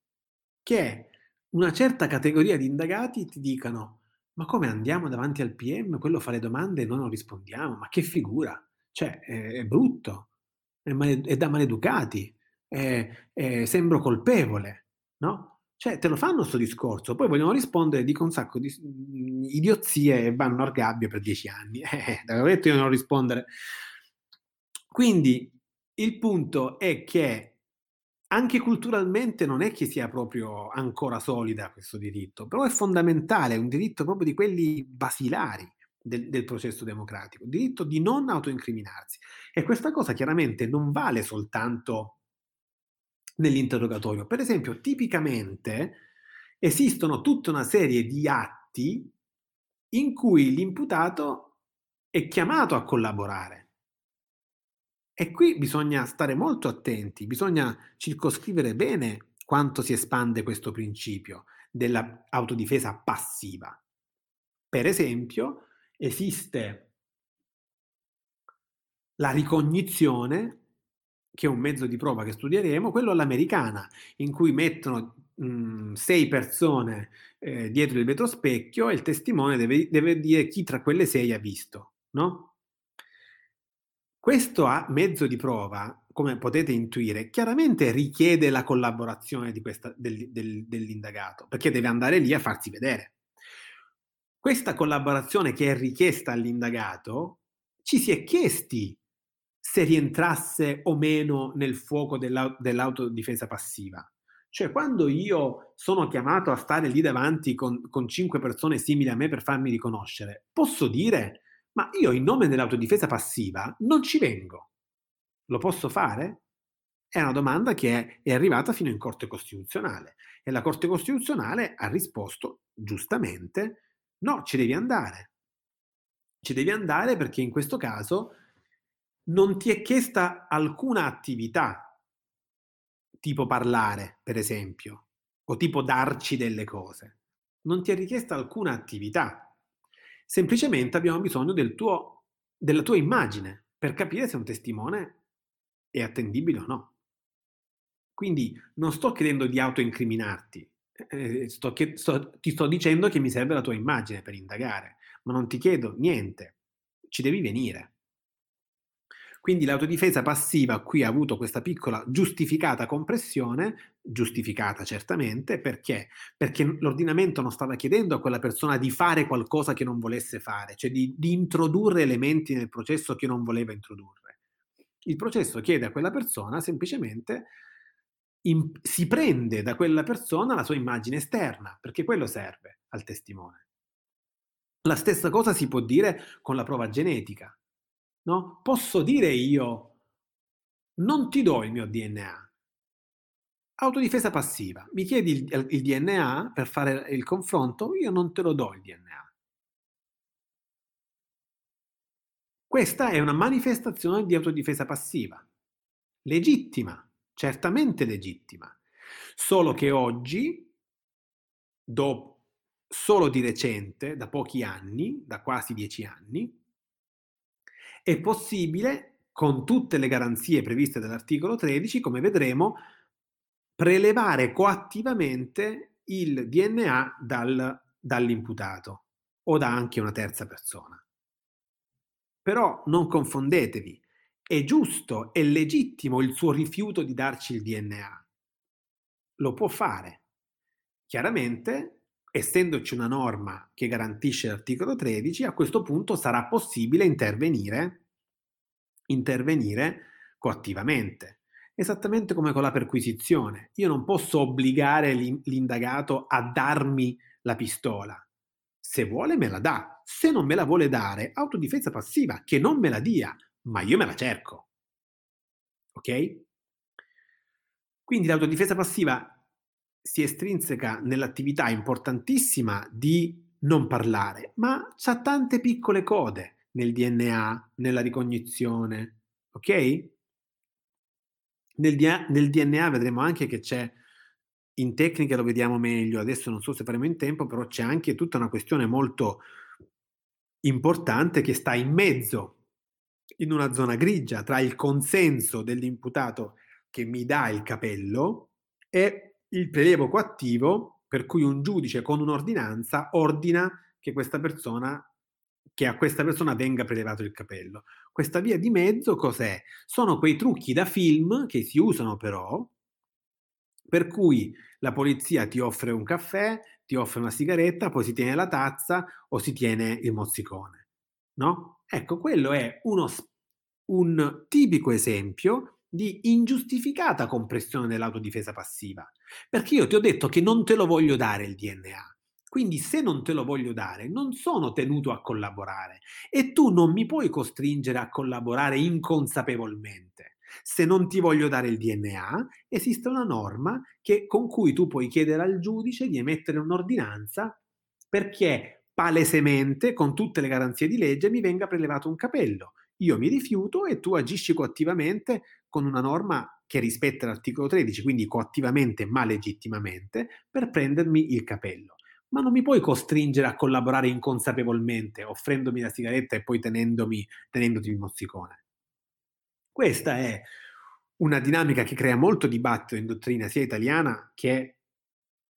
Speaker 1: che una certa categoria di indagati ti dicano ma come andiamo davanti al PM, quello fa le domande e noi non rispondiamo, ma che figura, cioè è, è brutto, è, male, è, da maleducati, è, sembro colpevole, no? Cioè, te lo fanno questo discorso, poi vogliono rispondere, dicono un sacco di mhmm, idiozie e vanno al gabbio per dieci anni. Eh, l'avevo detto io non rispondere. Quindi il punto è che anche culturalmente non è che sia proprio ancora solida questo diritto, però è fondamentale, è un diritto proprio di quelli basilari del, del processo democratico, il diritto di non autoincriminarsi. E questa cosa chiaramente non vale soltanto nell'interrogatorio. Per esempio, tipicamente esistono tutta una serie di atti in cui l'imputato è chiamato a collaborare. E qui bisogna stare molto attenti, bisogna circoscrivere bene quanto si espande questo principio dell'autodifesa passiva. Per esempio, esiste la ricognizione che è un mezzo di prova che studieremo, quello all'americana, in cui mettono mh, sei persone eh, dietro il vetro specchio e il testimone deve, deve, dire chi tra quelle sei ha visto, no? Questo a mezzo di prova, come potete intuire, chiaramente richiede la collaborazione questa, del, del, dell'indagato, perché deve andare lì a farsi vedere. Questa collaborazione che è richiesta all'indagato, ci si è chiesti se rientrasse o meno nel fuoco dell'au- dell'autodifesa passiva. Cioè, quando io sono chiamato a stare lì davanti con, con cinque persone simili a me per farmi riconoscere, posso dire, ma io in nome dell'autodifesa passiva non ci vengo. Lo posso fare? È una domanda che è arrivata fino in Corte Costituzionale e la Corte Costituzionale ha risposto giustamente, no, ci devi andare. Ci devi andare perché in questo caso non ti è chiesta alcuna attività, tipo parlare, per esempio, o tipo darci delle cose. Non ti è richiesta alcuna attività. Semplicemente abbiamo bisogno del tuo, della tua immagine per capire se un testimone è attendibile o no. Quindi non sto chiedendo di autoincriminarti, eh, sto, sto, ti sto dicendo che mi serve la tua immagine per indagare, ma non ti chiedo niente, ci devi venire. Quindi l'autodifesa passiva qui ha avuto questa piccola giustificata compressione, giustificata certamente, perché? Perché l'ordinamento non stava chiedendo a quella persona di fare qualcosa che non volesse fare, cioè di, di introdurre elementi nel processo che non voleva introdurre. Il processo chiede a quella persona semplicemente in, si prende da quella persona la sua immagine esterna, perché quello serve al testimone. La stessa cosa si può dire con la prova genetica no? Posso dire io, non ti do il mio DNA. Autodifesa passiva. Mi chiedi il, il DNA per fare il confronto, io non te lo do il DNA. Questa è una manifestazione di autodifesa passiva. Legittima, certamente legittima. Solo che oggi, dopo, solo di recente, da pochi anni, da quasi dieci anni, è possibile, con tutte le garanzie previste dall'articolo 13, come vedremo, prelevare coattivamente il DNA dal, dall'imputato o da anche una terza persona. Però non confondetevi, è giusto, è legittimo il suo rifiuto di darci il DNA. Lo può fare. Chiaramente, essendoci una norma che garantisce l'articolo 13, a questo punto sarà possibile intervenire, intervenire coattivamente. Esattamente come con la perquisizione. Io non posso obbligare l'indagato a darmi la pistola. Se vuole me la dà, se non me la vuole dare, autodifesa passiva, che non me la dia, ma io me la cerco. Ok? Quindi l'autodifesa passiva si estrinseca nell'attività importantissima di non parlare, ma c'ha tante piccole code nel DNA, nella ricognizione, ok? Nel, DNA, nel DNA vedremo anche che c'è, in tecnica lo vediamo meglio, adesso non so se faremo in tempo, però c'è anche tutta una questione molto importante che sta in mezzo, in una zona grigia, tra il consenso dell'imputato che mi dà il capello e il prelievo coattivo per cui un giudice con un'ordinanza ordina che persona che a questa persona venga prelevato il capello. Questa via di mezzo cos'è? Sono quei trucchi da film che si usano però per cui la polizia ti offre un caffè, ti offre una sigaretta, poi si tiene la tazza o si tiene il mozzicone. No? Ecco, quello è uno, un tipico esempio di ingiustificata compressione dell'autodifesa passiva. Perché io ti ho detto che non te lo voglio dare il DNA. Quindi se non te lo voglio dare, non sono tenuto a collaborare e tu non mi puoi costringere a collaborare inconsapevolmente. Se non ti voglio dare il DNA, esiste una norma che, con cui tu puoi chiedere al giudice di emettere un'ordinanza perché palesemente, con tutte le garanzie di legge, mi venga prelevato un capello. Io mi rifiuto e tu agisci coattivamente con una norma che rispetta l'articolo 13, quindi coattivamente ma legittimamente, per prendermi il capello ma non mi puoi costringere a collaborare inconsapevolmente, offrendomi la sigaretta e poi tenendomi, tenendoti il mozzicone. Questa è una dinamica che crea molto dibattito in dottrina sia italiana che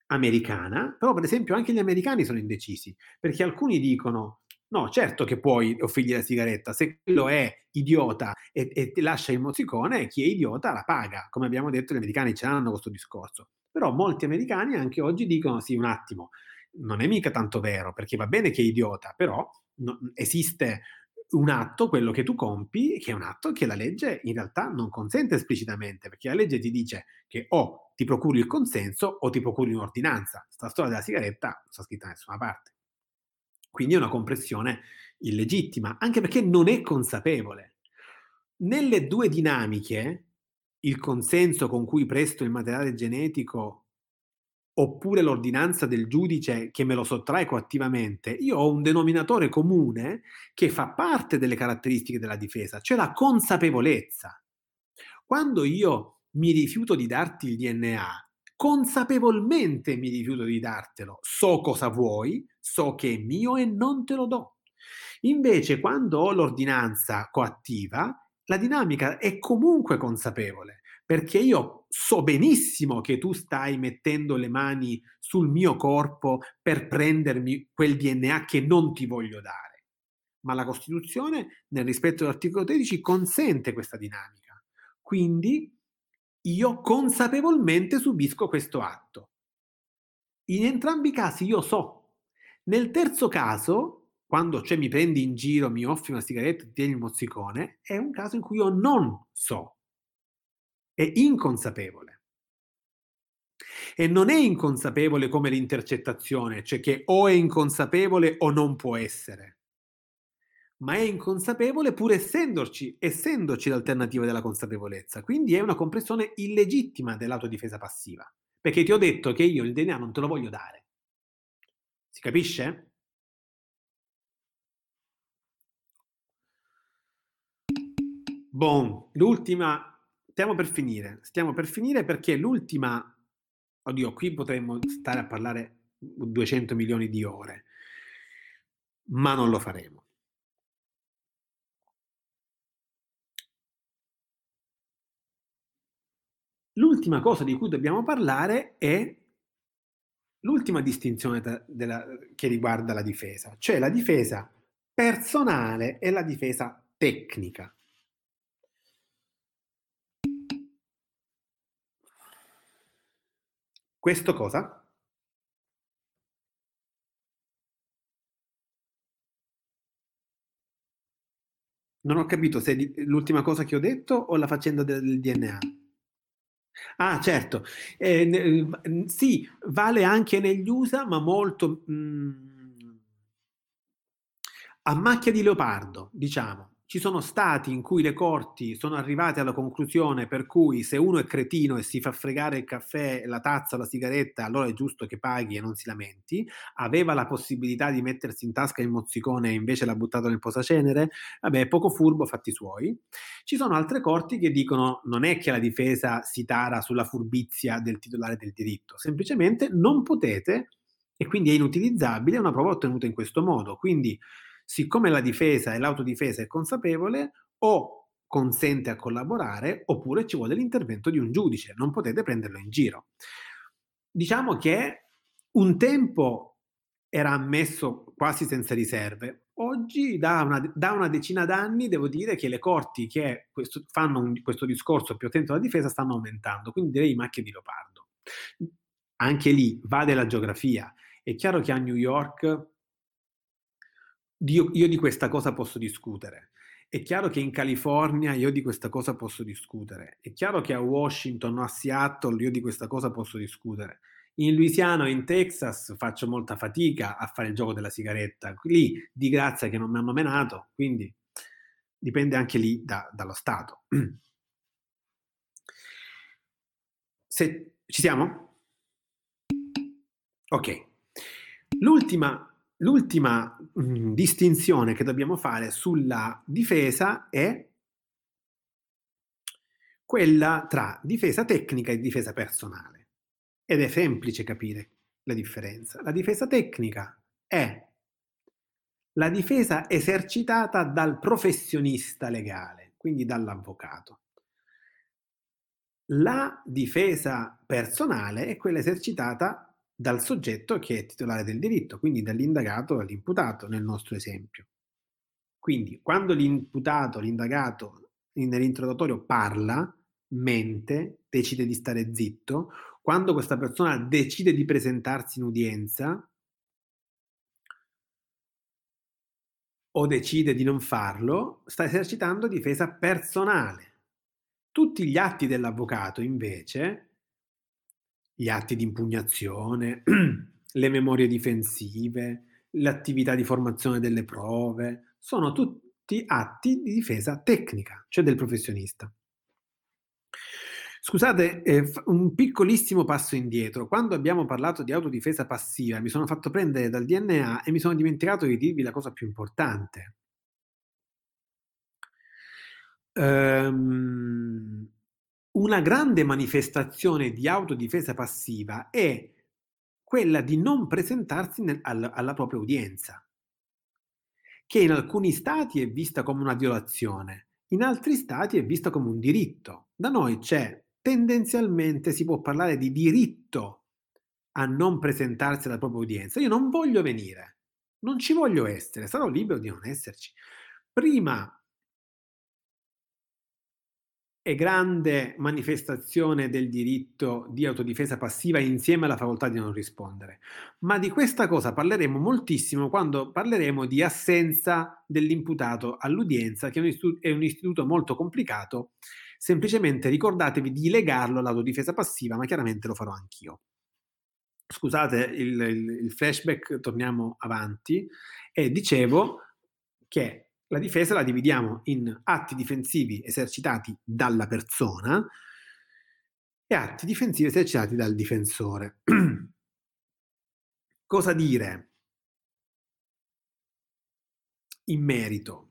Speaker 1: americana, però per esempio anche gli americani sono indecisi, perché alcuni dicono no, certo che puoi offrirgli la sigaretta, se quello è idiota e, e ti lascia il mozzicone, chi è idiota la paga, come abbiamo detto gli americani ce l'hanno questo discorso. Però molti americani anche oggi dicono sì, un attimo, non è mica tanto vero, perché va bene che è idiota, però no, esiste un atto, quello che tu compi, che è un atto che la legge in realtà non consente esplicitamente, perché la legge ti dice che o ti procuri il consenso o ti procuri un'ordinanza. Sta storia della sigaretta non sta scritta da nessuna parte. Quindi è una compressione illegittima, anche perché non è consapevole. Nelle due dinamiche, il consenso con cui presto il materiale genetico oppure l'ordinanza del giudice che me lo sottrae coattivamente, io ho un denominatore comune che fa parte delle caratteristiche della difesa, cioè la consapevolezza. Quando io mi rifiuto di darti il DNA, consapevolmente mi rifiuto di dartelo, so cosa vuoi, so che è mio e non te lo do. Invece, quando ho l'ordinanza coattiva, la dinamica è comunque consapevole perché io so benissimo che tu stai mettendo le mani sul mio corpo per prendermi quel DNA che non ti voglio dare. Ma la Costituzione, nel rispetto dell'articolo 13, consente questa dinamica. Quindi io consapevolmente subisco questo atto. In entrambi i casi io so. Nel terzo caso, quando cioè mi prendi in giro, mi offri una sigaretta ti tieni il mozzicone, è un caso in cui io non so è inconsapevole. E non è inconsapevole come l'intercettazione, cioè che o è inconsapevole o non può essere, ma è inconsapevole pur essendoci, essendoci l'alternativa della consapevolezza. Quindi è una compressione illegittima dell'autodifesa passiva, perché ti ho detto che io il DNA non te lo voglio dare. Si capisce? Bon, l'ultima stiamo per finire, stiamo per finire perché l'ultima, oddio, qui potremmo stare a parlare 200 milioni di ore, ma non lo faremo. L'ultima cosa di cui dobbiamo parlare è l'ultima distinzione della, che riguarda la difesa, cioè la difesa personale e la difesa tecnica. Questo cosa? Non ho capito se l'ultima cosa che ho detto o la faccenda del DNA. Ah, certo. Eh, sì, vale anche negli USA, ma molto mh, mm, a macchia di leopardo, diciamo ci sono stati in cui le corti sono arrivate alla conclusione per cui se uno è cretino e si fa fregare il caffè, la tazza, la sigaretta, allora è giusto che paghi e non si lamenti. Aveva la possibilità di mettersi in tasca il mozzicone e invece l'ha buttato nel posacenere. Vabbè, poco furbo, fatti suoi. Ci sono altre corti che dicono non è che la difesa si tara sulla furbizia del titolare del diritto, semplicemente non potete e quindi è inutilizzabile una prova ottenuta in questo modo. Quindi Siccome la difesa e l'autodifesa è consapevole, o consente a collaborare oppure ci vuole l'intervento di un giudice, non potete prenderlo in giro. Diciamo che un tempo era ammesso quasi senza riserve, oggi da una, da una decina d'anni devo dire che le corti che questo, fanno un, questo discorso più attento alla difesa stanno aumentando, quindi direi macchie di leopardo. Anche lì vale la geografia. È chiaro che a New York io, io di questa cosa posso discutere. È chiaro che in California io di questa cosa posso discutere. È chiaro che a Washington o a Seattle io di questa cosa posso discutere. In Louisiana o in Texas faccio molta fatica a fare il gioco della sigaretta. Lì di grazia che non mi hanno menato, quindi dipende anche lì da, dallo Stato. Se, ci siamo? Ok. L'ultima L'ultima mh, distinzione che dobbiamo fare sulla difesa è quella tra difesa tecnica e difesa personale. Ed è semplice capire la differenza. La difesa tecnica è la difesa esercitata dal professionista legale, quindi dall'avvocato. La difesa personale è quella esercitata dal soggetto che è titolare del diritto, quindi dall'indagato all'imputato nel nostro esempio. Quindi quando l'imputato, l'indagato nell'interrogatorio parla, mente, decide di stare zitto, quando questa persona decide di presentarsi in udienza o decide di non farlo, sta esercitando difesa personale. Tutti gli atti dell'avvocato, invece, gli atti di impugnazione, le memorie difensive, l'attività di formazione delle prove, sono tutti atti di difesa tecnica, cioè del professionista. Scusate, eh, un piccolissimo passo indietro. Quando abbiamo parlato di autodifesa passiva, mi sono fatto prendere dal DNA e mi sono dimenticato di dirvi la cosa più importante. Um, una grande manifestazione di autodifesa passiva è quella di non presentarsi nel, alla, alla propria udienza, che in alcuni stati è vista come una violazione, in altri stati è vista come un diritto. Da noi c'è tendenzialmente si può parlare di diritto a non presentarsi alla propria udienza. Io non voglio venire, non ci voglio essere, sarò libero di non esserci. Prima e grande manifestazione del diritto di autodifesa passiva insieme alla facoltà di non rispondere. Ma di questa cosa parleremo moltissimo quando parleremo di assenza dell'imputato all'udienza, che è un, istituto, è un istituto molto complicato. Semplicemente ricordatevi di legarlo all'autodifesa passiva, ma chiaramente lo farò anch'io. Scusate il, il, flashback, torniamo avanti. E dicevo che la difesa la dividiamo in atti difensivi esercitati dalla persona e atti difensivi esercitati dal difensore. Cosa dire in merito?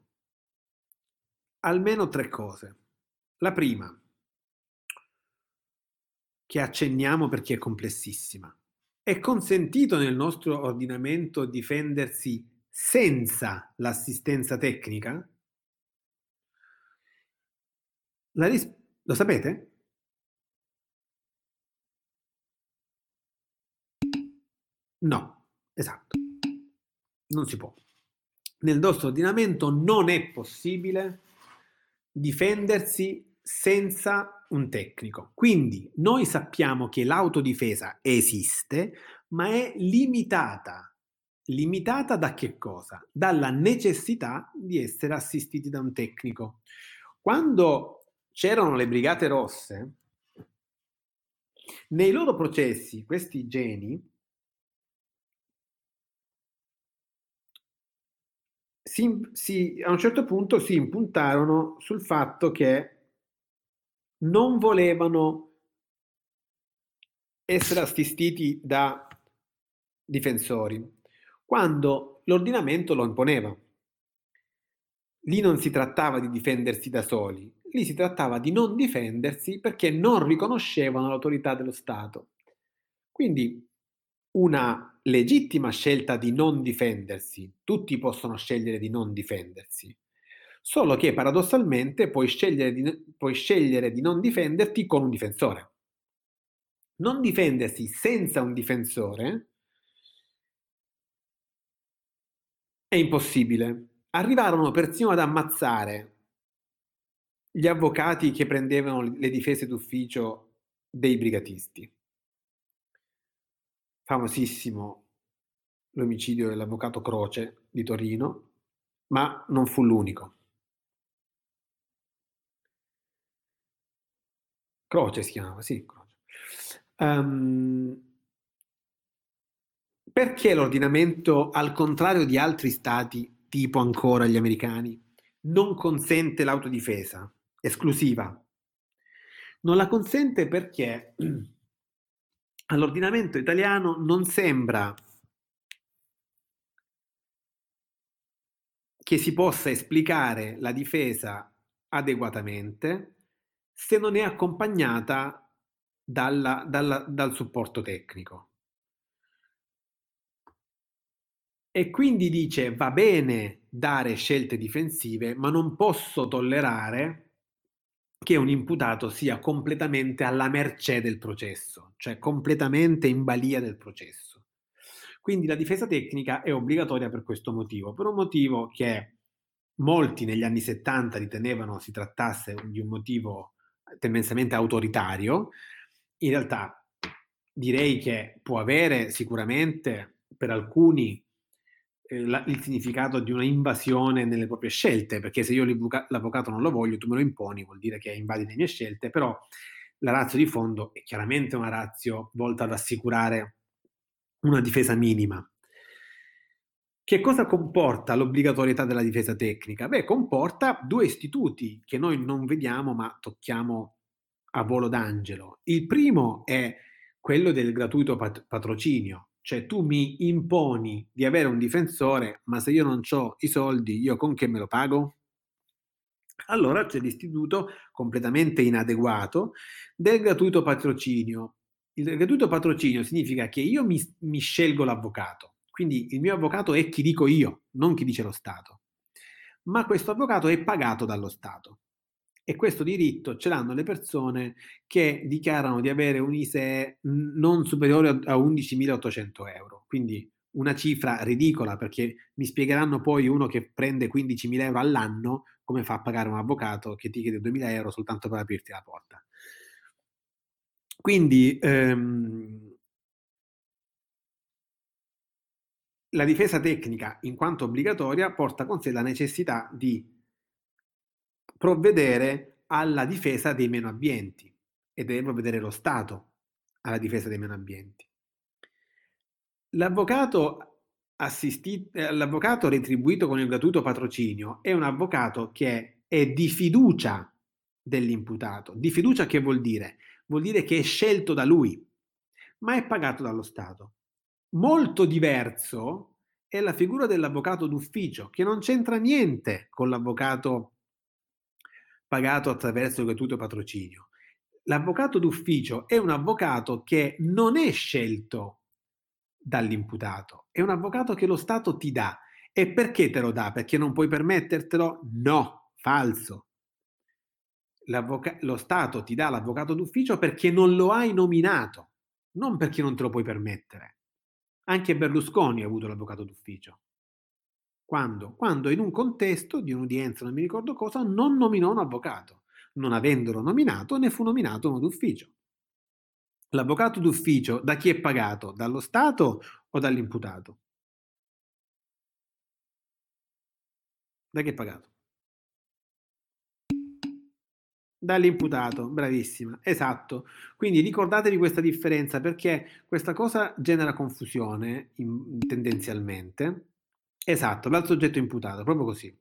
Speaker 1: Almeno tre cose. La prima, che accenniamo perché è complessissima. È consentito nel nostro ordinamento difendersi senza l'assistenza tecnica? Ris- lo sapete? No, esatto. Non si può. Nel nostro ordinamento non è possibile difendersi senza un tecnico. Quindi noi sappiamo che l'autodifesa esiste, ma è limitata Limitata da che cosa? Dalla necessità di essere assistiti da un tecnico. Quando c'erano le brigate rosse, nei loro processi questi geni si, si, a un certo punto si impuntarono sul fatto che non volevano essere assistiti da difensori quando l'ordinamento lo imponeva. Lì non si trattava di difendersi da soli, lì si trattava di non difendersi perché non riconoscevano l'autorità dello Stato. Quindi una legittima scelta di non difendersi, tutti possono scegliere di non difendersi, solo che paradossalmente puoi scegliere di, puoi scegliere di non difenderti con un difensore. Non difendersi senza un difensore è impossibile. Arrivarono persino ad ammazzare gli avvocati che prendevano le difese d'ufficio dei brigatisti. Famosissimo l'omicidio dell'avvocato Croce di Torino, ma non fu l'unico. Croce si chiamava, sì, Croce. Um, perché l'ordinamento, al contrario di altri stati, tipo ancora gli americani, non consente l'autodifesa esclusiva? Non la consente perché all'ordinamento italiano non sembra che si possa esplicare la difesa adeguatamente se non è accompagnata dalla, dalla, dal supporto tecnico. E quindi dice va bene dare scelte difensive, ma non posso tollerare che un imputato sia completamente alla mercé del processo, cioè completamente in balia del processo. Quindi la difesa tecnica è obbligatoria per questo motivo, per un motivo che molti negli anni 70 ritenevano si trattasse di un motivo tendenzialmente autoritario, in realtà direi che può avere sicuramente per alcuni eh, la, il significato di una invasione nelle proprie scelte, perché se io l'avvocato non lo voglio, tu me lo imponi, vuol dire che invadi le mie scelte, però la razza di fondo è chiaramente una razza volta ad assicurare una difesa minima. Che cosa comporta l'obbligatorietà della difesa tecnica? Beh, comporta due istituti che noi non vediamo ma tocchiamo a volo d'angelo. Il primo è quello del gratuito pat- patrocinio, cioè tu mi imponi di avere un difensore, ma se io non ho i soldi, io con che me lo pago? Allora c'è l'istituto completamente inadeguato del gratuito patrocinio. Il gratuito patrocinio significa che io mi, mi scelgo l'avvocato, quindi il mio avvocato è chi dico io, non chi dice lo Stato. Ma questo avvocato è pagato dallo Stato. E questo diritto ce l'hanno le persone che dichiarano di avere un ISE non superiore a 11.800 euro. Quindi una cifra ridicola perché mi spiegheranno poi uno che prende 15.000 euro all'anno come fa a pagare un avvocato che ti chiede 2.000 euro soltanto per aprirti la porta. Quindi ehm, la difesa tecnica, in quanto obbligatoria, porta con sé la necessità di provvedere alla difesa dei meno abbienti e deve provvedere lo Stato alla difesa dei meno abbienti. L'avvocato, assisti- eh, l'avvocato retribuito con il gratuito patrocinio è un avvocato che è di fiducia dell'imputato. Di fiducia che vuol dire? Vuol dire che è scelto da lui, ma è pagato dallo Stato. Molto diverso è la figura dell'avvocato d'ufficio, che non c'entra niente con l'avvocato pagato attraverso il gratuito patrocinio. L'avvocato d'ufficio è un avvocato che non è scelto dall'imputato, è un avvocato che lo Stato ti dà. E perché te lo dà? Perché non puoi permettertelo? No, falso. lo Stato ti dà l'avvocato d'ufficio perché non lo hai nominato, non perché non te lo puoi permettere. Anche Berlusconi ha avuto l'avvocato d'ufficio. Quando? Quando in un contesto di un'udienza, non mi ricordo cosa, non nominò un avvocato. Non avendolo nominato, ne fu nominato uno d'ufficio. L'avvocato d'ufficio da chi è pagato? Dallo Stato o dall'imputato? Da chi è pagato? Dall'imputato, bravissima, esatto. Quindi ricordatevi questa differenza perché questa cosa genera confusione in, tendenzialmente Esatto, dal soggetto imputato, proprio così.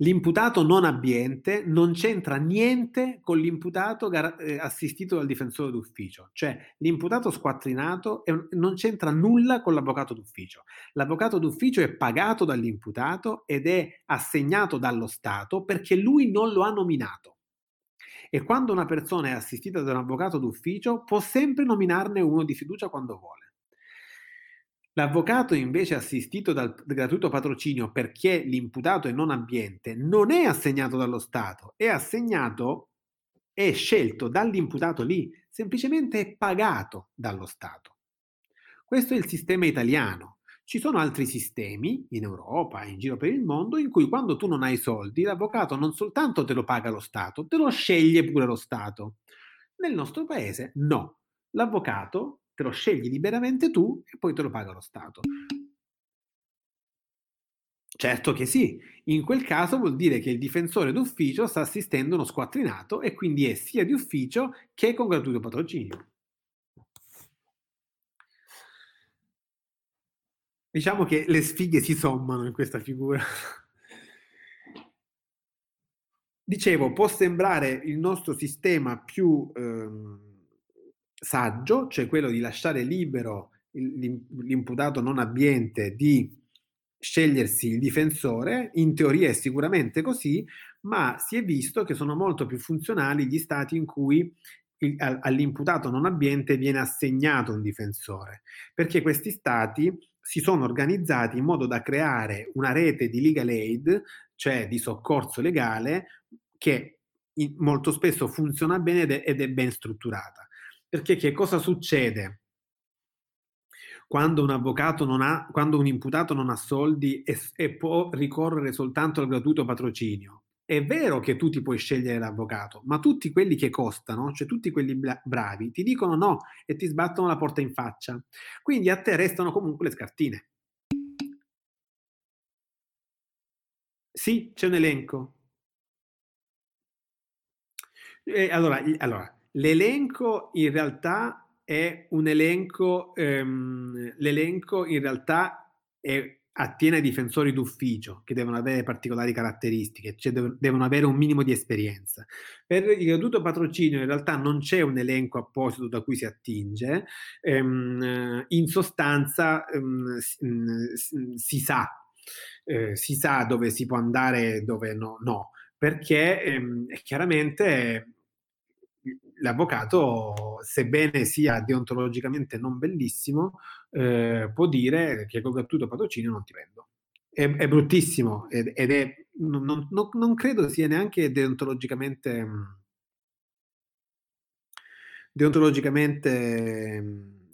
Speaker 1: L'imputato non abbiente non c'entra niente con l'imputato gar- eh, assistito dal difensore d'ufficio, cioè l'imputato squattrinato non c'entra nulla con l'avvocato d'ufficio. L'avvocato d'ufficio è pagato dall'imputato ed è assegnato dallo Stato perché lui non lo ha nominato. E quando una persona è assistita da un avvocato d'ufficio può sempre nominarne uno di fiducia quando vuole. L'avvocato invece assistito dal gratuito patrocinio perché l'imputato è non abbiente non è assegnato dallo Stato, è assegnato, è scelto dall'imputato lì, semplicemente è pagato dallo Stato. Questo è il sistema italiano. Ci sono altri sistemi in Europa in giro per il mondo in cui quando tu non hai soldi, l'avvocato non soltanto te lo paga lo Stato, te lo sceglie pure lo Stato. Nel nostro paese no. L'avvocato te lo scegli liberamente tu e poi te lo paga lo Stato. Certo che sì, in quel caso vuol dire che il difensore d'ufficio sta assistendo uno squattrinato e quindi è sia di ufficio che con gratuito patrocinio. Diciamo che le sfighe si sommano in questa figura. Dicevo, può sembrare il nostro sistema più ehm, saggio, cioè quello di lasciare libero l'imputato non abbiente di scegliersi il difensore, in teoria è sicuramente così, ma si è visto che sono molto più funzionali gli stati in cui il, all'imputato non abbiente viene assegnato un difensore, perché questi stati si sono organizzati in modo da creare una rete di legal aid, cioè di soccorso legale, che molto spesso funziona bene ed è, ed è ben strutturata. Perché che cosa succede? Quando un avvocato non ha, quando un imputato non ha soldi e, e può ricorrere soltanto al gratuito patrocinio. È vero che tu ti puoi scegliere l'avvocato, ma tutti quelli che costano, cioè tutti quelli bravi, ti dicono no e ti sbattono la porta in faccia. Quindi a te restano comunque le scartine. Sì, c'è un elenco. Eh, allora, allora, L'elenco in realtà è un elenco, ehm, l'elenco in realtà è, attiene ai difensori d'ufficio che devono avere particolari caratteristiche, cioè devono avere un minimo di esperienza. Per il gratuito patrocinio in realtà non c'è un elenco apposito da cui si attinge, ehm, in sostanza ehm, si sa, eh, si sa dove si può andare e dove no, no perché ehm, chiaramente l'avvocato, sebbene sia deontologicamente non bellissimo, eh, può dire che col gratuito patrocinio non ti prendo. È, è bruttissimo ed, ed è, non, non, non, credo sia neanche deontologicamente, deontologicamente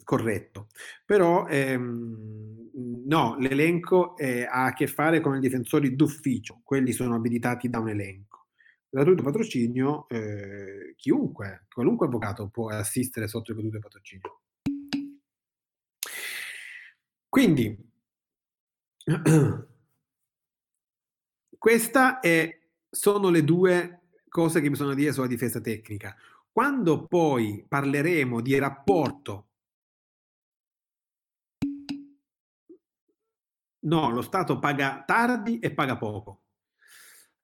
Speaker 1: corretto. Però ehm, no, l'elenco eh, ha a che fare con i difensori d'ufficio, quelli sono abilitati da un elenco gratuito patrocinio, eh, chiunque, qualunque avvocato può assistere sotto il gratuito patrocinio. Quindi, queste sono le due cose che bisogna dire sulla difesa tecnica. Quando poi parleremo di rapporto No, lo Stato paga tardi e paga poco.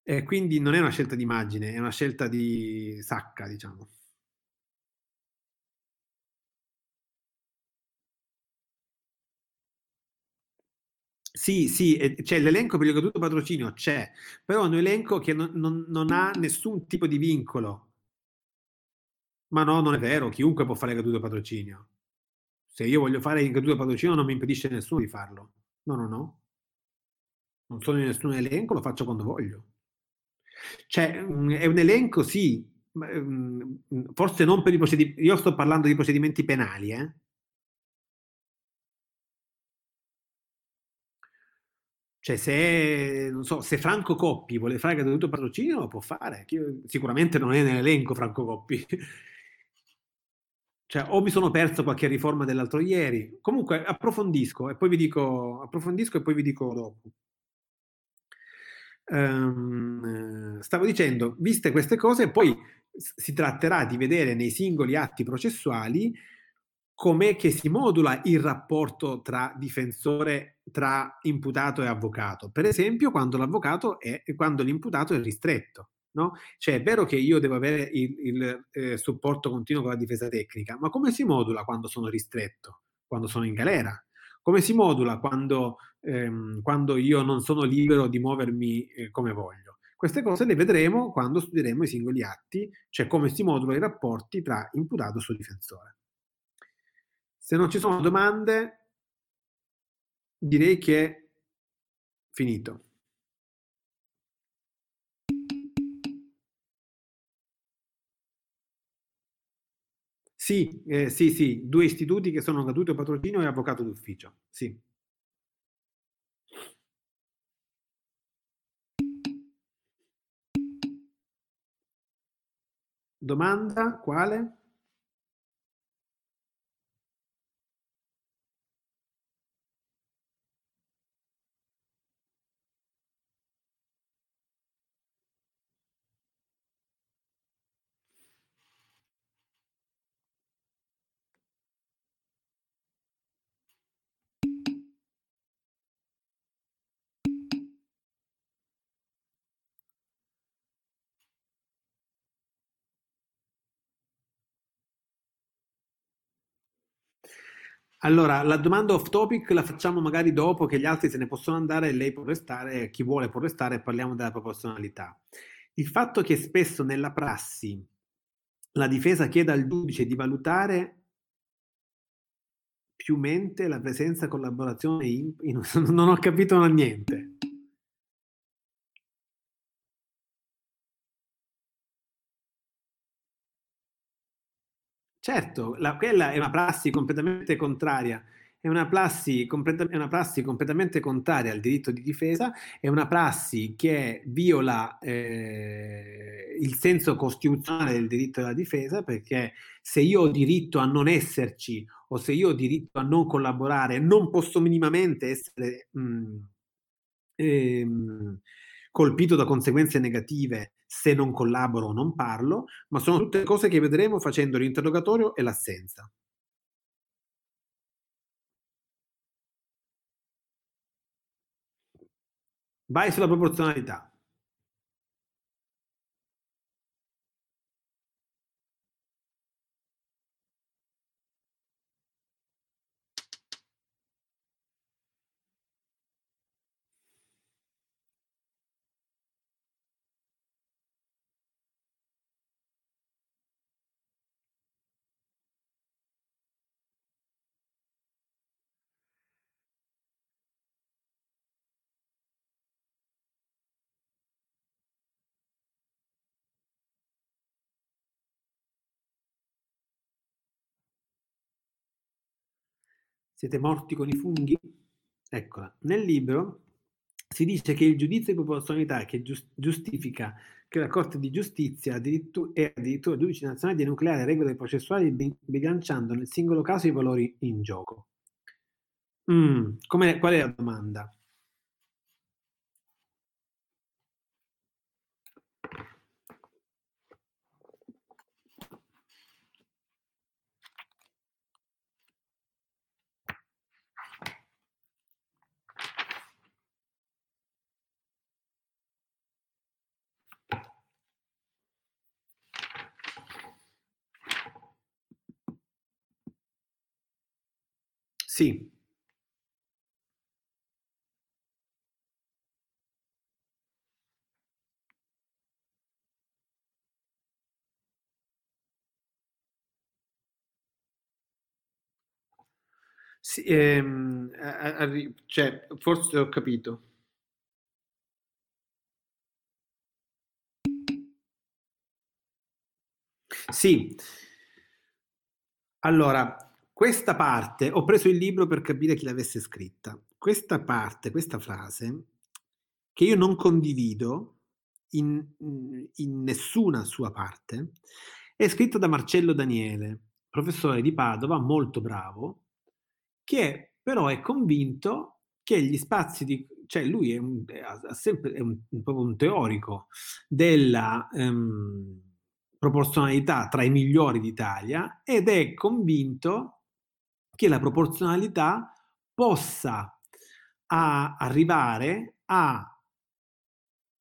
Speaker 1: E quindi non è una scelta di immagine, è una scelta di sacca, diciamo. Sì, sì, c'è l'elenco per il gratuito patrocinio, c'è, però è un elenco che non, non, non, ha nessun tipo di vincolo. Ma no, non è vero, chiunque può fare il gratuito patrocinio. Se io voglio fare il gratuito patrocinio non mi impedisce nessuno di farlo. No, no, no. Non sono in nessun elenco, lo faccio quando voglio. Cioè, mm, è un elenco, sì, mm, forse non per i procedimenti, io sto parlando di procedimenti penali, eh? Cioè, se, so, se Franco Coppi vuole fare gratuito patrocinio, lo può fare. Sicuramente non è nell'elenco Franco Coppi. Cioè, o mi sono perso qualche riforma dell'altro ieri. Comunque, approfondisco e poi vi dico, approfondisco e poi vi dico dopo um, stavo dicendo, viste queste cose, poi si tratterà di vedere nei singoli atti processuali com'è che si modula il rapporto tra difensore, tra imputato e avvocato. Per esempio, quando l'avvocato è, quando l'imputato è ristretto. No? Cioè è vero che io devo avere il, il eh, supporto continuo con la difesa tecnica, ma come si modula quando sono ristretto? Quando sono in galera? Come si modula quando, ehm, quando io non sono libero di muovermi eh, come voglio? Queste cose le vedremo quando studieremo i singoli atti, cioè come si modulano i rapporti tra imputato e suo difensore. Se non ci sono domande, Direi che è finito. Sì, eh, sì, sì, due istituti che sono gratuito patrocinio e avvocato d'ufficio. Sì. Domanda quale? Allora, la domanda off topic la facciamo magari dopo che gli altri se ne possono andare e lei può restare, chi vuole può restare e parliamo della proporzionalità. Il fatto che spesso nella prassi la difesa chieda al giudice di valutare più mente la presenza collaborazione in, non ho capito niente. Certo, la, quella è una prassi completamente contraria, è una, prassi, è una prassi completamente contraria al diritto di difesa, è una prassi che viola eh, il senso costituzionale del diritto alla difesa, perché se io ho diritto a non esserci o se io ho diritto a non collaborare, non posso minimamente essere... Mh, ehm, colpito da conseguenze negative se non collaboro o non parlo, ma sono tutte cose che vedremo facendo l'interrogatorio e l'assenza. Vai sulla proporzionalità. Siete morti con i funghi? Eccola. Nel libro si dice che il giudizio di proporzionalità che giustifica che la Corte di Giustizia addirittura, è addirittura giudice nazionale di nucleare regole processuali bilanciando nel singolo caso i valori in gioco. Mm, qual è la domanda? Sì. Sì, ehm, cioè, forse ho capito. Sì. Allora, questa parte, ho preso il libro per capire chi l'avesse scritta. Questa parte, questa frase, che io non condivido in, in nessuna sua parte, è scritta da Marcello Daniele, professore di Padova, molto bravo, che però è convinto che gli spazi di... cioè lui è, un, è, sempre, è un, proprio un teorico della... Um, proporzionalità tra i migliori d'Italia ed è convinto che la proporzionalità possa a arrivare a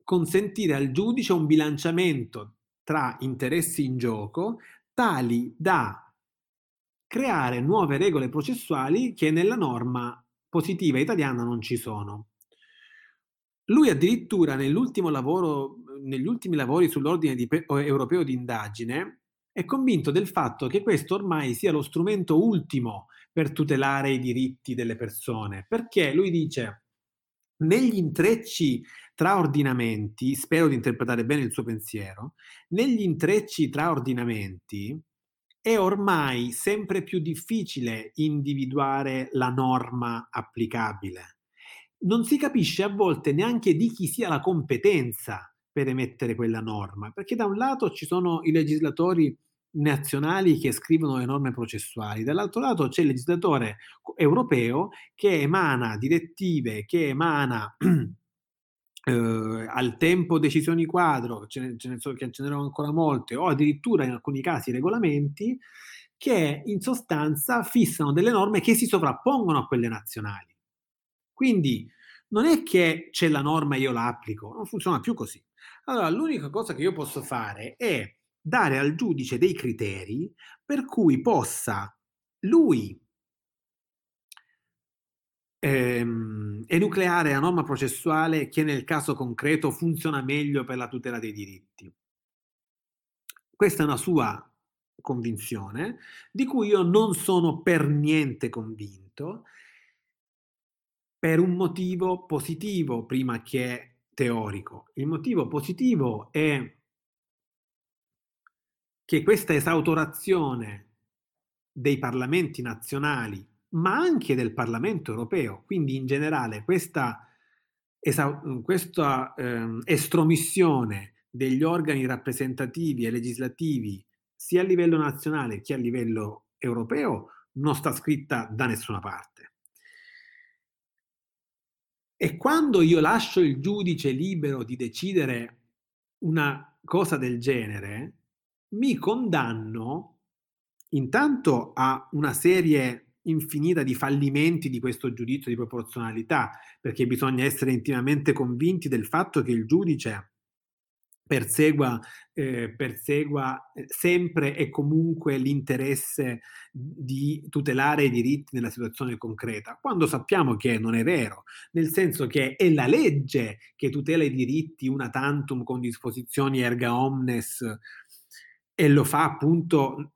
Speaker 1: consentire al giudice un bilanciamento tra interessi in gioco tali da creare nuove regole processuali che nella norma positiva italiana non ci sono. Lui addirittura nell'ultimo lavoro, negli ultimi lavori sull'ordine di, europeo di indagine è convinto del fatto che questo ormai sia lo strumento ultimo per tutelare i diritti delle persone, perché lui dice negli intrecci tra ordinamenti, spero di interpretare bene il suo pensiero, negli intrecci tra ordinamenti è ormai sempre più difficile individuare la norma applicabile. Non si capisce a volte neanche di chi sia la competenza per emettere quella norma, perché da un lato ci sono i legislatori nazionali che scrivono le norme processuali, dall'altro lato c'è il legislatore europeo che emana direttive, che emana eh, al tempo decisioni quadro, ce ne, ce ne, so, ce n'erano ancora molte, o addirittura in alcuni casi regolamenti, che in sostanza fissano delle norme che si sovrappongono a quelle nazionali. Quindi non è che c'è la norma e io la applico, non funziona più così. Allora, l'unica cosa che io posso fare è dare al giudice dei criteri per cui possa lui ehm, enucleare la norma processuale che nel caso concreto funziona meglio per la tutela dei diritti. Questa è una sua convinzione di cui io non sono per niente convinto per un motivo positivo prima che teorico. Il motivo positivo è che questa esautorazione dei parlamenti nazionali ma anche del Parlamento europeo. Quindi in generale questa, esa- questa eh, estromissione degli organi rappresentativi e legislativi sia a livello nazionale che a livello europeo non sta scritta da nessuna parte. E quando io lascio il giudice libero di decidere una cosa del genere, mi condanno intanto a una serie infinita di fallimenti di questo giudizio di proporzionalità, perché bisogna essere intimamente convinti del fatto che il giudice persegua, eh, persegua eh, sempre e comunque l'interesse di tutelare i diritti nella situazione concreta, quando sappiamo che non è vero, nel senso che è la legge che tutela i diritti una tantum con disposizioni erga omnes e lo fa appunto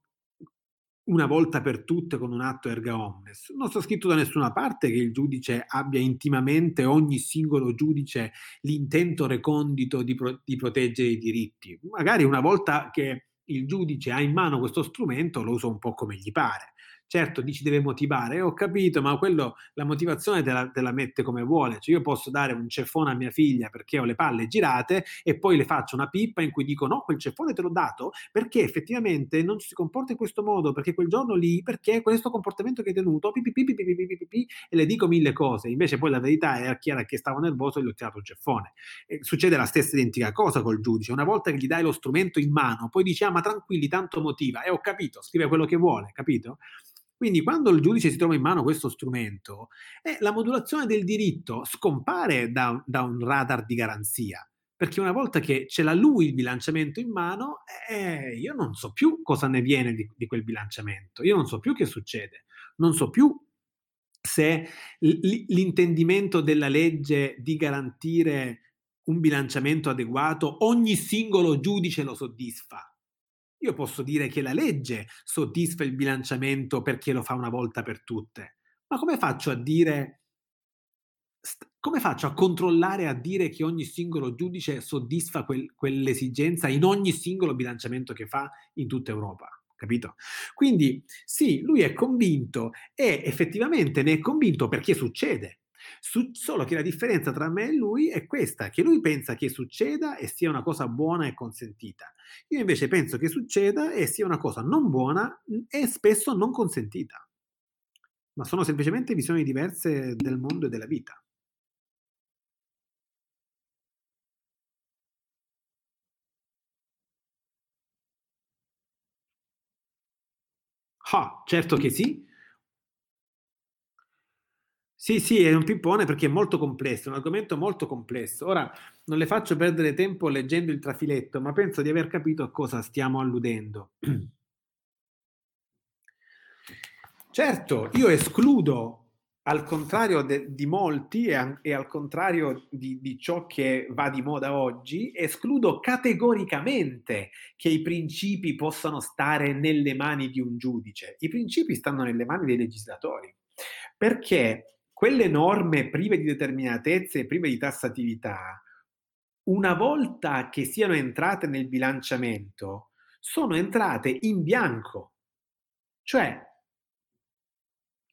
Speaker 1: una volta per tutte con un atto erga omnes. Non sta scritto da nessuna parte che il giudice abbia intimamente, ogni singolo giudice, l'intento recondito di, pro- di proteggere i diritti. Magari una volta che il giudice ha in mano questo strumento lo usa un po' come gli pare. Certo, dici deve motivare, ho capito, ma quello, la motivazione te la, te la, mette come vuole. Cioè io posso dare un ceffone a mia figlia perché ho le palle girate e poi le faccio una pippa in cui dico no, quel ceffone te l'ho dato perché effettivamente non si comporta in questo modo, perché quel giorno lì, perché questo comportamento che hai tenuto, pipi, pipi, pipi, pipi, pipi, e le dico mille cose. Invece poi la verità è chiara che stavo nervoso e gli ho tirato un ceffone. E succede la stessa identica cosa col giudice. Una volta che gli dai lo strumento in mano, poi dici ah ma tranquilli, tanto motiva. E ho capito, scrive quello che vuole, capito? Quindi quando il giudice si trova in mano questo strumento, eh, la modulazione del diritto scompare da, da, un radar di garanzia, perché una volta che ce l'ha lui il bilanciamento in mano, eh, io non so più cosa ne viene di, di quel bilanciamento, io non so più che succede, non so più se l'intendimento della legge di garantire un bilanciamento adeguato ogni singolo giudice lo soddisfa io posso dire che la legge soddisfa il bilanciamento perché lo fa una volta per tutte, ma come faccio a dire come faccio a controllare a dire che ogni singolo giudice soddisfa quel, quell'esigenza in ogni singolo bilanciamento che fa in tutta Europa? Capito? Quindi sì, lui è convinto e effettivamente ne è convinto perché succede. Su, solo che la differenza tra me e lui è questa, che lui pensa che succeda e sia una cosa buona e consentita. Io invece penso che succeda e sia una cosa non buona e spesso non consentita. Ma sono semplicemente visioni diverse del mondo e della vita. Ah, certo che sì, sì, sì, è un pippone perché è molto complesso, è un argomento molto complesso. Ora non le faccio perdere tempo leggendo il trafiletto, ma penso di aver capito a cosa stiamo alludendo. Certo, io escludo al contrario de, di molti e, e al contrario di, di, ciò che va di moda oggi, escludo categoricamente che i principi possano stare nelle mani di un giudice. I principi stanno nelle mani dei legislatori, perché quelle norme prive di determinatezze e prive di tassatività, una volta che siano entrate nel bilanciamento, sono entrate in bianco. Cioè,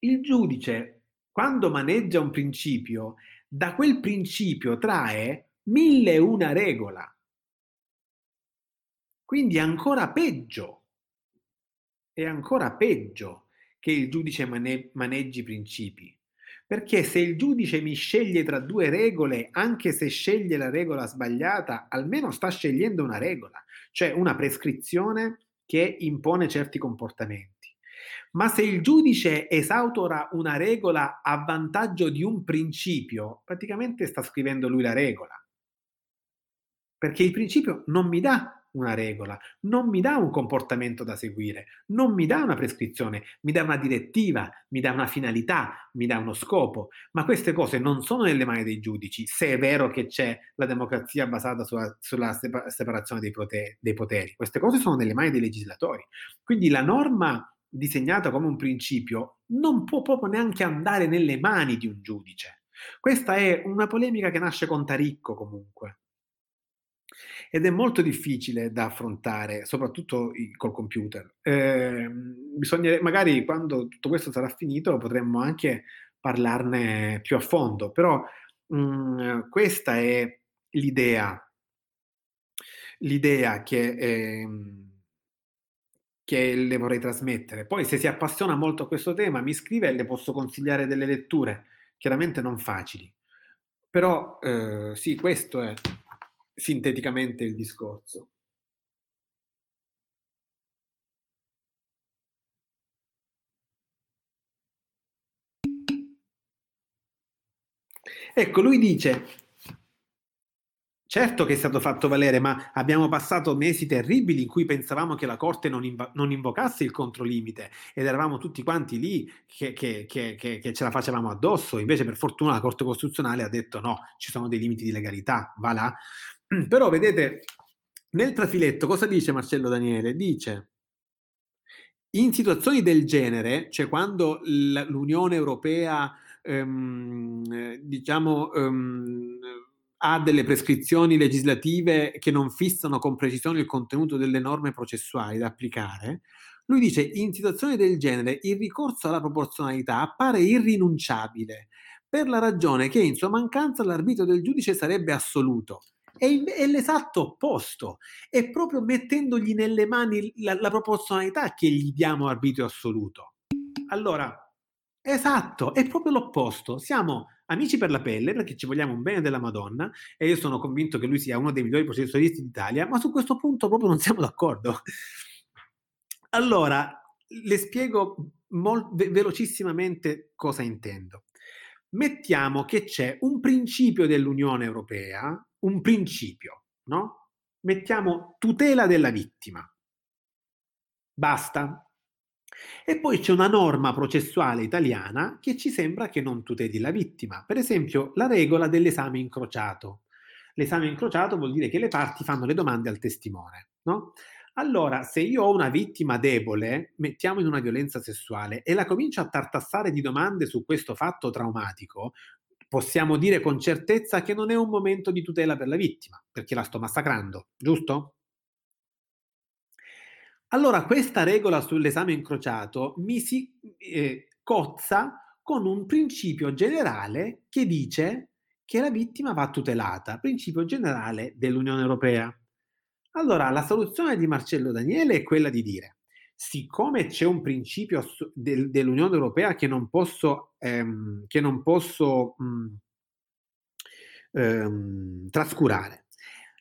Speaker 1: il giudice quando maneggia un principio, da quel principio trae mille e una regola. Quindi è ancora peggio, è ancora peggio che il giudice mane- maneggi principi. Perché se il giudice mi sceglie tra due regole, anche se sceglie la regola sbagliata, almeno sta scegliendo una regola, cioè una prescrizione che impone certi comportamenti. Ma se il giudice esautora una regola a vantaggio di un principio, praticamente sta scrivendo lui la regola. Perché il principio non mi dà una regola, non mi dà un comportamento da seguire, non mi dà una prescrizione, mi dà una direttiva, mi dà una finalità, mi dà uno scopo, ma queste cose non sono nelle mani dei giudici, se è vero che c'è la democrazia basata sulla, sulla separazione dei, poteri, dei poteri, queste cose sono nelle mani dei legislatori. Quindi la norma disegnata come un principio non può proprio neanche andare nelle mani di un giudice. Questa è una polemica che nasce con Taricco comunque. Ed è molto difficile da affrontare, soprattutto col computer. Eh, magari quando tutto questo sarà finito potremmo anche parlarne più a fondo, però mh, mm, questa è l'idea, l'idea che... Eh, che le vorrei trasmettere. Poi se si appassiona molto a questo tema mi scrive e le posso consigliare delle letture, chiaramente non facili. Però eh, sì, questo è sinteticamente il discorso. Ecco, lui dice, Certo che è stato fatto valere, ma abbiamo passato mesi terribili in cui pensavamo che la Corte non, inv- non invocasse il controlimite ed eravamo tutti quanti lì che, che, che, che, ce la facevamo addosso. Invece, per fortuna, la Corte Costituzionale ha detto no, ci sono dei limiti di legalità, va là. Però vedete, nel trafiletto cosa dice Marcello Daniele? Dice in situazioni del genere, cioè quando l'Unione Europea, ehm, diciamo, ehm, ha delle prescrizioni legislative che non fissano con precisione il contenuto delle norme processuali da applicare, lui dice in situazioni del genere il ricorso alla proporzionalità appare irrinunciabile per la ragione che in sua mancanza l'arbitrio del giudice sarebbe assoluto. È, è l'esatto opposto, è proprio mettendogli nelle mani la, la proporzionalità che gli diamo arbitrio assoluto. Allora, esatto, è proprio l'opposto. Siamo amici per la pelle perché ci vogliamo un bene della Madonna e io sono convinto che lui sia uno dei migliori processoristi d'Italia, ma su questo punto proprio non siamo d'accordo. Allora, le spiego mol- ve- velocissimamente cosa intendo. Mettiamo che c'è un principio dell'Unione Europea, un principio, no? Mettiamo tutela della vittima. Basta, e poi c'è una norma processuale italiana che ci sembra che non tuteli la vittima, per esempio la regola dell'esame incrociato. L'esame incrociato vuol dire che le parti fanno le domande al testimone, no? Allora, se io ho una vittima debole, mettiamo in una violenza sessuale, e la comincio a tartassare di domande su questo fatto traumatico, possiamo dire con certezza che non è un momento di tutela per la vittima, perché la sto massacrando, giusto? Allora questa regola sull'esame incrociato mi si eh, cozza con un principio generale che dice che la vittima va tutelata, principio generale dell'Unione Europea. Allora la soluzione di Marcello Daniele è quella di dire, siccome c'è un principio del, dell'Unione Europea che non posso, ehm, che non posso mh, mm, ehm, trascurare,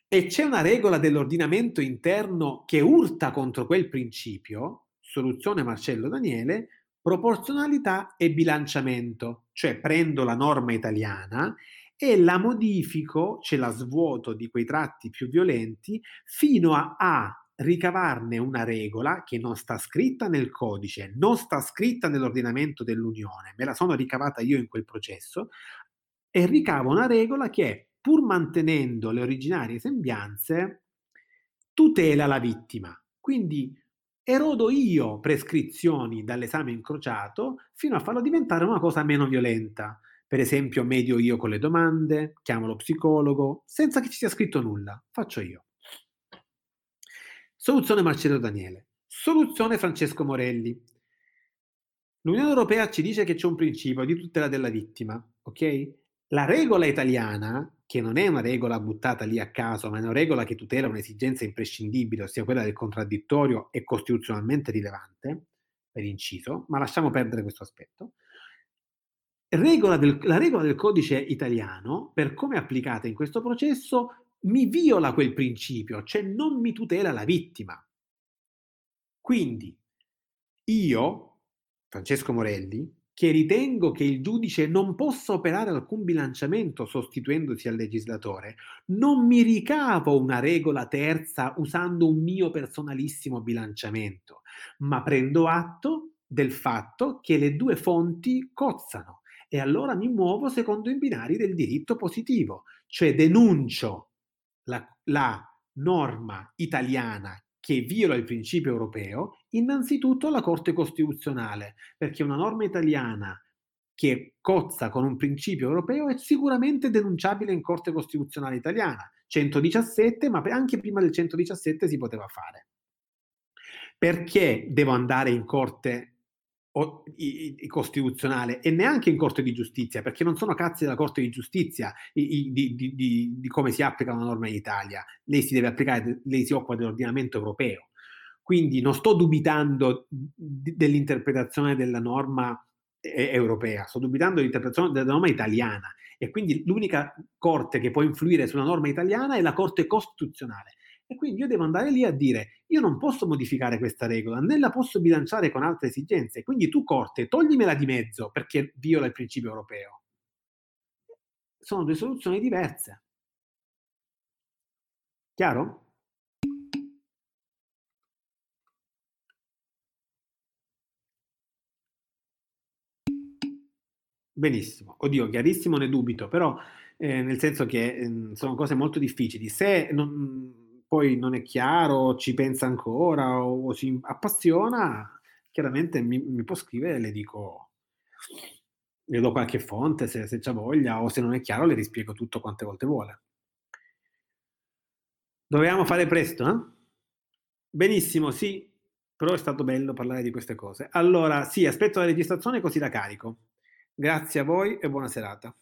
Speaker 1: e c'è una regola dell'ordinamento interno che urta contro quel principio, soluzione Marcello Daniele, proporzionalità e bilanciamento, cioè prendo la norma italiana e la modifico, ce la svuoto di quei tratti più violenti, fino a, a ricavarne una regola che non sta scritta nel codice, non sta scritta nell'ordinamento dell'Unione, me la sono ricavata io in quel processo, e ricavo una regola che, pur mantenendo le originarie sembianze, tutela la vittima. Quindi erodo io prescrizioni dall'esame incrociato fino a farlo diventare una cosa meno violenta. Per esempio, medio io con le domande, chiamo lo psicologo, senza che ci sia scritto nulla, faccio io. Soluzione Marcello Daniele. Soluzione Francesco Morelli. L'Unione Europea ci dice che c'è un principio di tutela della vittima, ok? La regola italiana, che non è una regola buttata lì a caso, ma è una regola che tutela un'esigenza imprescindibile, ossia quella del contraddittorio e costituzionalmente rilevante, per inciso, ma lasciamo perdere questo aspetto. Regola del, la regola del codice italiano, per come applicata in questo processo, mi viola quel principio, cioè non mi tutela la vittima. Quindi io, Francesco Morelli, che ritengo che il giudice non possa operare alcun bilanciamento sostituendosi al legislatore, non mi ricavo una regola terza usando un mio personalissimo bilanciamento, ma prendo atto del fatto che le due fonti cozzano e allora mi muovo secondo i binari del diritto positivo, cioè denuncio la, la norma italiana che viola il principio europeo, innanzitutto alla Corte Costituzionale, perché una norma italiana che cozza con un principio europeo è sicuramente denunciabile in Corte Costituzionale italiana. 117, ma anche prima del 117 si poteva fare. Perché devo andare in Corte o, i, i costituzionale e neanche in Corte di Giustizia, perché non sono cazzi della Corte di Giustizia i, di, di, di, di, come si applica una norma in Italia. Lei si deve applicare, lei si occupa dell'ordinamento europeo. Quindi non sto dubitando dell'interpretazione della norma europea, sto dubitando dell'interpretazione della norma italiana e quindi l'unica corte che può influire sulla norma italiana è la Corte Costituzionale. E quindi io devo andare lì a dire, io non posso modificare questa regola, né la posso bilanciare con altre esigenze. Quindi tu, Corte, toglimela di mezzo perché viola il principio europeo. Sono due soluzioni diverse. Chiaro? Benissimo. Oddio, chiarissimo ne dubito, però eh, nel senso che eh, sono cose molto difficili. Se non, poi non è chiaro, ci pensa ancora o, o si appassiona, chiaramente mi, mi, può scrivere e le dico, le do qualche fonte se, se c'ha voglia o se non è chiaro le rispiego tutto quante volte vuole. Dovevamo fare presto, eh? Benissimo, sì, però è stato bello parlare di queste cose. Allora, sì, aspetto la registrazione così la carico. Grazie a voi e buona serata.